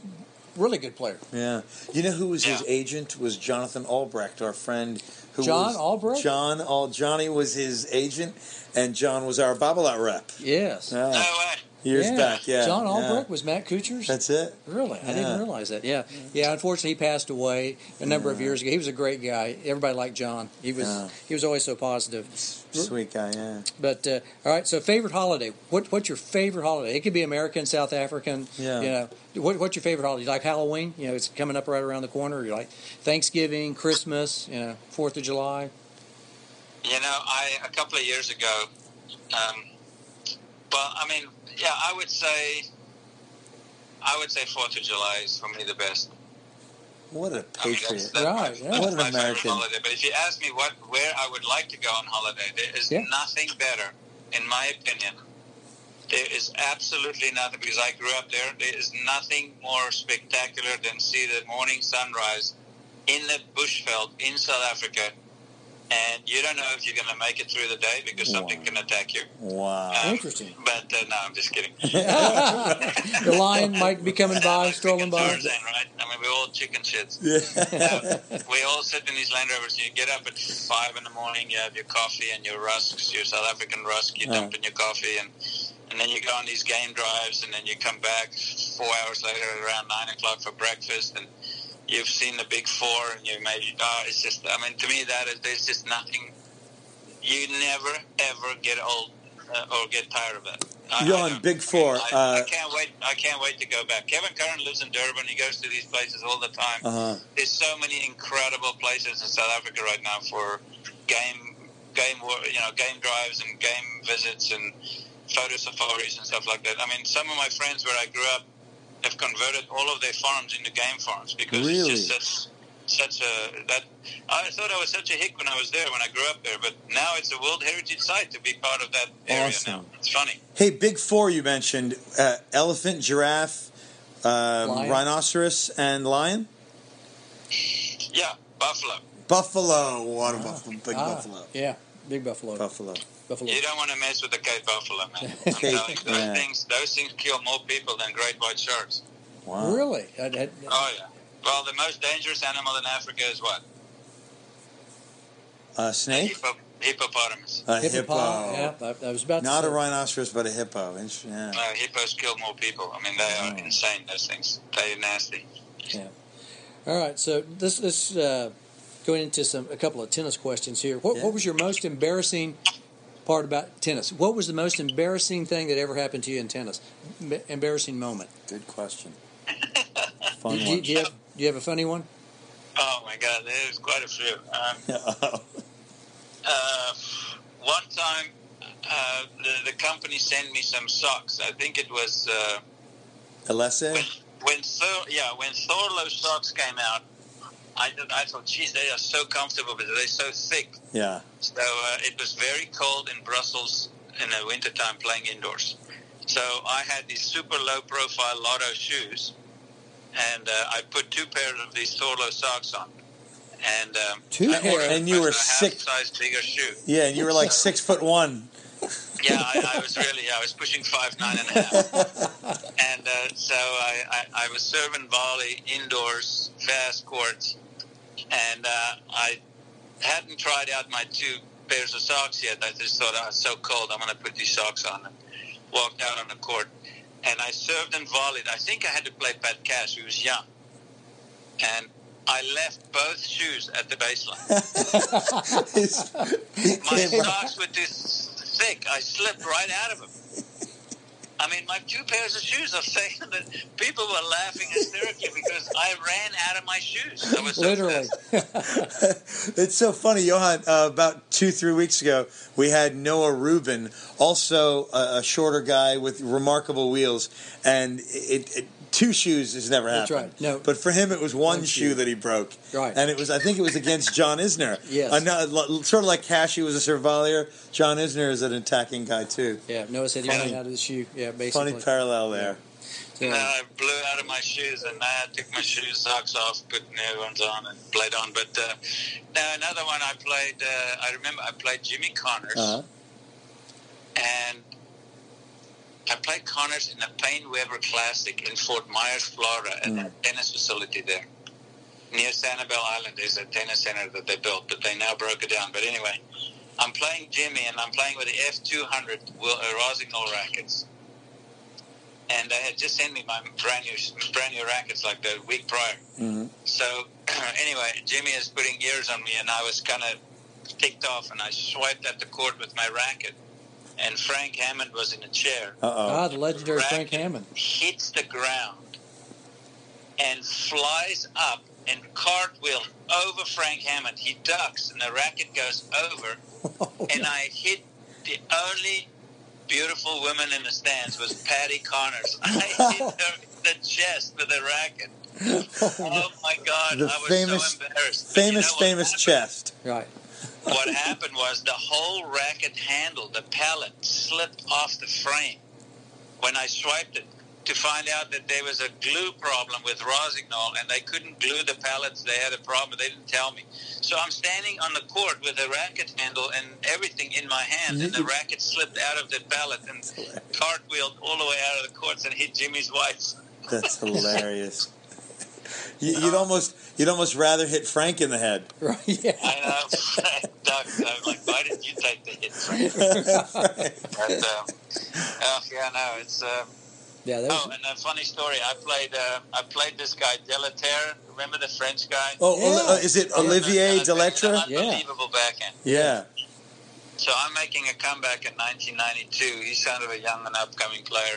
S2: really good player.
S3: Yeah. You know who was his agent? Was Jonathan Albrecht, our friend. Who
S2: John
S3: was,
S2: Albrecht?
S3: John Al Johnny was his agent, and John was our Babolat rep.
S2: Yes.
S3: Yeah.
S4: No way.
S3: Years
S2: Yeah.
S3: back, yeah.
S2: John
S3: yeah.
S2: Albrecht was Matt Kuchar's.
S3: That's it.
S2: Really, I didn't realize that. Yeah, yeah. Unfortunately, he passed away a number of years ago. He was a great guy. Everybody liked John. He was
S3: Yeah.
S2: he was always so positive.
S3: Sweet guy, yeah.
S2: But uh, all right, so favorite holiday? What what's your favorite holiday? It could be American, South African.
S3: Yeah.
S2: You know, what, what's your favorite holiday? You like Halloween? You know, it's coming up right around the corner. You like Thanksgiving, Christmas? You know, Fourth of July.
S4: You know, I a couple of years ago, um, but I mean, yeah, I would say, I would say Fourth of July is for me the best.
S3: What a
S4: I mean,
S3: patriot.
S4: that's, that's
S2: Right,
S4: my,
S2: yeah.
S3: What an American.
S4: holiday. But if you ask me what where I would like to go on holiday, there is
S2: Yeah.
S4: nothing better, in my opinion. There is absolutely nothing because I grew up there. There is nothing more spectacular than see the morning sunrise in the bushveld in South Africa, and you don't know if you're going to make it through the day because something
S3: Wow.
S4: can attack you.
S3: Wow.
S4: Um,
S2: Interesting.
S4: But uh, no, I'm just kidding.
S2: the lion might be coming by,
S4: Like
S2: strolling by.
S4: Tarzan, right? I mean, we're all chicken shits.
S3: Yeah.
S4: we all sit in these Land Rovers. You get up at five in the morning. You have your coffee and your rusks, your South African rusk. You
S3: Uh.
S4: dump in your coffee, and and then you go on these game drives, and then you come back four hours later around nine o'clock for breakfast, and you've seen the big four, and you maybe oh, it's just. I mean, to me, that is there's just nothing. You never ever get old uh, or get tired of it. I-
S3: You're
S4: I
S3: on. Big Four.
S4: I,
S3: Uh,
S4: I can't wait. I can't wait to go back. Kevin Curren lives in Durban. He goes to these places all the time.
S3: uh-huh.
S4: There's so many incredible places in South Africa right now for game, game, you know, game drives and game visits and photo safaris and stuff like that. I mean, some of my friends where I grew up have converted all of their farms into game farms because
S3: Really?
S4: it's just such, such a that. I thought I was such a hick when I was there when I grew up there, but now it's a World Heritage Site to be part of that area
S3: Awesome.
S4: now. It's funny.
S3: Hey, Big Four you mentioned uh, elephant, giraffe, um, rhinoceros, and lion?
S4: Yeah, buffalo.
S3: Buffalo. What a buffalo. Big
S2: Ah,
S3: buffalo.
S2: Yeah, big buffalo.
S3: Buffalo.
S2: Buffalo.
S4: You don't want to mess with the Cape buffalo, man. I'm telling you, those
S3: Yeah.
S4: things, those things kill more people than great white sharks.
S3: Wow.
S2: Really? I, I,
S4: Oh yeah. Well, the most dangerous animal in Africa is what?
S3: A snake?
S4: Hippo, hippopotamus.
S3: A
S2: hippopot-
S3: hippo.
S2: Yeah, I, I was about
S3: Not
S2: to
S3: a rhinoceros, but a hippo. Int- Yeah.
S4: Uh, hippos kill more people. I mean, they are
S3: Oh.
S4: insane. Those things. They're nasty. Yeah.
S2: All right, so this this uh, going into some a couple of tennis questions here. What,
S3: Yeah.
S2: what was your most embarrassing part about tennis? What was the most embarrassing thing that ever happened to you in tennis? M- embarrassing moment.
S3: Good question. Fun
S2: Do, you-
S3: one.
S2: do you have, do you have a funny one?
S4: Oh my God, there's quite a few. Um, uh, one time, uh, the, the company sent me some socks. I think it was. Uh,
S3: Alessi?
S4: when when Thor, yeah, when Thorlo socks came out, I I thought, geez, they are so comfortable, but they're so thick.
S3: Yeah.
S4: So uh, it was very cold in Brussels in the wintertime playing indoors. So I had these super low profile Lotto shoes, and uh, I put two pairs of these Thorlo socks on. And um,
S2: Two pairs?
S3: And you were
S4: a half size bigger shoe.
S3: Yeah, and you were like six foot one.
S4: Yeah, I, I was really, I was pushing five nine and a half. and uh, so I, I, I was serving volley indoors, fast courts, and uh, I hadn't tried out my two pairs of socks yet. I just thought, oh, it's so cold, I'm going to put these socks on, and walked out on the court. And I served and volleyed. I think I had to play Pat Cash, who was young. And I left both shoes at the baseline. My socks were too thick. I slipped right out of them. I mean, my two pairs of shoes. I'm saying that people were laughing hysterically because I ran out of my shoes. I was so
S2: Literally.
S3: it's so funny, Johan. Uh, about two, three weeks ago, we had Noah Rubin, also a, a shorter guy with remarkable wheels, and it, it two shoes has never happened.
S2: That's
S3: happened.
S2: right. No.
S3: but for him, it was one,
S2: One
S3: shoe
S2: shoe.
S3: that he broke.
S2: Right.
S3: and it was I think it was against John Isner.
S2: Yes.
S3: Ano- sort of like Cashy was a surveyor. John Isner is an attacking guy too.
S2: Yeah, Noah said he
S3: Funny.
S2: ran out of the shoe. Yeah, basically.
S3: Funny parallel there.
S2: So,
S4: No, I blew out of my shoes, and I took my shoes, socks off, put new ones on, and played on. But uh, now another one I played. Uh, I remember I played Jimmy Connors,
S3: Uh-huh.
S4: and I played Connors in the PaineWebber Classic in Fort Myers, Florida, at
S3: Mm.
S4: the tennis facility there. Near Sanibel Island there's a tennis center that they built, but they now broke it down. But anyway, I'm playing Jimmy, and I'm playing with the F200 Will- uh, Rossignol rackets. And they had just sent me my brand new, brand new rackets like the week prior.
S3: hmm
S4: So anyway, Jimmy is putting ears on me, and I was kind of ticked off, and I swiped at the court with my racket, and Frank Hammond was in a chair,
S3: Uh
S2: ah,
S3: oh.
S2: the legendary Frank
S4: Racket
S2: Hammond.
S4: hits the ground, and flies up and cartwheels over Frank Hammond. He ducks, and the racket goes over, and I hit the only beautiful woman in the stands was Patti Connors. I hit her in the chest with a racket. Oh my God!
S3: The
S4: I was
S3: famous-
S4: so embarrassed. But you
S3: Famous,
S4: know
S3: famous
S4: happened?
S3: chest.
S2: right.
S4: What happened was the whole racket handle, the pallet, slipped off the frame when I swiped it to find out that there was a glue problem with Rossignol and they couldn't glue the pallets. They had a problem. They didn't tell me. So I'm standing on the court with a racket handle and everything in my hand, and the mm-hmm. racket slipped out of the pallet and cartwheeled all the way out of the courts and hit Jimmy's wife.
S3: That's hilarious. You, you'd almost you'd almost rather hit Frank in the head.
S2: Right. Yeah.
S4: I know. take the hit? Frank? But, um, oh, yeah, no, it's. Um,
S2: Yeah. That
S4: oh, and a funny story. I played. Uh, I played this guy Delaître. Remember the French guy?
S3: Oh,
S2: Yeah.
S3: uh, is it Olivier
S4: Uh,
S3: Delaître?
S2: Yeah.
S4: Unbelievable backhand.
S3: Yeah.
S4: So I'm making a comeback in 1992. He's kind of a young and upcoming player,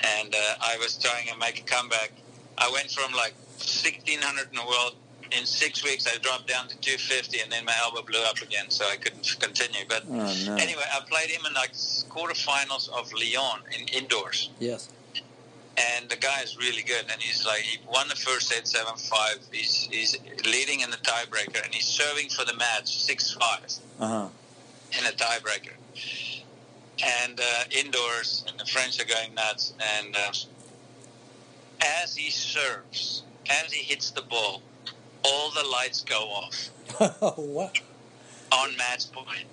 S4: and uh, I was trying to make a comeback. I went from like 1600 in the world. In six weeks, I dropped down to 250, and then my elbow blew up again, so I couldn't continue. But
S3: Oh no.
S4: anyway, I played him in like quarterfinals of Lyon in indoors.
S2: yes.
S4: and the guy is really good. And he's like, he won the first set seven five. He's he's leading in the tiebreaker, and he's serving for the match six five
S3: Uh huh.
S4: in a tiebreaker. And uh, indoors, and the French are going nuts. And uh, as he serves, as he hits the ball, all the lights go off
S2: what?
S4: on match point.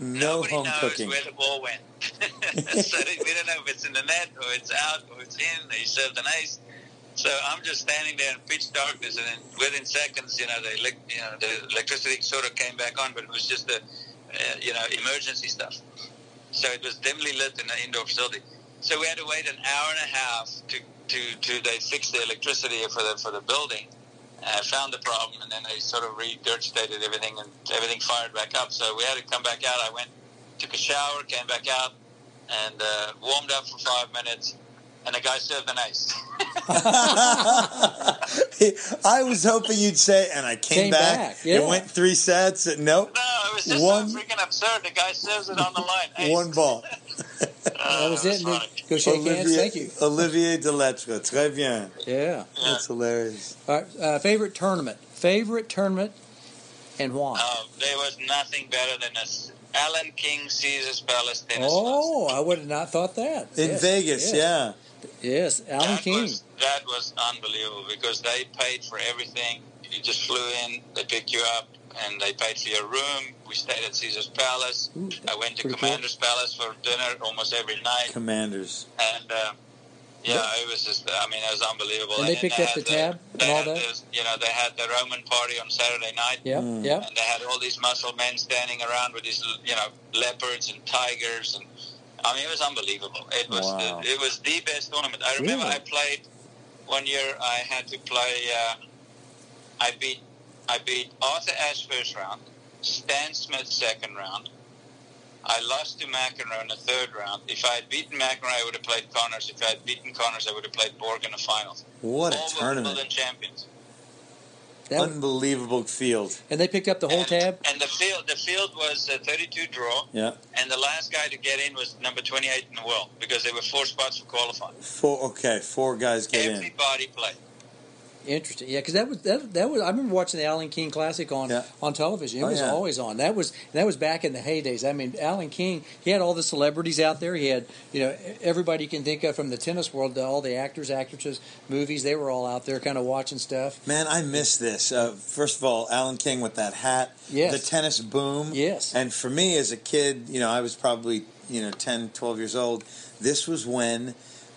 S3: No
S4: Nobody
S3: home
S4: knows
S3: cooking.
S4: where the ball went. so we don't know if it's in the net or it's out or it's in. He served an ace. So I'm just standing there in pitch darkness, and then within seconds, you know, the you know the electricity sort of came back on, but it was just the uh, you know emergency stuff. So it was dimly lit in the indoor facility. So we had to wait an hour and a half to to, to they fix the electricity for the for the building. I found the problem, and then they sort of regurgitated everything, and everything fired back up. So we had to come back out. I went, took a shower, came back out, and uh, warmed up for five minutes. And the guy served an ace.
S3: I was hoping you'd say, and I came,
S2: Came
S3: back.
S2: back, yeah.
S3: It went three sets. Nope.
S4: No, it was just
S3: One-
S4: so freaking absurd. The guy serves it on the line. Ace.
S3: One ball.
S2: That was it. And. Go shake hands. Thank you.
S3: Olivier Delaître. Très bien.
S2: Yeah.
S4: Yeah.
S3: That's hilarious.
S2: All right. Uh, favorite tournament. Favorite tournament, and why?
S4: Uh, there was nothing better than a Alan King Caesar's Palace tennis.
S2: oh, I would have not thought that.
S3: In
S2: Yes,
S3: Vegas,
S2: yes.
S3: yeah.
S2: Yes, Alan
S4: that
S2: King.
S4: Was, that was unbelievable because they paid for everything. You just flew in, they picked you up, and they paid for your room. We stayed at Caesar's Palace.
S2: Ooh,
S4: I went to
S2: pretty cool.
S4: Commander's Palace for dinner almost every night,
S3: Commanders.
S4: and uh, yeah, it was just. I mean, it was unbelievable.
S2: And they
S4: then
S2: picked up the tab
S4: they
S2: and all that?
S4: this- you know, they had the Roman party on Saturday night.
S2: Yeah,
S3: Mm.
S2: Yep.
S4: and they had all these muscle men standing around with these, you know, leopards and tigers, and I mean, it was unbelievable. It was
S3: Wow.
S4: the, it was the best tournament. I remember
S2: Really?
S4: I played one year. I had to play. Uh, I beat I beat Arthur Ashe first round, Stan Smith second round. I lost to McEnroe in the third round. If I had beaten McEnroe, I would have played Connors. If I had beaten Connors, I would have played Borg in the finals.
S3: What
S4: all
S3: a
S4: were
S3: tournament.
S4: Wimbledon champions.
S2: That-
S3: Unbelievable field.
S2: and they picked up the whole
S4: and,
S2: tab.
S4: And the field the field was a 32 draw.
S3: Yeah.
S4: and the last guy to get in was number 28 in the world because there were four spots for qualifying.
S3: Four. Okay, four guys get in.
S4: Everybody played.
S2: Interesting, yeah, because that was that, that was I remember watching the Alan King Classic on
S3: Yeah.
S2: on television. It
S3: Oh,
S2: was
S3: yeah.
S2: always on. That was that was back in the heydays. I mean, Alan King he had all the celebrities out there. He had you know everybody you can think of from the tennis world, to all the actors, actresses, movies. They were all out there, kind of watching stuff.
S3: Man, I miss this. Uh, first of all, Alan King with that hat,
S2: Yes.
S3: the tennis boom.
S2: Yes.
S3: And for me as a kid, you know, I was probably, you know, 10, 12 years old. This was when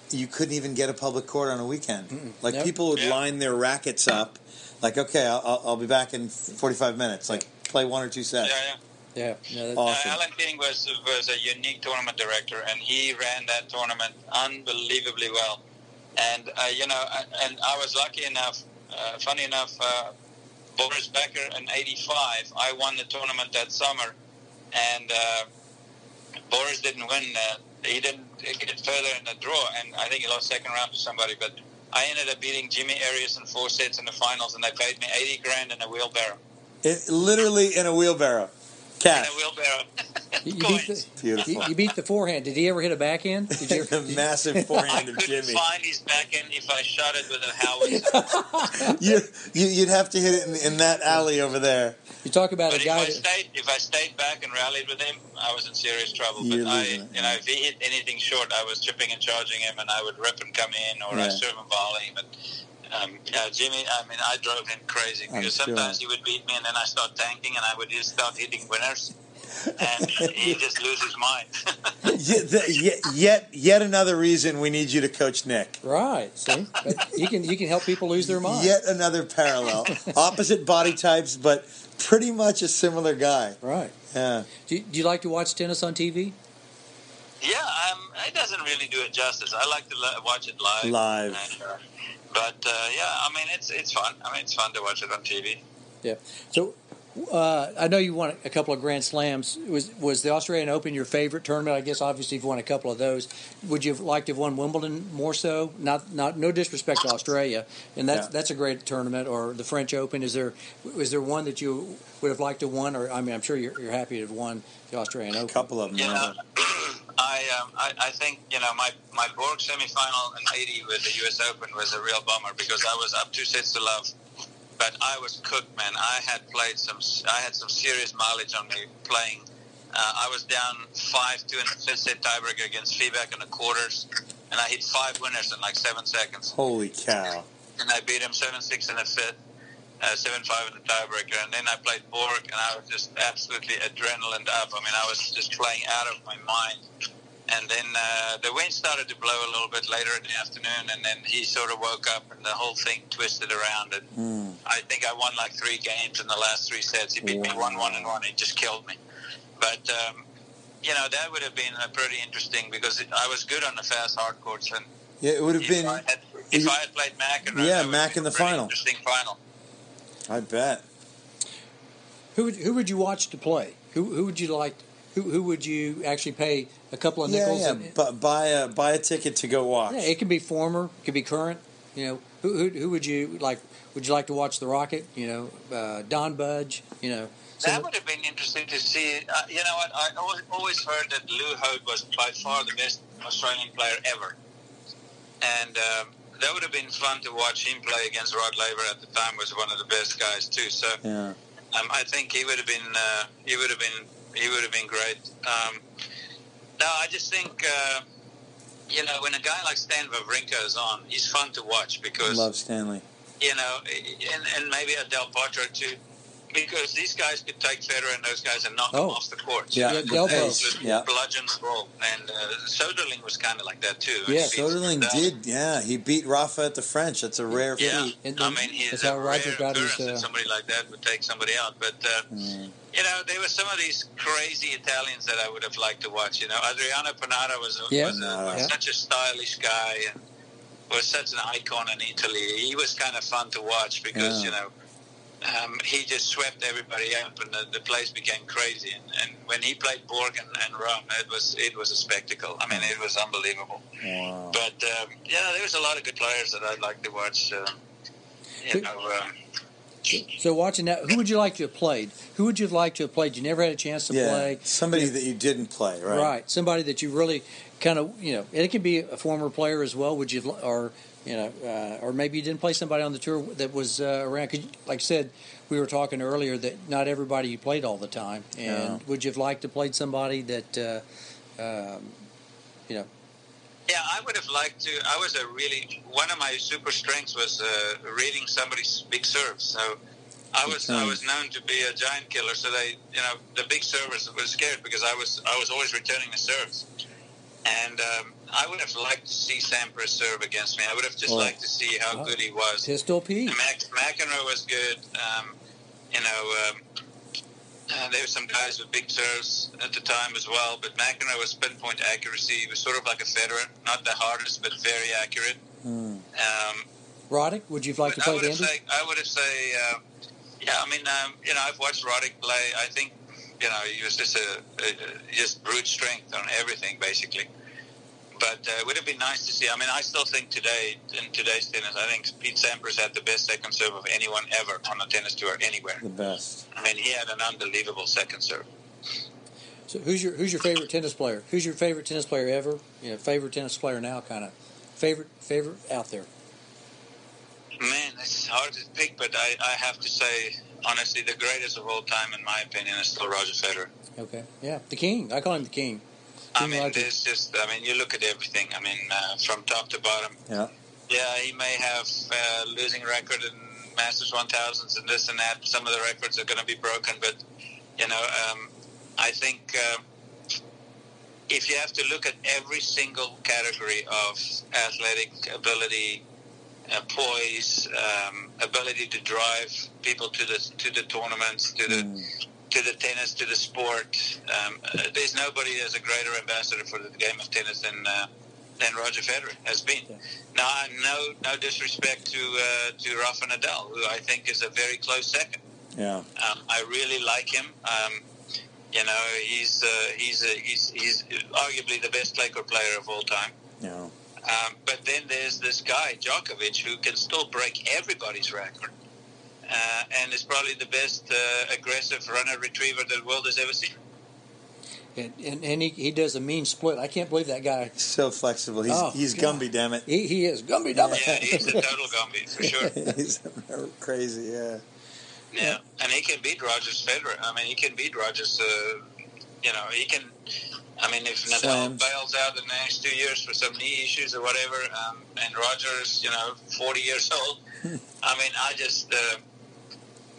S3: you couldn't even get a public court on a weekend. Like
S2: Nope.
S3: people would
S4: Yeah.
S3: line their rackets up, like, okay, I'll, I'll, I'll be back in 45 minutes. Like, play one or two sets.
S4: Yeah, yeah.
S2: Yeah, yeah, that-
S3: Awesome.
S4: Uh, Alan King was was a unique tournament director, and he ran that tournament unbelievably well. And uh, you know, and- and I was lucky enough. Uh, funny enough, uh, Boris Becker in '85, I won the tournament that summer, and uh, Boris didn't win. He didn't get further in the draw, and I think he lost second round to somebody. But I ended up beating Jimmy Arias in four sets in the finals, and they paid me 80 grand in a wheelbarrow.
S3: It, literally in a wheelbarrow.
S4: In
S3: Cash.
S4: a wheelbarrow.
S2: you, you beat the,
S3: Beautiful.
S2: you, you beat the forehand. Did he ever hit a backhand? Did you?
S3: the massive forehand
S4: I
S3: of
S4: couldn't
S3: Jimmy.
S4: find his back end if I shot it with a howitzer.
S3: You, you, you'd have to hit it in, in that alley over there.
S2: You talk about
S4: but
S2: a
S4: if
S2: guy.
S4: I
S2: That,
S4: stayed, if I stayed back and rallied with him, I was in serious trouble.
S3: You're
S4: but I,
S3: losing it,
S4: you know, if he hit anything short, I was chipping and charging him, and I would rip and come in, or
S3: Yeah.
S4: I serve and volley. But um, yeah, Jimmy, I mean, I drove him crazy
S3: I'm
S4: because
S3: sure.
S4: sometimes he would beat me, and then I start tanking, and I would just start hitting winners, and he just loses his mind.
S3: Yet, the- yet, yet, yet another reason we need you to coach Nick.
S2: right. See, but you can you can help people lose their mind.
S3: Yet another parallel. Opposite body types, but pretty much a similar guy.
S2: Right.
S3: Yeah.
S2: Do you, do you like to watch tennis on TV?
S4: Yeah, um, it doesn't really do it justice. I like to li- watch it live.
S3: Live.
S4: And, uh, but uh, yeah, I mean, it's it's fun. I mean, it's fun to watch it on TV.
S2: Yeah. So uh, I know you won a couple of Grand Slams. Was was the Australian Open your favorite tournament? I guess obviously you've won a couple of those. Would you have liked to have won Wimbledon more so? Not not no disrespect to Australia, and that's
S3: Yeah.
S2: that's a great tournament. Or the French Open. Is there is there one that you would have liked to won? Or I mean, I'm sure you're, you're happy to have won the Australian Open.
S3: A couple of them. Yeah.
S4: know, I, um, I I think you know my my Borg semifinal in '80 with the U.S. Open was a real bummer because I was up two sets to love, but I was cooked, man. I had played some, I had some serious mileage on me playing. Uh, I was down five two in the fifth set tiebreaker against Fibak in the quarters, and I hit five winners in like seven seconds,
S3: Holy cow.
S4: and I beat him seven six in the fifth. Uh, seven five in the tiebreaker, and then I played Borg, and I was just absolutely adrenaline up. I mean, I was just playing out of my mind. And then uh, the wind started to blow a little bit later in the afternoon, and then he sort of woke up, and the whole thing twisted around. And
S3: Mm.
S4: I think I won like three games in the last three sets. He beat me one, one, and one. He just killed me. But um, you know that would have been uh, pretty interesting because it, I was good on the fast hard courts, and
S3: Yeah, it would have
S4: if,
S3: been.
S4: I, had, if I had played Mac, and
S3: Yeah,
S4: that would
S3: Mac in the final.
S4: Interesting final.
S3: I bet.
S2: Who would, who would you watch to play? Who who would you like? Who who would you actually pay a couple of nickels?
S3: yeah.
S2: and-
S3: Bu- buy a buy a ticket to go watch.
S2: Yeah, it can be former, it could be current. You know, who, who, who would you like? Would you like to watch the Rocket? You know, uh, Don Budge. You know, some-
S4: That would have been interesting to see. Uh, you know what? I always, always heard that Lew Hoad was by far the best Australian player ever, and um, that would have been fun to watch him play against Rod Laver at the time. Was one of the best guys too. So
S3: Yeah.
S4: um, I think he would have been. Uh, he would have been. He would have been great. Um, no, I just think. Uh, you know, when a guy like Stan Wawrinka is on, he's fun to watch because
S3: Love Stanley.
S4: you know, and, and maybe a Del Potro too, because these guys could take Federer and those guys and knock them
S2: Oh.
S4: off the court.
S3: Yeah,
S2: Yeah,
S3: the
S2: Del
S3: pace.
S4: Just
S3: Yeah.
S4: bludgeon the ball. And uh, Soderling was kind of like that too.
S2: Yeah,
S4: He beat
S3: Soderling
S4: Nadal.
S3: did. Yeah, he beat Rafa at the French. That's a rare
S4: Yeah,
S3: feat.
S2: And-
S4: I mean, he's a
S2: how Roger
S4: rare
S2: got his,
S4: occurrence that
S2: uh,
S4: somebody like that would take somebody out. But uh,
S3: Mm.
S4: you know, there were some of these crazy Italians that I would have liked to watch. You know, Adriano Panatta was, a,
S2: Yeah.
S4: was, a, was
S2: Yeah.
S4: such a stylish guy and was such an icon in Italy. He was kind of fun to watch because
S3: Yeah.
S4: you know. Um, he just swept everybody up, and the, the place became crazy. And, and when he played Borg and, and Rome, it was it was a spectacle. I mean, it was unbelievable.
S3: Wow.
S4: But um, yeah, there was a lot of good players that I'd like to watch. Um, you know, um,
S2: so watching that, who would you like to have played? Who would you like to have played? You never had a chance to
S3: yeah,
S2: play.
S3: somebody that you didn't play, right?
S2: Right. Somebody that you really kind of you know, and it could be a former player as well. Would you or you know, uh, or maybe you didn't play somebody on the tour that was uh, around? Cause like I said, we were talking earlier that not everybody you played all the time. And
S3: Yeah.
S2: would you have liked to played somebody that uh, um, you know?
S4: Yeah, I would have liked to. I was a really one of my super strengths was uh, reading somebody's big serves. So I was I was known to be a giant killer. So they, you know, the big servers were scared because I was I was always returning the serves. And um, I would have liked to see Sampras serve against me. I would have just
S3: Oh.
S4: liked to see how
S2: Oh.
S4: good he was.
S2: Pistol Pete.
S4: Mac, McEnroe was good. Um, you know, um, uh, there were some guys with big serves at the time as well, but McEnroe was pinpoint accuracy. He was sort of like a Federer, not the hardest, but very accurate.
S3: Hmm.
S4: Um,
S2: Roddick, would you have liked to
S4: but I
S2: play
S4: would say, I would have say, uh, yeah. I mean, um, you know, I've watched Roddick play. I think, you know, he was just a, a, a just brute strength on everything, basically. But uh, it would have been nice to see. I mean, I still think today, in today's tennis, I think Pete Sampras had the best second serve of anyone ever on a tennis tour anywhere.
S3: The best.
S4: I mean, he had an unbelievable second serve.
S2: So who's your who's your favorite tennis player? Who's your favorite tennis player ever? You know, favorite tennis player now, kind of favorite favorite out there.
S4: Man, it's hard to pick, but I, I have to say, honestly, the greatest of all time, in my opinion, is still Roger Federer.
S2: Okay, yeah, the king. I call him the king.
S4: I mean, there's just, I mean, you look at everything. I mean, uh, from top to bottom.
S3: Yeah.
S4: Yeah, he may have uh, losing record in Masters 1000s and this and that. Some of the records are going to be broken, but you know, um, I think uh, if you have to look at every single category of athletic ability, uh, poise, um, ability to drive people to the to the tournaments, to the
S3: Hmm.
S4: To the tennis, to the sport. Um, uh, there's nobody as a greater ambassador for the game of tennis than uh, than Roger Federer has been.
S2: Yeah.
S4: Now, no no disrespect to uh, to Rafa Nadal, who I think is a very close second.
S3: Yeah.
S4: Um, I really like him. Um, you know, he's uh, he's uh, he's he's arguably the best court player of all time.
S3: Yeah.
S4: Um, but then there's this guy Djokovic who can still break everybody's record, uh, and is probably the best uh, aggressive runner retriever the world has ever seen.
S2: And, and, and he, he does a mean split. I can't believe that guy.
S3: So flexible. He's
S2: Oh,
S3: he's
S2: God.
S3: Gumby, damn it.
S2: He, he is Gumby Dummy.
S4: Yeah, he's a total Gumby for sure.
S3: he's crazy. Yeah.
S4: Yeah, and he can beat Rogers Federer. I mean, he can beat Rogers. Uh, you know, he can. I mean, if Nadal
S3: Slams.
S4: bails out in the next two years for some knee issues or whatever, um, and Rogers, you know, forty years old, I mean, I just. Uh,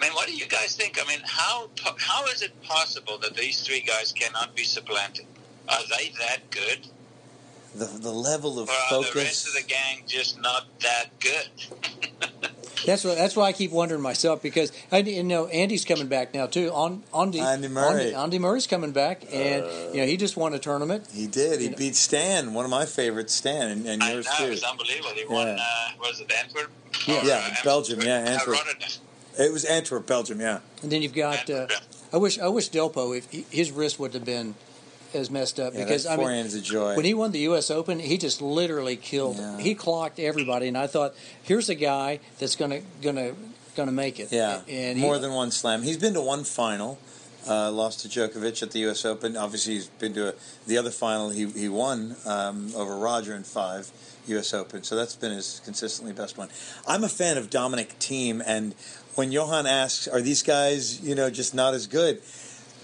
S4: Man, what do you guys think? I mean, how how is it possible that these three guys cannot be supplanted? Are they that good,
S3: The the level of
S4: or are the rest
S3: focus.
S4: of the gang just not that good?
S2: That's what. That's why I keep wondering myself because I you know Andy's coming back now too. On Andy
S3: Andy Murray.
S2: Andy, Andy Murray's coming back, and you know he just won a tournament.
S3: He did. He
S2: You know-
S3: beat Stan, one of my favorites, Stan, and, and
S4: I know
S3: yours
S4: it
S3: too.
S4: was unbelievable. He won.
S3: Yeah.
S4: Uh, was it Antwerp?
S2: Yeah.
S3: Yeah,
S4: uh,
S3: Belgium, yeah,
S4: Uh,
S3: Antwerp.
S4: Rotterdam.
S3: It was Antwerp, Belgium. Yeah.
S2: And then you've got. Uh, I wish I wish Delpo if he, his wrist would have been as messed up
S3: Yeah,
S2: because
S3: that
S2: I mean
S3: forehand is a joy.
S2: when he won the U.S. Open, he just literally killed.
S3: Yeah.
S2: He clocked everybody, and I thought, here's a guy that's gonna gonna gonna make it.
S3: yeah,
S2: and he,
S3: more than one slam. He's been to one final. Uh, lost to Djokovic at the U.S. Open. Obviously, he's been to a, the other final. He he won um, over Roger in five U.S. Open. So that's been his consistently best one. I'm a fan of Dominic Thiem, and when Johan asks, "Are these guys, you know, just not as good?"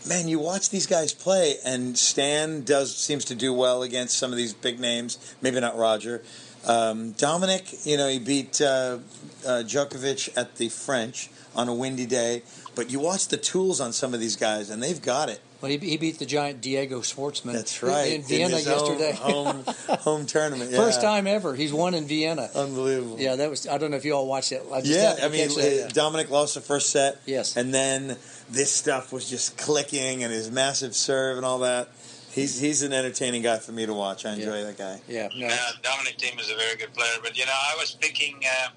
S3: Man, you watch these guys play, and Stan does seems to do well against some of these big names. Maybe not Roger. Um, Dominic, you know, he beat uh, uh, Djokovic at the French on a windy day. But you watch the tools on some of these guys, and they've got it.
S2: Well, he, he beat the giant Diego Schwartzman.
S3: That's right.
S2: in Vienna
S3: his
S2: yesterday.
S3: Home, home, home tournament. Yeah.
S2: First time ever, he's won in Vienna.
S3: Unbelievable.
S2: Yeah, that was. I don't know if you all watched it. I just
S3: Yeah, I mean,
S2: catch that,
S3: uh,
S2: yeah.
S3: Dominic lost the first set.
S2: Yes.
S3: And then this stuff was just clicking and his massive serve and all that. He's he's an entertaining guy for me to watch. I enjoy
S2: Yeah.
S3: that guy.
S2: yeah, no,
S4: Yeah, Dominic Thiem is a very good player, but you know, I was picking, uh,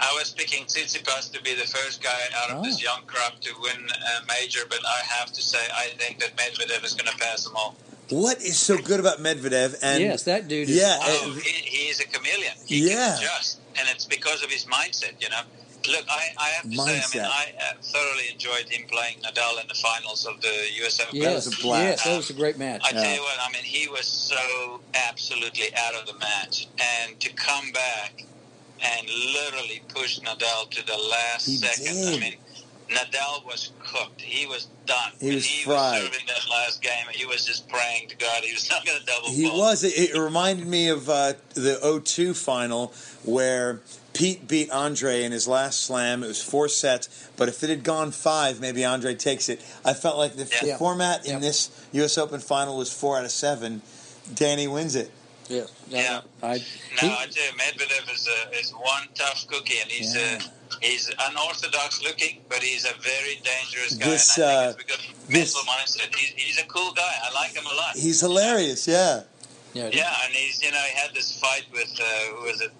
S4: I was picking Tsitsipas to be the first guy out of
S2: Oh.
S4: this young crop to win a major. But I have to say, I think that Medvedev is going to pass them all.
S3: What is so good about Medvedev? And
S2: yes, that dude. Is,
S3: yeah,
S4: Oh,
S3: uh,
S4: he, he is a chameleon. He
S3: Yeah.
S4: can adjust, and it's because of his mindset. You know, Look, I, I have to say, I mean, I uh, thoroughly enjoyed him playing Nadal in the finals of the US Open.
S2: Yes,
S3: was a blast.
S2: yes, that was a great match.
S4: I tell you what, I mean, he was so absolutely out of the match, and to come back and literally pushed Nadal to the last
S3: He
S4: second.
S3: did.
S4: I mean, Nadal was cooked. He was done.
S3: He
S4: When
S3: was
S4: he
S3: fried.
S4: was serving that last game. He was just praying to God he was not going to double
S3: He
S4: fault.
S3: was. It, it reminded me of uh, the 0-2 final where Pete beat Andre in his last slam. It was four sets, but if it had gone five, maybe Andre takes it. I felt like the, the format in
S2: Yeah.
S3: this U.S. Open final was four out of seven. Danny wins it.
S2: Yeah,
S4: Yeah.
S2: I,
S4: No, I tell you, Medvedev is a, is one tough cookie, and he's
S3: Yeah.
S4: uh, he's unorthodox looking, but he's a very dangerous guy.
S3: This,
S4: and I
S3: uh,
S4: think it's
S3: this-
S4: mindset. He's, he's a cool guy. I like him a lot.
S3: He's hilarious. Yeah.
S2: yeah,
S4: Yeah, and he's you know he had this fight with uh, who was it?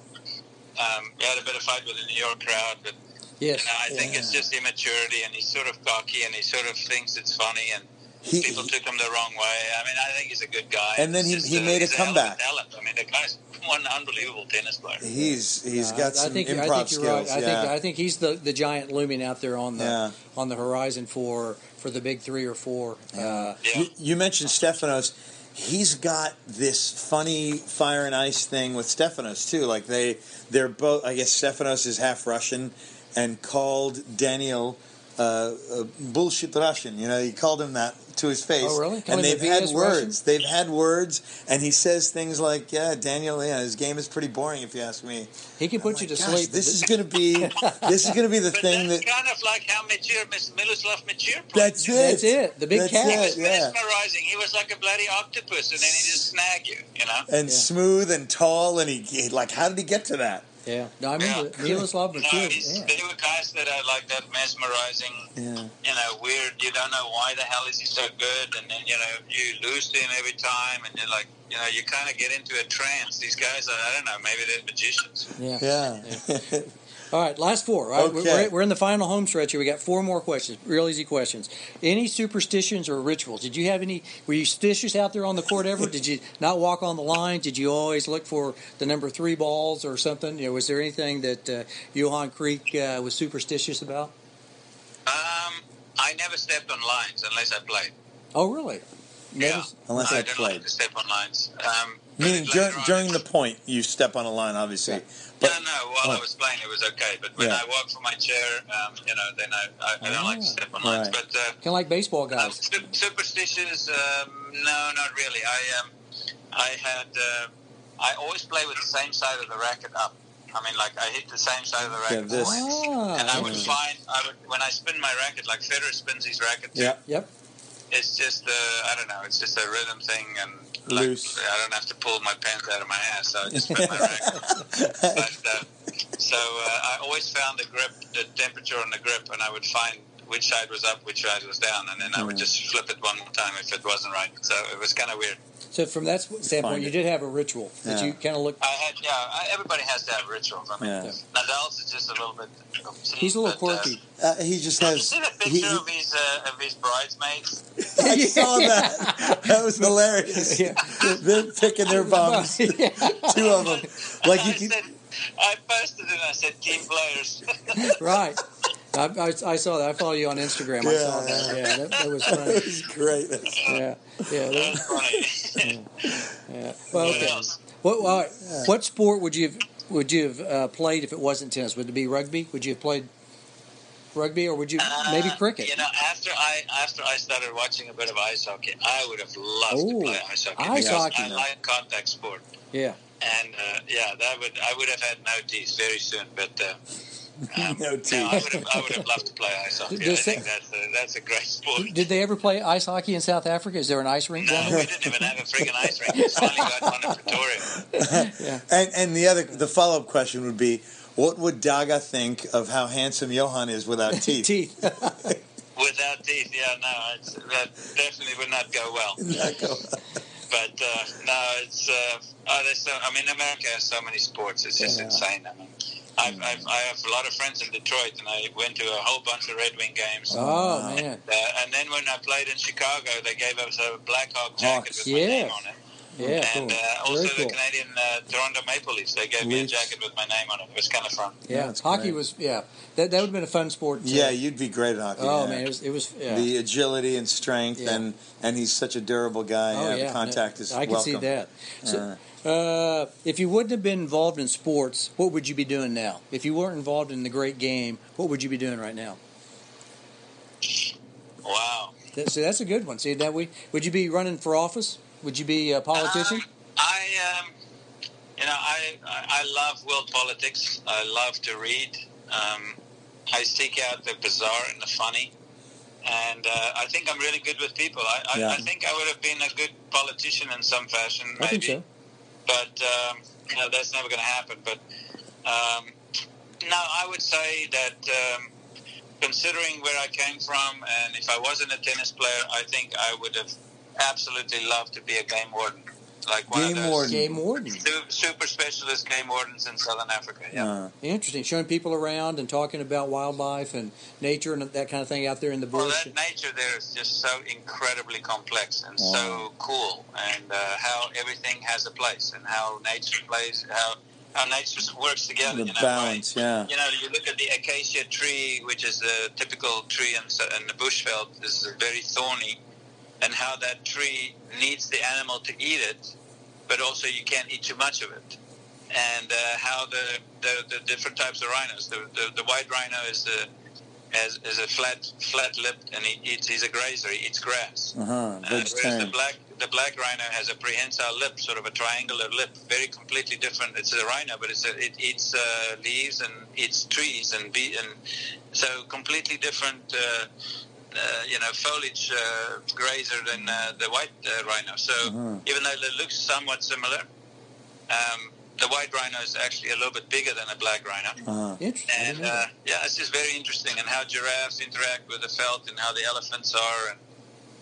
S4: Um, he had a bit of fight with the New York crowd, but
S2: yes,
S4: you know I think it's just immaturity, and he's sort of cocky, and he sort of thinks it's funny, and
S3: He,
S4: people took him the wrong way. I mean, I think he's a good guy.
S3: And then he-
S4: just,
S3: he
S4: uh,
S3: made a
S4: he's
S3: comeback.
S4: talent. I mean, the guy's one unbelievable tennis player.
S3: he's he's
S2: Uh,
S3: got
S2: I
S3: some
S2: think,
S3: improv
S2: I think you're
S3: skills.
S2: right. I
S3: yeah.
S2: think I think he's the, the giant looming out there on the
S3: Yeah.
S2: on the horizon for for the big three or four. Uh,
S4: Yeah.
S3: You, you mentioned Stefanos. He's got this funny fire and ice thing with Stefanos too. Like they, they're both. I guess Stefanos is half Russian, and called Daniel uh, uh, bullshit Russian. You know, he called him that to his face.
S2: Oh, really? Call
S3: And they've had words.
S2: Russian?
S3: They've had words, and he says things like, "Yeah, Daniel. Yeah, his game is pretty boring, if you ask me."
S2: he can put
S3: I'm
S2: you to
S3: like, "Gosh,
S2: sleep.
S3: This is going to be. this is going to be the
S4: But
S3: thing
S4: that's
S3: that.
S4: kind of like how Mečíř, Miloslav Mečíř played.
S3: That's it.
S2: That's it. The big
S3: That's
S2: cat.
S4: He was
S3: yeah.
S4: mesmerizing. He was like a bloody octopus, and then he just snag you, you know?
S3: And
S2: Yeah.
S3: smooth and tall, and he, he like. How did he get to that?
S2: Yeah, no, I remember
S4: Yeah.
S2: Miloslav
S4: No,
S2: Batur.
S4: he's,
S2: yeah.
S4: they were guys that are like that mesmerizing,
S3: Yeah.
S4: you know, weird. You don't know why the hell is he so good, and then you know you lose to him every time, and you're like, you know, you kind of get into a trance. These guys are, I don't know, maybe they're magicians.
S2: yeah.
S3: Yeah.
S2: All right, last four. All right,
S3: Okay.
S2: we're, we're in the final home stretch here. We got four more questions, real easy questions. Any superstitions or rituals? Did you have any? Were you stitious out there on the court ever? Did you not walk on the line? Did you always look for the number three balls or something? You know, was there anything that uh, Johan Kriek uh, was superstitious about?
S4: Um, I never stepped on lines unless I played.
S2: Oh, really? Never-
S4: Yeah,
S3: Unless
S4: I,
S3: I
S4: don't
S3: played.
S4: like to step on lines. Um,
S3: Meaning
S4: later
S3: during, during the point, you step on a line, obviously. But
S4: no, no. While
S3: Oh.
S4: I was playing, it was okay. But when
S3: Yeah.
S4: I walk from my chair, um, you know, then I, I, I don't like to step on lines.
S3: Right.
S4: But uh,
S2: Kind of like baseball
S4: um,
S2: guys.
S4: su- superstitious? Um, no, not really. I um, I had uh, I always play with the same side of the racket up. I mean, like I hit the same side of the
S3: Yeah,
S4: racket.
S3: this-
S4: always.
S2: Ah,
S4: and I would find I would when I spin my racket, like Federer spins his racket. Too,
S3: Yeah.
S2: Yep.
S4: It's just uh, I don't know. It's just a rhythm thing, and like,
S3: Loose.
S4: I don't have to pull my pants out of my ass. So I just spin my but uh, so uh, I always found the grip, the temperature on the grip, and I would find which side was up, which side was down, and then I would
S3: Mm.
S4: just flip it one more time if it wasn't right. So it was kind of weird.
S2: So from that standpoint, you did have a ritual that
S3: Yeah.
S2: you kind of looked.
S4: I had, yeah. I, everybody has to have rituals. I mean,
S3: Yeah.
S4: Nadal's is just a little bit. obscene,
S2: He's a little
S4: but, uh,
S2: quirky.
S3: Uh, he just
S4: Have you
S3: has.
S4: seen a
S3: he-
S4: picture
S3: he-
S4: of his uh, of his bridesmaids?
S3: I saw that. That was hilarious.
S2: Yeah.
S3: They're picking their bums. Two of them. Like
S4: I
S3: you can.
S4: said, I posted it. I said, "Team players."
S2: Right. I, I, I saw that. I follow you on Instagram. I saw
S3: Yeah,
S2: that. Yeah, that, that was
S3: That was great. That's-
S2: Yeah, yeah, that-
S4: That's funny.
S2: Yeah. Well,
S4: What
S2: okay.
S4: else?
S2: What, all right. what sport would you have, would you have uh, played if it wasn't tennis? Would it be rugby? Would you have played rugby, or would you maybe
S4: Uh,
S2: cricket?
S4: You know, after I after I started watching a bit of ice hockey, I would have loved
S2: Ooh,
S4: to play ice hockey
S2: ice hockey.
S4: I like contact sport.
S2: Yeah.
S4: And uh, yeah, that would I would have had no teeth very soon, but. Um,
S3: No
S4: I
S3: teeth.
S4: would have. I would have loved to play ice hockey. I think that's a, that's a great sport.
S2: Did they ever play ice hockey in South Africa? Is there an ice rink down
S4: No,
S2: there?
S4: we didn't even have a freaking ice rink. We finally got one in Pretoria.
S3: And and the other the follow up question would be, what would Daga think of how handsome Johan is without teeth?
S2: Teeth.
S4: Without teeth, yeah, no, it's, that definitely would not go well.
S3: Not go-
S4: But uh, no, it's uh, oh, there's so. I mean, America has so many sports. It's just
S3: Yeah.
S4: insane. I mean, I've, I've, I have a lot of friends in Detroit, and I went to a whole bunch of Red Wing games.
S2: Oh
S3: Wow.
S2: man.
S4: Uh, and then when I played in Chicago, they gave us a Black Hawk jacket
S3: Hawks,
S4: with my name on it.
S2: Yeah,
S4: and
S2: cool.
S4: uh, also
S2: Very cool.
S4: the Canadian uh, Toronto Maple Leafs. They gave me a jacket with my name on it. It was kind of fun.
S2: Yeah,
S3: that's
S2: hockey
S3: great.
S2: was yeah. That that would have been a fun sport. to-
S3: Yeah, you'd be great at hockey.
S2: Oh
S3: yeah.
S2: man, it was it was yeah.
S3: The agility and strength,
S2: Yeah.
S3: and and he's such a durable guy.
S2: oh
S3: yeah,
S2: yeah,
S3: the contact is
S2: I can
S3: welcome.
S2: see that. So, uh, if you wouldn't have been involved in sports, what would you be doing now? If you weren't involved in the great game, what would you be doing right now?
S4: Wow.
S2: That, so that's a good one. See that we would you be running for office? Would you be a politician?
S4: Um, I, um, you know, I, I love world politics. I love to read. Um, I seek out the bizarre and the funny, and uh, I think I'm really good with people. I, I,
S3: Yeah.
S4: I think I would have been a good politician in some fashion,
S2: I think so.
S4: But um, you know, that's never going to happen. But um, no, I would say that. Um, Considering where I came from, and if I wasn't a tennis player, I think I would have absolutely loved to be a game warden, like one
S3: Game
S4: of those
S3: warden.
S2: Game warden.
S4: super specialist game wardens in Southern Africa. Yeah.
S3: Uh,
S2: Interesting. Showing people around and talking about wildlife and nature and that kind of thing out there in the bush.
S4: Well,
S2: bush.
S4: that nature there is just so incredibly complex and
S3: Wow.
S4: so cool, and uh, how everything has a place, and how nature plays, how how nature works together.
S3: the
S4: you know,
S3: balance, yeah.
S4: You know, you look at the acacia tree, which is a typical tree in, s- in the bushveld, This is very thorny, and how that tree needs the animal to eat it, but also you can't eat too much of it. And uh, how the, the, the different types of rhinos, the, the, the white rhino is the has, is a flat flat lipped and he eats he's a grazer, he eats grass.
S3: Uh huh.
S4: Uh, whereas the black the black rhino has a prehensile lip, sort of a triangular lip, very completely different. It's a rhino, but it's a, it eats uh, leaves and eats trees and be and so completely different. Uh, you know, foliage uh, grazer than uh, the white uh, rhino. So
S3: Uh-huh.
S4: even though they look somewhat similar, um, the white rhino is actually a little bit bigger than a black rhino.
S3: Uh-huh.
S2: Interesting.
S4: And uh, yeah, it's just very interesting, and how giraffes interact with the veld, and how the elephants are, and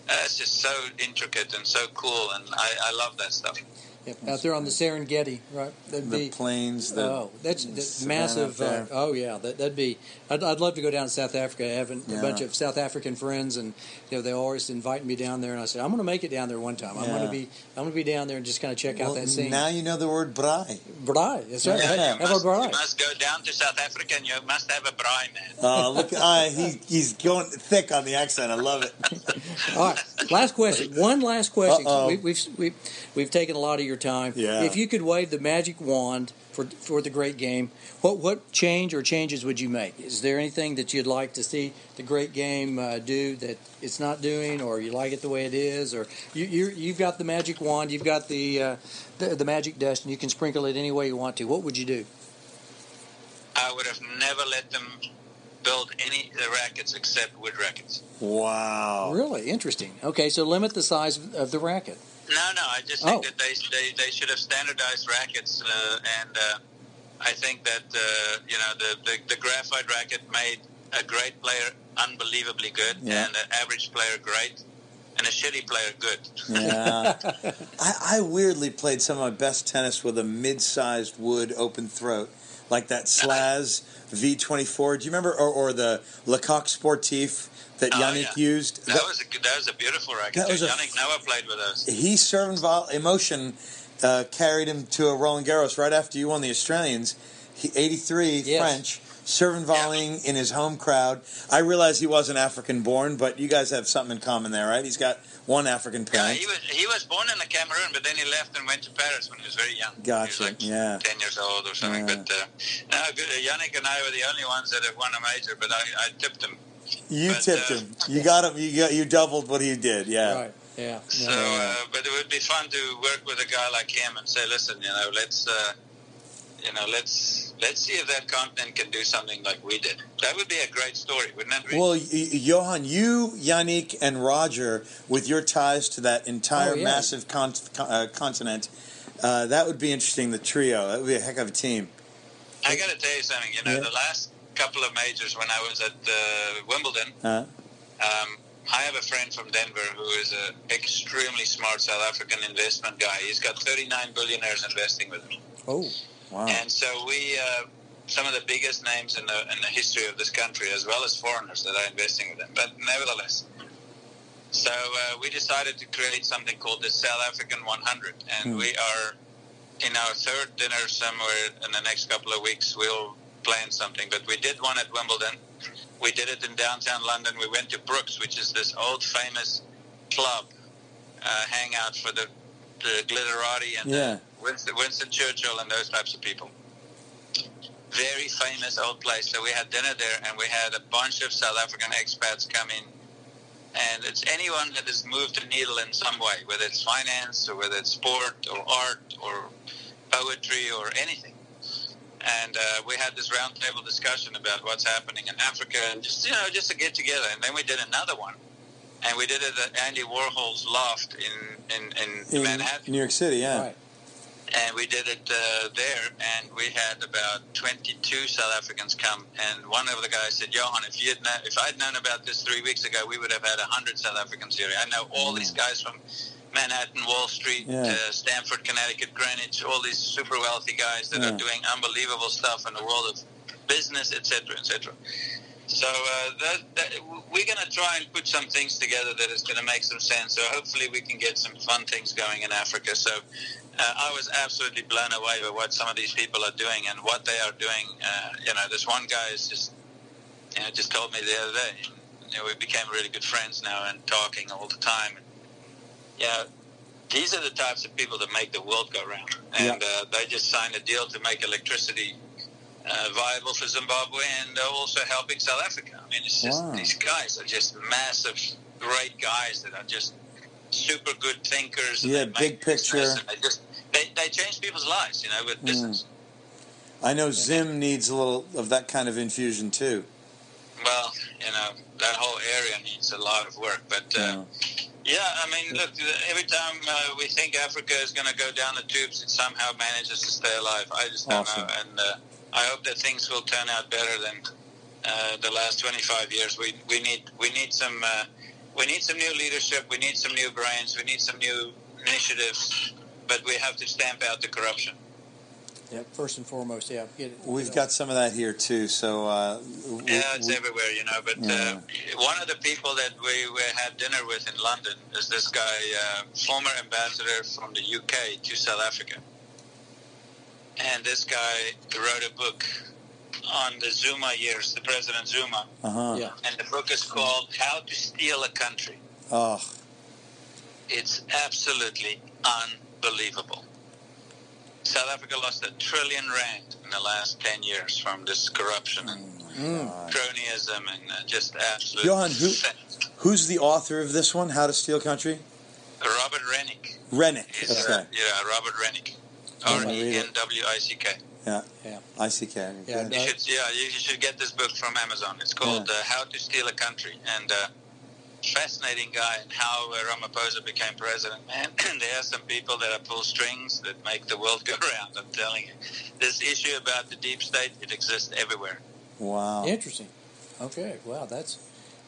S4: uh, it's just so intricate and so cool, and I, I love that stuff.
S2: Yep, out there on the Serengeti, right? That'd
S3: The
S2: be
S3: plains, the
S2: oh, that's, that's massive. Uh, oh yeah, that, that'd be. I'd, I'd love to go down to South Africa. I have a
S3: Yeah.
S2: bunch of South African friends, and you know they always invite me down there. And I said, I'm going to make it down there one time. I'm going to be. I'm going to be down there and just kind of check
S3: well,
S2: out that scene.
S3: now you know the word braai.
S2: Braai, that's right.
S3: Yeah.
S2: Have
S4: you,
S2: a
S4: must, you must go down to South Africa, and you must have a braai, man.
S3: Oh, look, uh, he, he's going thick on the accent. I love it.
S2: All right, last question. One last question. We, we've we've we've taken a lot of your time.
S3: Yeah.
S2: If you could wave the magic wand for for the great game, what what change or changes would you make? Is there anything that you'd like to see the great game uh, do that it's not doing, or you like it the way it is, or you you you've got the magic wand, you've got the, uh, the the magic dust, and you can sprinkle it any way you want to. What would you do?
S4: I would have never let them build any the rackets except wood rackets.
S3: Wow.
S2: Really interesting. Okay, so limit the size of the racket.
S4: No, no, I just think
S2: Oh.
S4: that they, they they should have standardized rackets, uh, and uh, I think that uh, you know the, the the graphite racket made a great player unbelievably good,
S3: Yeah.
S4: and an average player great, and a shitty player good.
S3: Yeah. I, I weirdly played some of my best tennis with a mid-sized wood open throat, like that Slaz V24. Do you remember, or, or the Le Coq Sportif that
S4: Oh,
S3: Yannick
S4: yeah.
S3: used?
S4: That was a that was a beautiful racket.
S3: That
S4: too.
S3: was a-
S4: Yannick Noah played with us.
S3: he served vol- emotion uh, carried him to a Roland Garros right after you won the Australians. He 83
S2: Yes.
S3: French. Serving volleying in his home crowd. I realize he wasn't African born, but you guys have something in common there, right? He's got one African
S4: Yeah,
S3: parent.
S4: he was he was born in the Cameroon, but then he left and went to Paris when he was very young.
S3: Gotcha,
S4: He was like
S3: yeah.
S4: ten years old or something.
S3: Yeah.
S4: But uh, no, good. Uh, Yannick and I were the only ones that have won a major. But I, I tipped him.
S3: You
S4: But,
S3: tipped
S4: uh,
S3: him. You got him. You got you doubled what he did. Yeah.
S2: Right. Yeah.
S4: So, uh, but it would be fun to work with a guy like him and say, listen, you know, let's, uh, you know, let's let's see if that continent can do something like we did. That would be a great story, wouldn't it? Reed?
S3: Well, y- y- Johan, you, Yannick, and Roger, with your ties to that entire
S2: Oh, yeah.
S3: massive con- con- uh, continent, uh, that would be interesting. The trio. That would be a heck of a team.
S4: I got to tell you something. You know,
S3: Yeah.
S4: the last couple of majors when I was at uh, Wimbledon,
S3: Huh?
S4: um, I have a friend from Denver who is an extremely smart South African investment guy. He's got 39 billionaires investing with him.
S2: oh.
S3: Wow.
S4: And so we, uh, some of the biggest names in the in the history of this country, as well as foreigners that are investing with them. But nevertheless, So uh, we decided to create something called the South African 100, and
S3: Hmm.
S4: we are in our third dinner somewhere in the next couple of weeks. We'll plan something, but we did one at Wimbledon. We did it in downtown London. We went to Brooks, which is this old famous club uh, hangout for the, the glitterati and
S3: Yeah.
S4: Winston, Winston Churchill and those types of people. Very famous old place. So we had dinner there, and we had a bunch of South African expats come in. And it's anyone that has moved the needle in some way, whether it's finance or whether it's sport or art or poetry or anything. And uh, we had this roundtable discussion about what's happening in Africa, and just you know, just to get together. And then we did another one, and we did it at Andy Warhol's loft in in, in,
S3: In
S4: Manhattan
S3: New York City, yeah.
S2: Right.
S4: and we did it uh, there, and we had about 22 South Africans come. And one of the guys said, "Johan, if you had kno- if I'd known about this three weeks ago, we would have had 100 South Africans here. I know all these guys from Manhattan, Wall Street,
S3: Yeah.
S4: uh, Stamford, Connecticut, Greenwich, all these super wealthy guys that
S3: Yeah.
S4: are doing unbelievable stuff in the world of business, etc., etc." So uh, that, that, we're going to try and put some things together that is going to make some sense. So hopefully we can get some fun things going in Africa. So uh, I was absolutely blown away by what some of these people are doing and what they are doing. Uh, you know, this one guy is just, you know, just told me the other day. You know, we became really good friends now and talking all the time. And, yeah, these are the types of people that make the world go round. And uh, they just signed a deal to make electricity uh, viable for Zimbabwe and uh, also helping South Africa. I mean, it's just
S3: Wow.
S4: these guys are just massive, great guys that are just super good thinkers.
S3: Yeah, big picture.
S4: They just they, they change people's lives, you know, with business.
S3: I know Zim needs a little of that kind of infusion too.
S4: Well, you know, that whole area needs a lot of work, but. Uh, Yeah, I mean, look, every time uh, we think Africa is going to go down the tubes, it somehow manages to stay alive. I just don't
S3: Awesome.
S4: know. And uh, I hope that things will turn out better than uh, the last 25 years. We, we need we need some uh, we need some new leadership. We need some new brains. We need some new initiatives. But we have to stamp out the corruption.
S2: Yeah, first and foremost, yeah. Get it,
S3: We've
S2: you
S3: got some of that here too. So uh, we-
S4: Yeah, it's
S3: we-
S4: everywhere, you know. But
S3: Yeah.
S4: uh, one of the people that we, we had dinner with in London is this guy, uh, former ambassador from the UK to South Africa. And this guy wrote a book on the Zuma years, the President Zuma.
S3: uh-huh.
S2: Yeah.
S4: And the book is called How to Steal a Country.
S3: Oh,
S4: It's absolutely unbelievable. South Africa lost a trillion rand in the last 10 years from this corruption and
S3: God.
S4: cronyism and uh, just absolute.
S3: Johan, who- Who's the author of this one? How to Steal Country?
S4: Robert Renwick.
S3: Renwick.
S4: Is,
S3: That's
S4: uh,
S3: right.
S4: Yeah, Robert Renwick.
S3: I'm
S4: R
S3: gonna read
S4: E
S3: it.
S4: N W I C K.
S3: Yeah.
S2: Yeah.
S3: ICK.
S2: Yeah,
S3: Good.
S4: You should, yeah, you should get this book from Amazon. It's called uh, How to Steal a Country, and uh, fascinating guy and how uh, Ramaphosa became president. Man, there are some people that are pull strings that make the world go round. I'm telling you, this issue about the deep state it exists everywhere.
S3: Wow.
S2: Interesting. Okay. Wow. That's.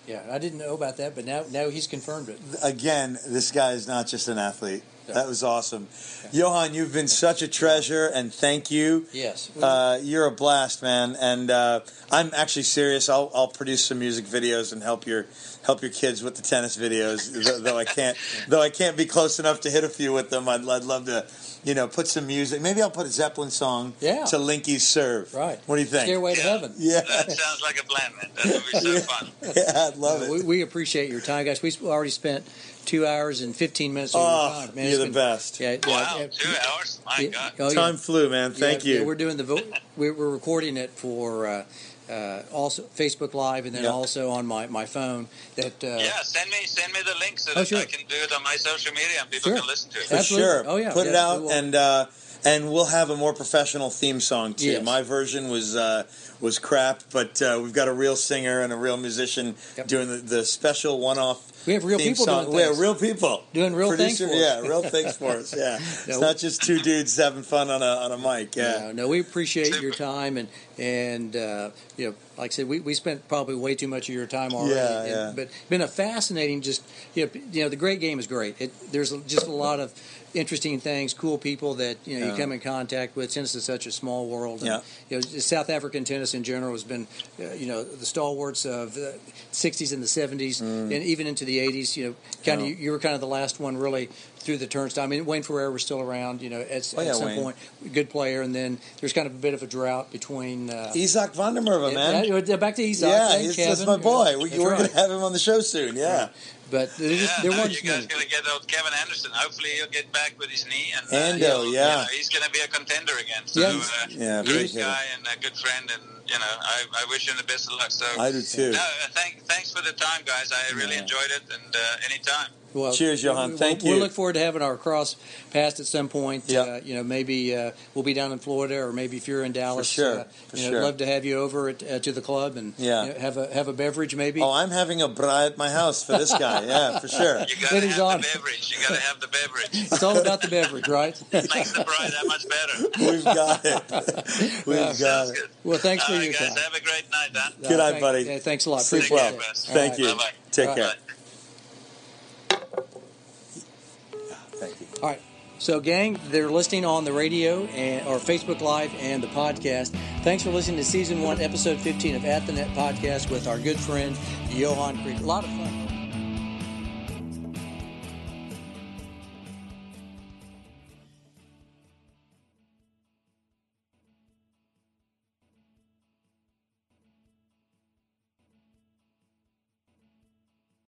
S2: Yeah, I didn't know about that, but now now he's confirmed it.
S3: Again, this guy is not just an athlete.
S2: Yeah.
S3: That was awesome. Johan, you've been such a treasure, and thank you.
S2: Yes.
S3: Uh, you're a blast, man, and uh, I'm actually serious. I'll, I'll produce some music videos and help your help your kids with the tennis videos. though, though I can't, though I can't be close enough to hit a few with them. I'd, I'd love to, you know, put some music. Maybe I'll put a Zeppelin song
S2: Yeah.
S3: to Linky's serve.
S2: right.
S3: What do you think?
S2: Stairway to
S4: Yeah.
S2: heaven.
S3: Yeah,
S4: That sounds like a plan, man. That would be so
S3: Yeah.
S4: fun.
S3: yeah, I'd love
S2: Uh,
S3: it.
S2: we, we appreciate your time, guys. We already spent two hours and fifteen minutes of your
S3: oh,
S2: time. Man,
S3: you're the
S2: been-
S3: best.
S2: Yeah, yeah,
S4: Wow,
S2: yeah.
S4: two hours? My
S2: Yeah,
S4: God.
S2: oh, yeah.
S3: Time flew, man. Thank
S2: Yeah,
S3: you.
S2: yeah, we're doing the vo- we're, we're recording it for uh, uh, also Facebook Live and then
S3: Yeah.
S2: also on my, my phone. That uh,
S4: Yeah, send me send me the link so
S2: Oh,
S4: that
S2: sure.
S4: I can do it on my social media and people
S2: Sure.
S4: can listen to it.
S3: For
S2: Absolutely.
S3: sure.
S2: Oh, yeah.
S3: Put it out
S2: we
S3: and uh, and we'll have a more professional theme song too.
S2: Yes.
S3: My version was uh, was crap, but uh, we've got a real singer and a real musician
S2: Yep.
S3: doing the, the special one off.
S2: We have real people doing
S3: We have real people
S2: Doing real things
S3: Producer-
S2: for us.
S3: Yeah, real things for us. Yeah, it's not just two dudes having fun on a on a mic. Yeah.
S2: No, no, we appreciate your time and and uh, you know like I said, we, we spent probably way too much of your time already.
S3: Yeah,
S2: And-
S3: yeah.
S2: But been a fascinating, just you know, you know, the great game is great. It, there's just a lot of interesting things, cool people that you know you come in contact with. Since it's such a small world, and,
S3: Yeah.
S2: you know, South African tennis in general has been, uh, you know, the stalwarts of the '60s and the '70s, and even into the '80s. You know, kind of
S3: Mm.
S2: You, you were kind of the last one really through the turnstile. I mean, Wayne Ferreira was still around. You know, at,
S3: Oh, yeah,
S2: at some
S3: Wayne.
S2: point, good player, and then there's kind of a bit of a drought between. Uh,
S3: Izak van der Merwe, man.
S2: back to Izak.
S3: Yeah, he's
S2: Kevin.
S3: just my boy. We, we're
S2: right.
S3: going to have him on the show soon. Yeah.
S2: But there,
S4: Yeah,
S2: just, there
S4: no,
S2: wasn't
S4: you guys going to get old Kevin Anderson. Hopefully, he'll get back with his knee. And,
S3: Ando,
S4: he'll-
S3: yeah.
S4: You know, he's going to be a contender again. So,
S2: Yeah,
S4: uh,
S3: Yeah,
S4: great guy and a good friend. And, you know, I, I wish him the best of luck. So,
S3: I do too.
S4: No, uh, thank, thanks for the time, guys. I really
S3: Yeah.
S4: enjoyed it. And uh, anytime.
S2: Well,
S3: Cheers, Johan.
S2: we-
S3: Thank
S2: we'll,
S3: you.
S2: We'll look forward to having our cross paths at some point.
S3: Yeah.
S2: Uh, you know, maybe uh, we'll be down in Florida, or maybe if you're in Dallas, For
S3: sure,
S2: uh,
S3: for
S2: you know,
S3: sure.
S2: Love to have you over at, uh, to the club and
S3: Yeah.
S2: you know, have a have a beverage, maybe.
S3: Oh, I'm having a braai at my house for this guy. Yeah, for sure.
S4: You gotta
S2: he's
S4: have
S2: on.
S4: the beverage. You got to have the beverage.
S2: it's all about the beverage, right?
S4: Makes the bride that much better.
S3: We've got it. We've got it.
S4: good.
S2: well, thanks for
S4: All
S2: your
S4: guys.
S2: time.
S4: Have a great night, Dan.
S3: Good night,
S2: thank-
S3: buddy.
S2: yeah, thanks a lot.
S3: Sleep well.
S4: best.
S3: Thank
S2: right.
S3: you.
S4: Bye-bye.
S3: Take
S2: Bye.
S3: care.
S4: Bye.
S3: Thank you.
S2: All right. So, gang, they're listening on the radio and or Facebook Live and the podcast. Thanks for listening to season one, episode 15 of At the Net podcast with our good friend Johan Kriek. A lot of fun.